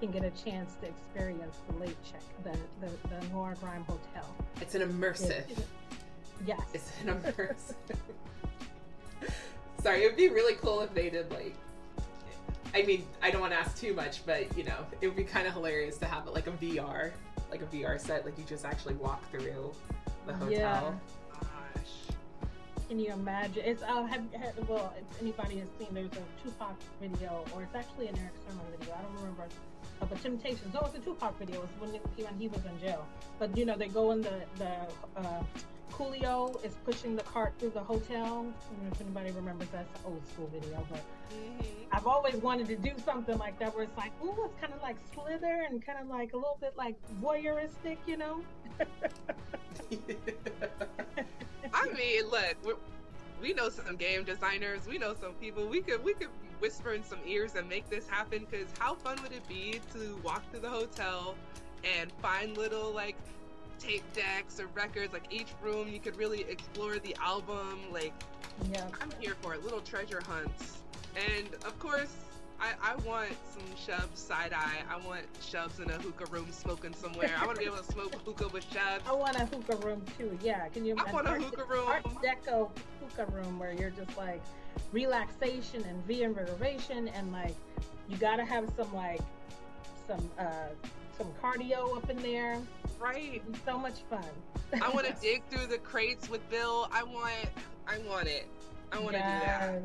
can get a chance to experience the late check, the the, the Noir Grime Hotel. It's an immersive. It- Yes. It's an immersive. Sorry, it would be really cool if they did like. I mean, I don't want to ask too much, but you know, it would be kind of hilarious to have it like a VR, like a VR set, like you just actually walk through the hotel. Yeah. Gosh. Can you imagine? It's uh, have, have, well, if anybody has seen, there's a Tupac video, or it's actually an Erick Sermon video. I don't remember. Of the Temptations. No, it's a Tupac video. It's when he, when he was in jail. But you know, they go in the the uh, Coolio is pushing the cart through the hotel. I don't know if anybody remembers that's an old school video, but I've always wanted to do something like that where it's like, ooh, it's kind of like Slither and kind of like a little bit like voyeuristic, you know? I mean, look, we're, we know some game designers. We know some people. We could we could whisper in some ears and make this happen. Because how fun would it be to walk through the hotel and find little like tape decks or records? Like each room, you could really explore the album. Like Yeah. I'm here for it. Little treasure hunts. And of course, I, I want some Shubs side eye. I want Shubs in a hookah room smoking somewhere. I want to be able to smoke hookah with Shubs. I want a hookah room too. Yeah, can you? I want a hookah room. Art Deco hookah room where you're just like relaxation and reinvigoration and like you gotta have some like some uh some cardio up in there. Right. So much fun. I want to dig through the crates with Bill. I want. I want it. I want to yes. do that.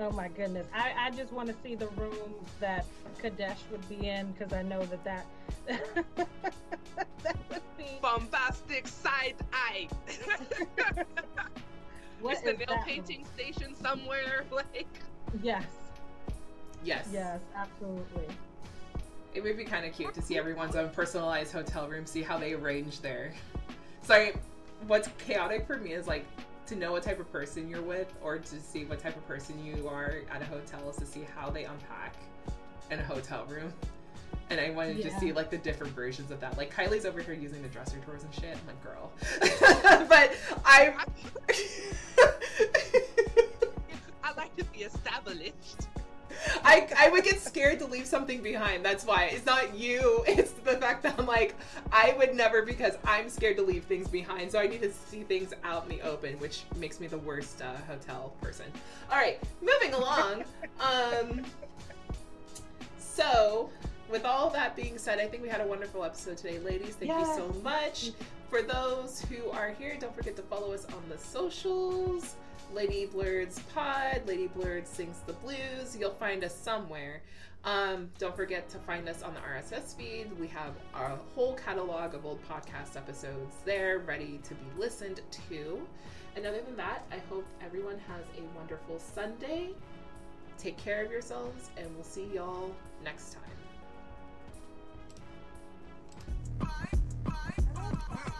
Oh my goodness. I, I just want to see the room that Kadesh would be in because I know that that, that would be bombastic side eye. what is the nail painting room? station somewhere? Like yes, yes, yes, absolutely. It would be kind of cute to see everyone's own personalized hotel room, see how they arrange their. Sorry, what's chaotic for me is like to know what type of person you're with or to see what type of person you are at a hotel is to see how they unpack in a hotel room. And I wanted yeah. to see like the different versions of that. Like Kylie's over here using the dresser drawers and shit. I'm like, girl. but I I like to be established. I, I would get scared to leave something behind. That's why. It's not you. It's the fact that I'm like, I would never because I'm scared to leave things behind. So I need to see things out in the open, which makes me the worst uh, hotel person. All right, moving along. um, so, with all that being said, I think we had a wonderful episode today, ladies. Thank yes. you so much. For those who are here, don't forget to follow us on the socials. Lady Blurred's Pod, Lady Blurred Sings the Blues. You'll find us somewhere. Um, don't forget to find us on the RSS feed. We have a whole catalog of old podcast episodes there ready to be listened to. And other than that, I hope everyone has a wonderful Sunday. Take care of yourselves, and we'll see y'all next time. Bye. Bye. Bye.